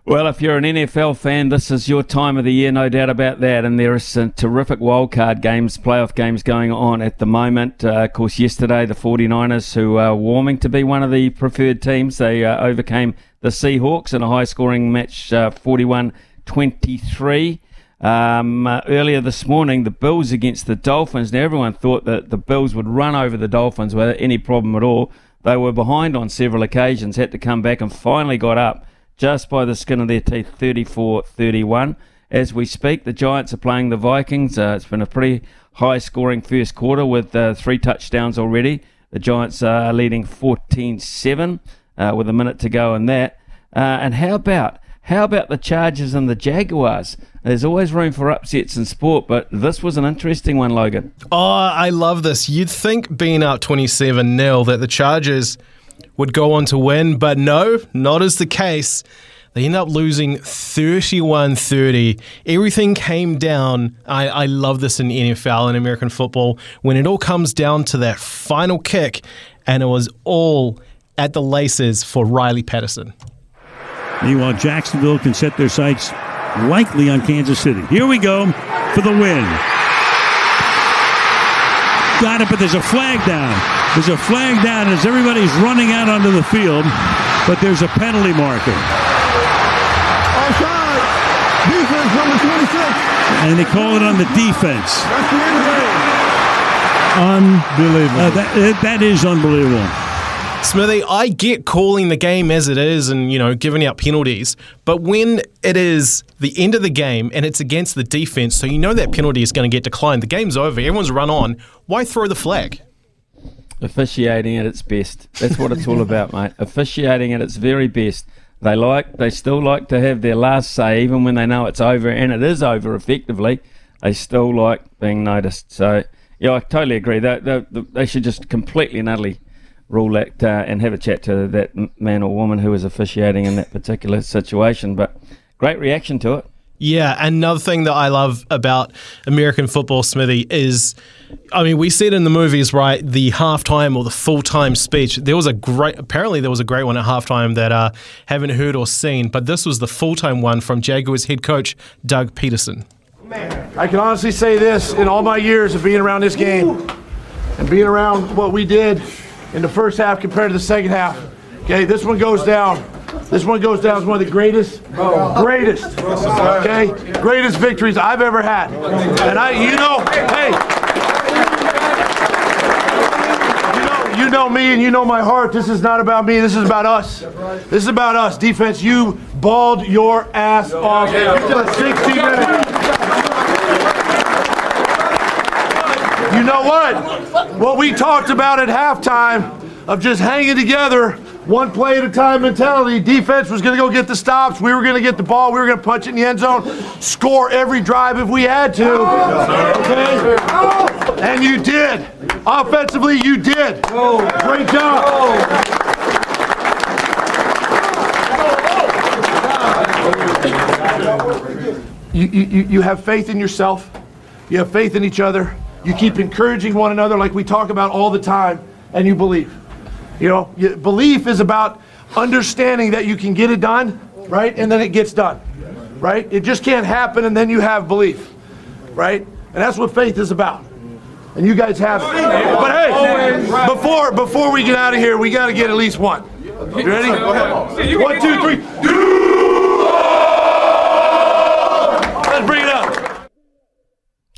Well, if you're an NFL fan, this is your time of the year, no doubt about that. And there are some terrific wildcard games, playoff games going on at the moment. Uh, of course, yesterday, the 49ers, who are warming to be one of the preferred teams, they uh, overcame the Seahawks in a high scoring match, uh, 41 23. Um, uh, earlier this morning, the Bills against the Dolphins. Now, everyone thought that the Bills would run over the Dolphins without any problem at all. They were behind on several occasions, had to come back, and finally got up just by the skin of their teeth 34 31. As we speak, the Giants are playing the Vikings. Uh, it's been a pretty high scoring first quarter with uh, three touchdowns already. The Giants are leading 14 7 uh, with a minute to go in that. Uh, and how about how about the Chargers and the Jaguars? There's always room for upsets in sport, but this was an interesting one, Logan. Oh, I love this. You'd think being up 27 0 that the Chargers would go on to win, but no, not as the case. They end up losing 31 30. Everything came down. I, I love this in NFL and American football when it all comes down to that final kick, and it was all at the laces for Riley Patterson. Meanwhile, Jacksonville can set their sights likely on Kansas City. Here we go for the win. Got it, but there's a flag down. There's a flag down as everybody's running out onto the field, but there's a penalty marker. Offside. Defense number 26. And they call it on the defense. That's the end of it. Unbelievable. Uh, that, that is unbelievable. Smithy, I get calling the game as it is and, you know, giving out penalties, but when it is the end of the game and it's against the defense, so you know that penalty is going to get declined, the game's over, everyone's run on, why throw the flag? Officiating at its best. That's what it's all about, mate. Officiating at its very best. They like, they still like to have their last say, even when they know it's over, and it is over effectively. They still like being noticed. So, yeah, I totally agree. They, they, they should just completely and utterly rule act uh, and have a chat to that man or woman who was officiating in that particular situation. But great reaction to it. Yeah, another thing that I love about American football, Smithy, is I mean, we see it in the movies, right? The halftime or the full time speech. There was a great, apparently, there was a great one at halftime that I uh, haven't heard or seen, but this was the full time one from Jaguars head coach Doug Pederson. I can honestly say this in all my years of being around this game and being around what we did in the first half compared to the second half. Okay, this one goes down. This one goes down as one of the greatest, greatest, okay, greatest victories I've ever had. And I, you know, hey, you know, you know me and you know my heart. This is not about me. This is about us. This is about us. Defense, you balled your ass off for 60 minutes. You know what? What we talked about at halftime of just hanging together, one play at a time mentality. Defense was going to go get the stops. We were going to get the ball. We were going to punch it in the end zone, score every drive if we had to. Okay? And you did. Offensively, you did. Great job. You, you, you have faith in yourself. You have faith in each other. You keep encouraging one another like we talk about all the time, and you believe. You know, you, belief is about understanding that you can get it done, right? And then it gets done, right? It just can't happen, and then you have belief, right? And that's what faith is about. And you guys have it. But hey, before before we get out of here, we got to get at least one. You ready? One, two, three. Let's bring it up.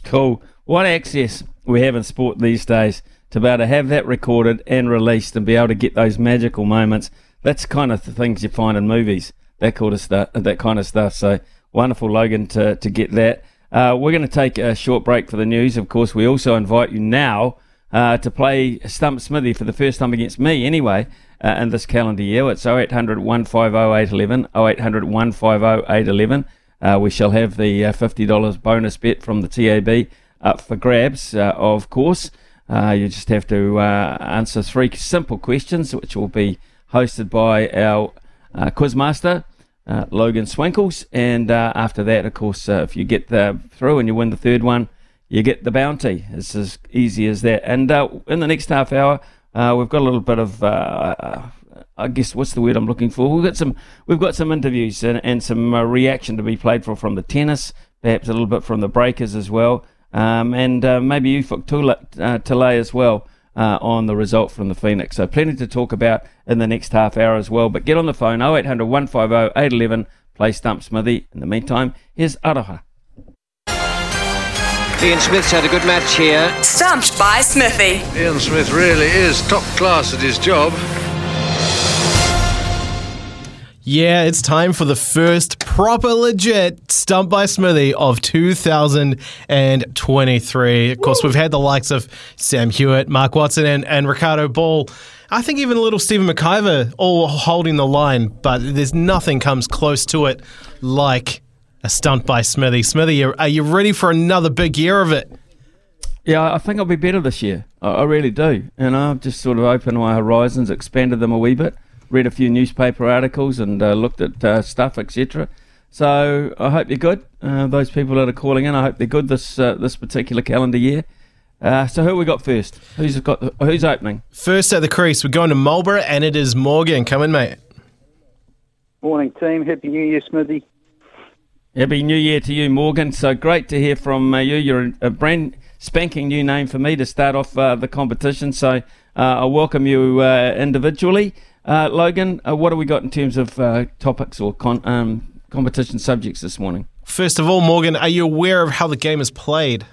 Cool. What access we have in sport these days to be able to have that recorded and released and be able to get those magical moments. That's kind of the things you find in movies. That kind of stuff. That kind of stuff. So wonderful, Logan, to to get that. Uh, we're going to take a short break for the news. Of course, we also invite you now uh, to play Stump Smithy for the first time against me, anyway, uh, in this calendar year. It's 0800 150 811, 0800 150 811. Uh, we shall have the uh, $50 bonus bet from the TAB up for grabs, uh, of course. you just have to answer three simple questions, which will be hosted by our quizmaster, uh, Logan Swinkles. And uh, after that, of course, uh, if you get through and you win the third one, you get the bounty. It's as easy as that. And in the next half hour, we've got a little bit of. I guess what's the word I'm looking for? We've got some we've got some interviews and, and some uh, reaction to be played for from the tennis, perhaps a little bit from the breakers as well, um, and uh, maybe Ufuk Talay uh, as well uh, on the result from the Phoenix. So plenty to talk about in the next half hour as well. But get on the phone 0800 150 811. Play Stump Smithy. In the meantime, here's Aroha. Ian Smith's had a good match here. Stumped by Smithy. Ian Smith really is top class at his job. Yeah, it's time for the first proper legit Stump by Smithy of 2023. Of course, we've had the likes of Sam Hewitt, Mark Watson, and, and Ricardo Ball. I think even little Stephen McIver all holding the line, but there's nothing comes close to it like a stunt by Smithy. Smithy, are you ready for another big year of it? Yeah, I think I'll be better this year. I, I really do. And I've just sort of opened my horizons, expanded them a wee bit read a few newspaper articles and uh, looked at uh, stuff, etc. So I hope you're good. Uh, those people that are calling in, I hope they're good this uh, this particular calendar year. Uh, so who we got first? Who's got? Who's opening? First at the crease, we're going to Marlborough, and it is Morgan. Come in, mate. Morning, team. Happy New Year, Smithy. Happy New Year to you, Morgan. So great to hear from uh, you. You're a brand spanking new name for me to start off uh, the competition. So uh, I welcome you uh, individually. Uh, Logan, uh, what have we got in terms of topics or con- um, competition subjects this morning? First of all, Morgan, are you aware of how the game is played?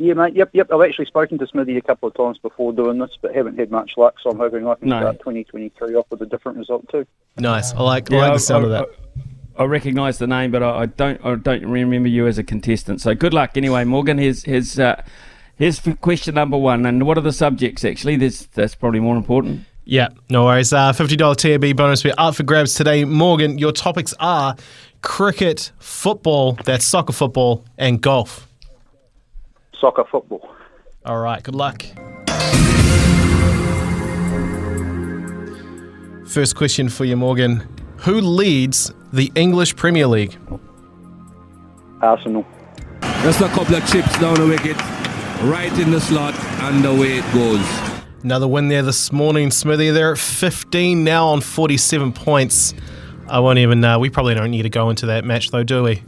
Yeah, mate. Yep, yep. I've actually spoken to Smithy a couple of times before doing this, but haven't had much luck. So I'm hoping I can no. start 2023 off with a different result too. Nice. I like, yeah, I like the sound I, of that. I, I recognise the name, but I, I, don't. I don't remember you as a contestant. So good luck anyway, Morgan. Here's here's uh, here's question number one. And what are the subjects actually? This that's probably more important. Yeah, no worries. Uh, $50 TAB bonus We're up for grabs today. Morgan, your topics are cricket, football, that's soccer football, and golf soccer football. All right, good luck. First question for you, Morgan. Who leads the English Premier League? Arsenal. Just a couple of chips down the wicket, right in the slot, and away it goes. Another win there this morning, Smithy. They're at 15 now on 47 points. I won't even. Uh, we probably don't need to go into that match, though, do we?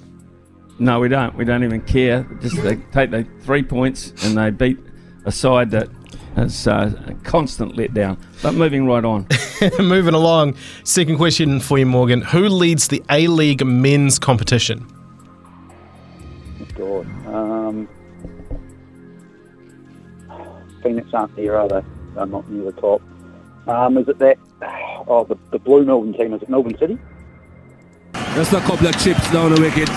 No, we don't. We don't even care. Just they take the three points and they beat a side that is uh, a constant letdown. But moving right on. moving along. Second question for you, Morgan. Who leads the A League men's competition? God. Um, Phoenix aren't there, are they? They're not near the top. Um, is it that? Oh, the, the blue Melbourne team. Is it Melbourne City? Just a couple of chips down the wicket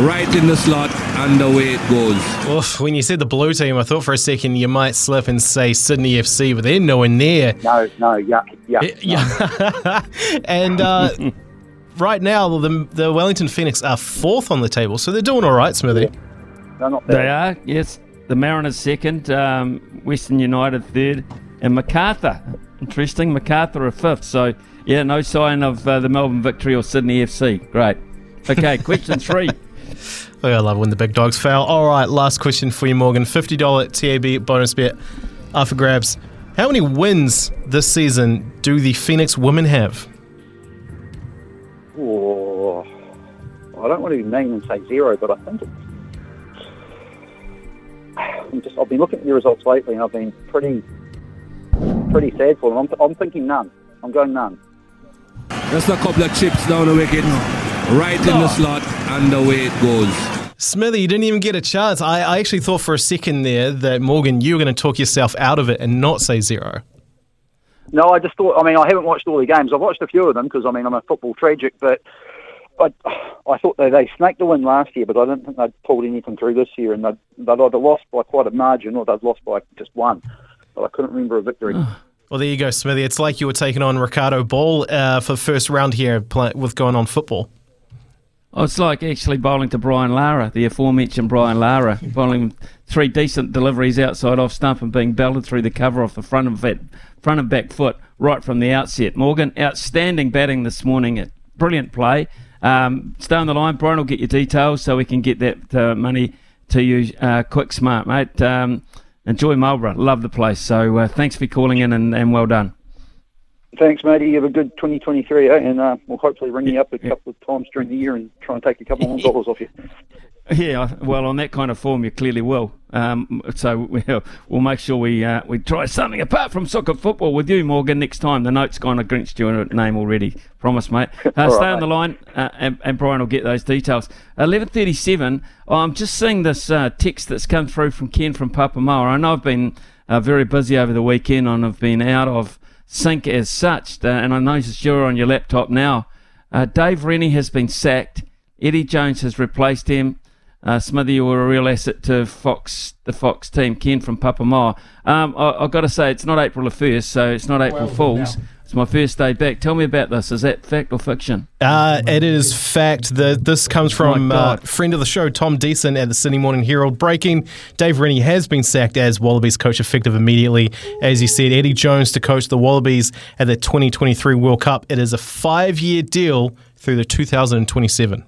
right in the slot, and away it goes. Oof, when you said the blue team, I thought for a second you might slip and say Sydney FC, but they're nowhere near. No, no, yuck, yuck. Yeah. and uh, right now, the, the Wellington Phoenix are fourth on the table, so they're doing all right, Smithy. Yeah. They're not bad. They are, yes. The Mariners second, um, Western United third, and Macarthur. Interesting, Macarthur a fifth. So, yeah, no sign of uh, the Melbourne Victory or Sydney FC. Great. Okay, question three. Oh, I love when the big dogs fail. All right, last question for you, Morgan. $50 TAB bonus bet up for grabs. How many wins this season do the Phoenix women have? Oh, I don't want to be mean and say zero, but I think it's. I'm just, I've been looking at the results lately, and I've been pretty, pretty sad for them. I'm, I'm thinking none. I'm going none. Just a couple of chips down the wicket, right in the oh. slot, and away it goes. Smithy, you didn't even get a chance. I, I actually thought for a second there that Morgan, you were going to talk yourself out of it and not say zero. No, I just thought. I mean, I haven't watched all the games. I've watched a few of them because I mean I'm a football tragic, but I, I thought they, they snaked the win last year, but I didn't think they'd pulled anything through this year, and they'd, they'd either lost by quite a margin or they'd lost by just one. But I couldn't remember a victory. Well, there you go, Smithy. It's like you were taking on Ricardo Ball uh, for the first round here with going on football. Oh, it's like actually bowling to Brian Lara, the aforementioned Brian Lara, bowling three decent deliveries outside off stump and being belted through the cover off the front of that front and back foot right from the outset. Morgan, outstanding batting this morning. Brilliant play. Um, stay on the line. Brian will get your details so we can get that uh, money to you uh, quick, smart, mate. Um, enjoy Marlborough. Love the place. So uh, thanks for calling in and, and well done. Thanks, matey. You have a good 2023, eh? and uh, we'll hopefully ring you up a couple of times during the year and try and take a couple more dollars off you. Yeah, well, on that kind of form, you clearly will. Um, so we'll, we'll make sure we uh, we try something apart from soccer football with you, Morgan, next time. The note's kind of grinched your name already. Promise, mate. Uh, stay right, on the line, uh, and, and, Brian will get those details. 11.37, I'm just seeing this uh, text that's come through from Ken from Papamoa. I know I've been uh, very busy over the weekend and I've been out of sync as such. Uh, and I notice you're on your laptop now. Uh, Dave Rennie has been sacked. Eddie Jones has replaced him. Uh, Smithy, you were a real asset to Fox, the Fox team. Ken from Papamoa. Um, I, have got to say, it's not April the 1st, so it's not April well, Fool's. Now. It's my first day back. Tell me about this. Is that fact or fiction? Uh, it is fact. The, this comes from uh, friend of the show, Tom Decent at the Sydney Morning Herald. Breaking Dave Rennie has been sacked as Wallabies coach effective immediately. As you said, Eddie Jones to coach the Wallabies at the 2023 World Cup. It is a five year deal through the 2027.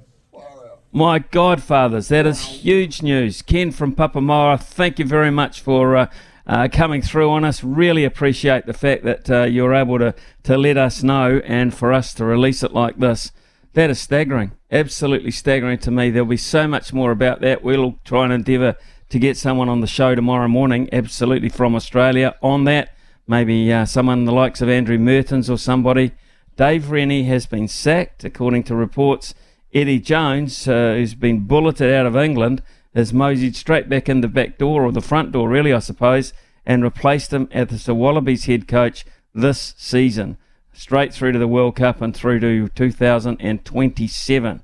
My godfathers, that is huge news. Ken from Papamoa, thank you very much for uh, uh, coming through on us. Really appreciate the fact that uh, you're able to, to let us know and for us to release it like this. That is staggering, absolutely staggering to me. There'll be so much more about that. We'll try and endeavour to get someone on the show tomorrow morning, absolutely from Australia, on that. Maybe uh, someone the likes of Andrew Mehrtens or somebody. Dave Rennie has been sacked, according to reports. Eddie Jones, uh, who's been bulleted out of England, has moseyed straight back in the back door, or the front door, really, I suppose, and replaced him as the Wallabies head coach this season straight through to the World Cup and through to 2027.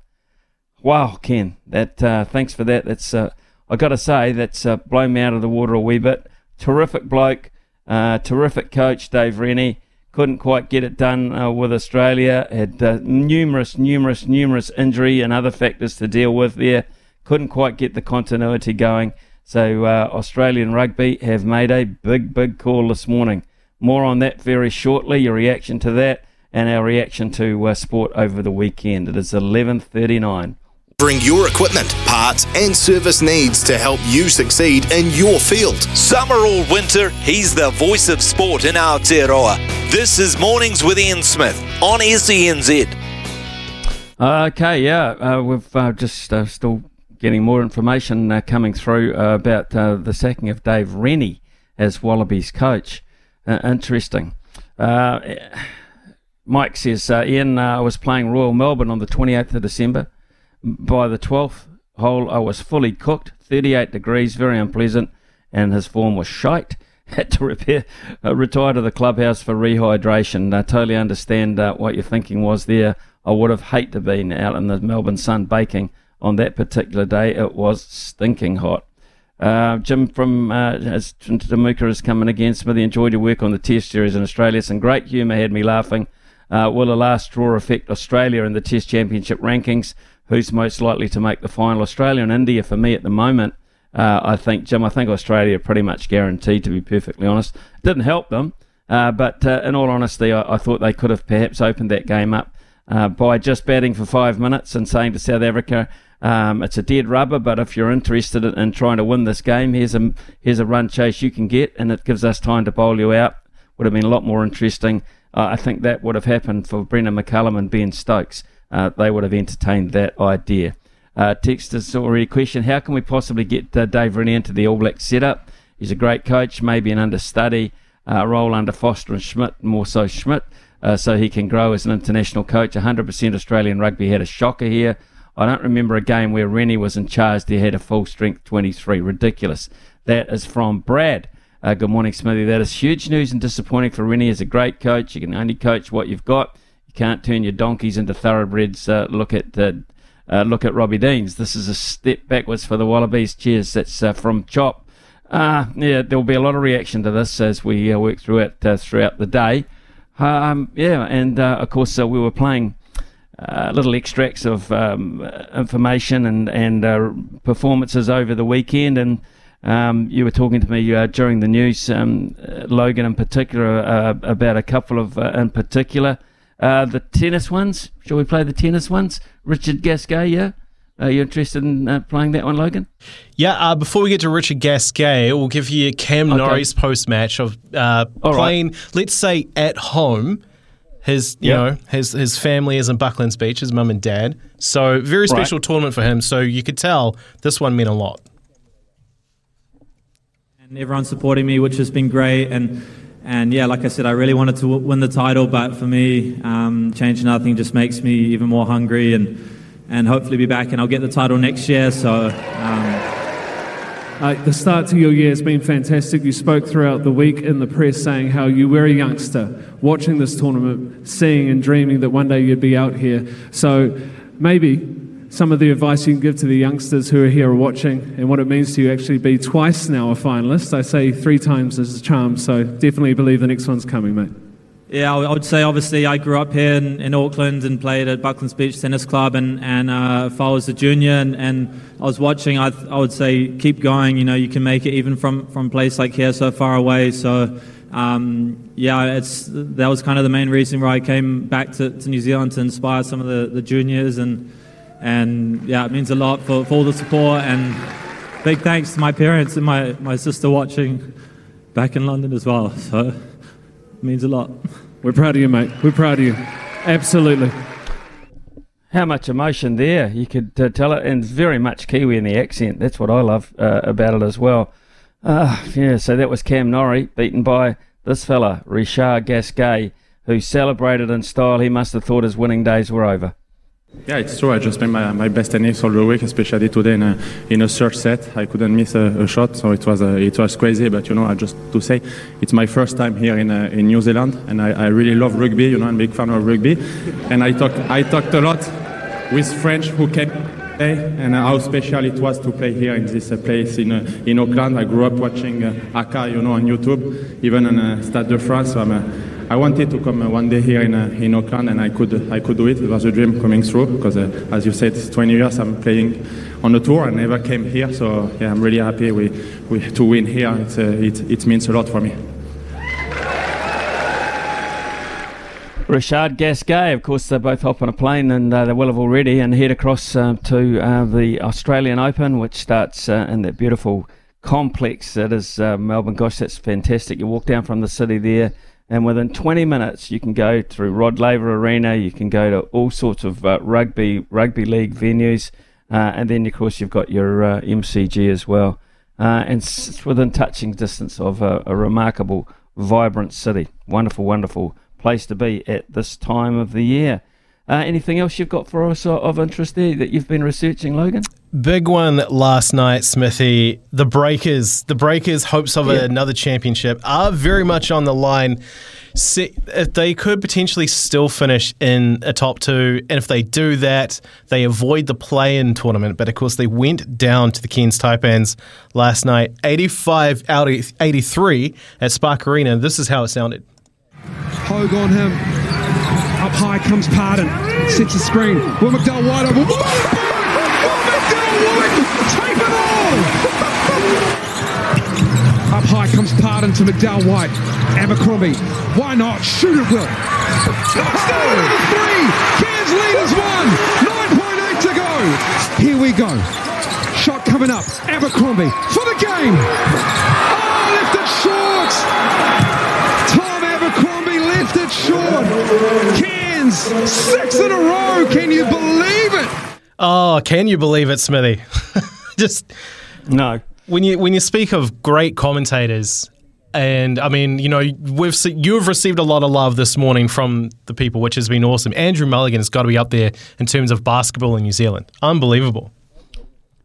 Wow, Ken, that uh, thanks for that. That's uh, I got to say that's uh, blown me out of the water a wee bit. Terrific bloke, uh, terrific coach, Dave Rennie. Couldn't quite get it done uh, with Australia. Had uh, numerous, numerous, numerous injury and other factors to deal with there. Couldn't quite get the continuity going. So Australian rugby have made a big, big call this morning. More on that very shortly. Your reaction to that and our reaction to uh, sport over the weekend. It is 11:39. Bring your equipment, parts, and service needs to help you succeed in your field. Summer or winter, he's the voice of sport in Aotearoa. This is Mornings with Ian Smith on SENZ. Okay, yeah, uh, we've uh, just uh, still getting more information uh, coming through uh, about uh, the sacking of Dave Rennie as Wallabies coach. Uh, interesting. Uh, Mike says, Ian, I was playing Royal Melbourne on the 28th of December. By the 12th hole, I was fully cooked, 38 degrees, very unpleasant, and his form was shite. Had to repair, uh, retire to the clubhouse for rehydration. I totally understand uh, what your thinking was there. I would have hated to been out in the Melbourne sun baking on that particular day. It was stinking hot. Uh, Jim from uh, Temuka is coming again. Smithy enjoyed your work on the Test series in Australia. Some great humour had me laughing. Uh, will a last draw affect Australia in the Test Championship rankings? Who's most likely to make the final? Australia and India for me at the moment. Uh, I think, Jim, I think Australia are pretty much guaranteed, to be perfectly honest. Didn't help them, uh, but uh, in all honesty, I, I, thought they could have perhaps opened that game up uh, by just batting for five minutes and saying to South Africa, um, it's a dead rubber, but if you're interested in, in, trying to win this game, here's a here's a run chase you can get, and it gives us time to bowl you out. Would have been a lot more interesting. Uh, I think that would have happened for Brendon McCullum and Ben Stokes. Uh, they would have entertained that idea. Uh, text us already question: How can we possibly get uh, Dave Rennie into the All Black setup? He's a great coach, maybe an understudy uh, role under Foster and Schmidt, more so Schmidt, uh, so he can grow as an international coach. 100% Australian rugby had a shocker here. I don't remember a game where Rennie was in charge. They had a full strength 23. Ridiculous. That is from Brad. Uh, good morning, Smithy. That is huge news and disappointing for Rennie as a great coach. You can only coach what you've got. You can't turn your donkeys into thoroughbreds. Uh, look at uh, uh look at Robbie Deans. This is a step backwards for the Wallabies. Cheers. That's uh, from Chop. Uh, yeah, there will be a lot of reaction to this as we work through it throughout the day. Um, yeah, and of course we were playing uh, little extracts of um, information and and uh, performances over the weekend. And um, you were talking to me uh, during the news, um, uh, Logan in particular, uh, about a couple of uh, in particular. the tennis ones. Shall we play the tennis ones? Richard Gasquet, yeah. Are you interested in uh, playing that one, Logan? Yeah, uh, before we get to Richard Gasquet, we'll give you Cam okay. Norrie post match of uh, playing, right. let's say, at home his, you yep. know, his his family is in Bucklands Beach, his mum and dad. So very special right. tournament for him. So you could tell this one meant a lot. And everyone's supporting me, which has been great. And and yeah, like I said, I really wanted to win the title, but for me, um, changing nothing just makes me even more hungry and and hopefully be back and I'll get the title next year. So. Um, uh, the start to your year has been fantastic. You spoke throughout the week in the press saying how you were a youngster watching this tournament, seeing and dreaming that one day you'd be out here. So maybe some of the advice you can give to the youngsters who are here watching and what it means to you actually be twice now a finalist. I say three times is a charm, so definitely believe the next one's coming, mate. Yeah, I would say obviously I grew up here in, in Auckland and played at Bucklands Beach Tennis Club. And, and uh, if I was a junior and, and I was watching, I, I would say keep going. You know, you can make it even from, from a place like here so far away. So, um, yeah, it's, that was kind of the main reason why I came back to, to New Zealand to inspire some of the, the juniors. And, and yeah, it means a lot for, for all the support. And big thanks to my parents and my, my sister watching back in London as well. So means a lot. We're proud of you, mate. We're proud of you. Absolutely. How much emotion there. You could uh, tell it, and very much Kiwi in the accent. That's what I love uh, about it as well. Uh, yeah, so that was Cam Norrie, beaten by this fella, Richard Gasquet, who celebrated in style. He must have thought his winning days were over. Yeah, it's true. I just made my, my best innings all the week, especially today in a, in a third set. I couldn't miss a, a shot, so it was uh, it was crazy. But you know, I just to say, it's my first time here in uh, in New Zealand, and I, I really love rugby. You know, I'm a big fan of rugby, and I talked I talked a lot with French who came and how special it was to play here in this uh, place in uh, in Auckland. I grew up watching uh, Aka, you know, on YouTube, even on uh, Stade de France. So I'm, I wanted to come uh, one day here in uh, in Auckland, and I could I could do it. It was a dream coming through because, uh, as you said, it's 20 years I'm playing on the tour. I never came here, so yeah, I'm really happy we, we to win here. Uh, it it means a lot for me. Richard Gasquet, of course, they both hop on a plane and uh, they will have already and head across uh, to uh, the Australian Open, which starts in that beautiful complex that is Melbourne. Gosh, that's fantastic. You walk down from the city there, and within 20 minutes, you can go through Rod Laver Arena, you can go to all sorts of uh, rugby rugby league venues, and then, of course, you've got your MCG as well. and it's within touching distance of a, a remarkable, vibrant city. Wonderful, wonderful place to be at this time of the year. Uh, anything else you've got for us of interest there that you've been researching, Logan? Big one last night, Smithy. The Breakers, the Breakers' hopes of yeah. another championship are very much on the line. See, if they could potentially still finish in a top two, and if they do that, they avoid the play-in tournament. But of course, they went down to the Cairns Taipans last night, 85 out of 83 at Spark Arena. This is how it sounded. Hogue on him. Up high comes Pardon. Sets the screen. Will McDowell wide open. Comes Pardon to McDowell White. Abercrombie. Why not? Shoot it, Will. Still another three. Cairns lead is one. 9.8 to go. Here we go. Shot coming up. Abercrombie for the game. Ah, oh, left it short. Tom Abercrombie left it short. Cairns, six in a row. Can you believe it? Oh, can you believe it, Smithy? Just no. When you when you speak of great commentators, and I mean, you know, we've you've received a lot of love this morning from the people, which has been awesome. Andrew Mulligan has got to be up there in terms of basketball in New Zealand. Unbelievable.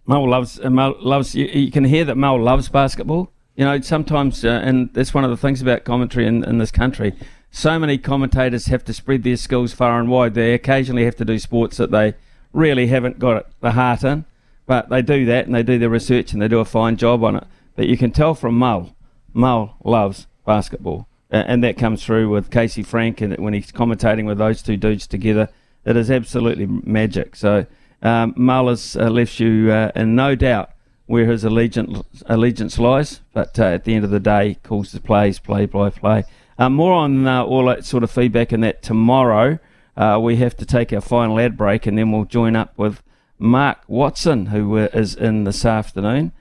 Mel loves uh, Mel loves. You, you, can hear that Mel loves basketball. You know, sometimes, uh, and that's one of the things about commentary in, in this country. So many commentators have to spread their skills far and wide. They occasionally have to do sports that they really haven't got the heart in, but they do that and they do their research and they do a fine job on it. But you can tell from Mull, Mull loves basketball, and that comes through with Casey Frank and when he's commentating with those two dudes together. It is absolutely magic. So um, Mull has uh, left you uh, in no doubt where his allegiance, allegiance lies, but uh, at the end of the day, calls the plays, play by play. Uh, more on uh, all that sort of feedback and that tomorrow. Uh, we have to take our final ad break and then we'll join up with Mark Watson, who uh, in this afternoon.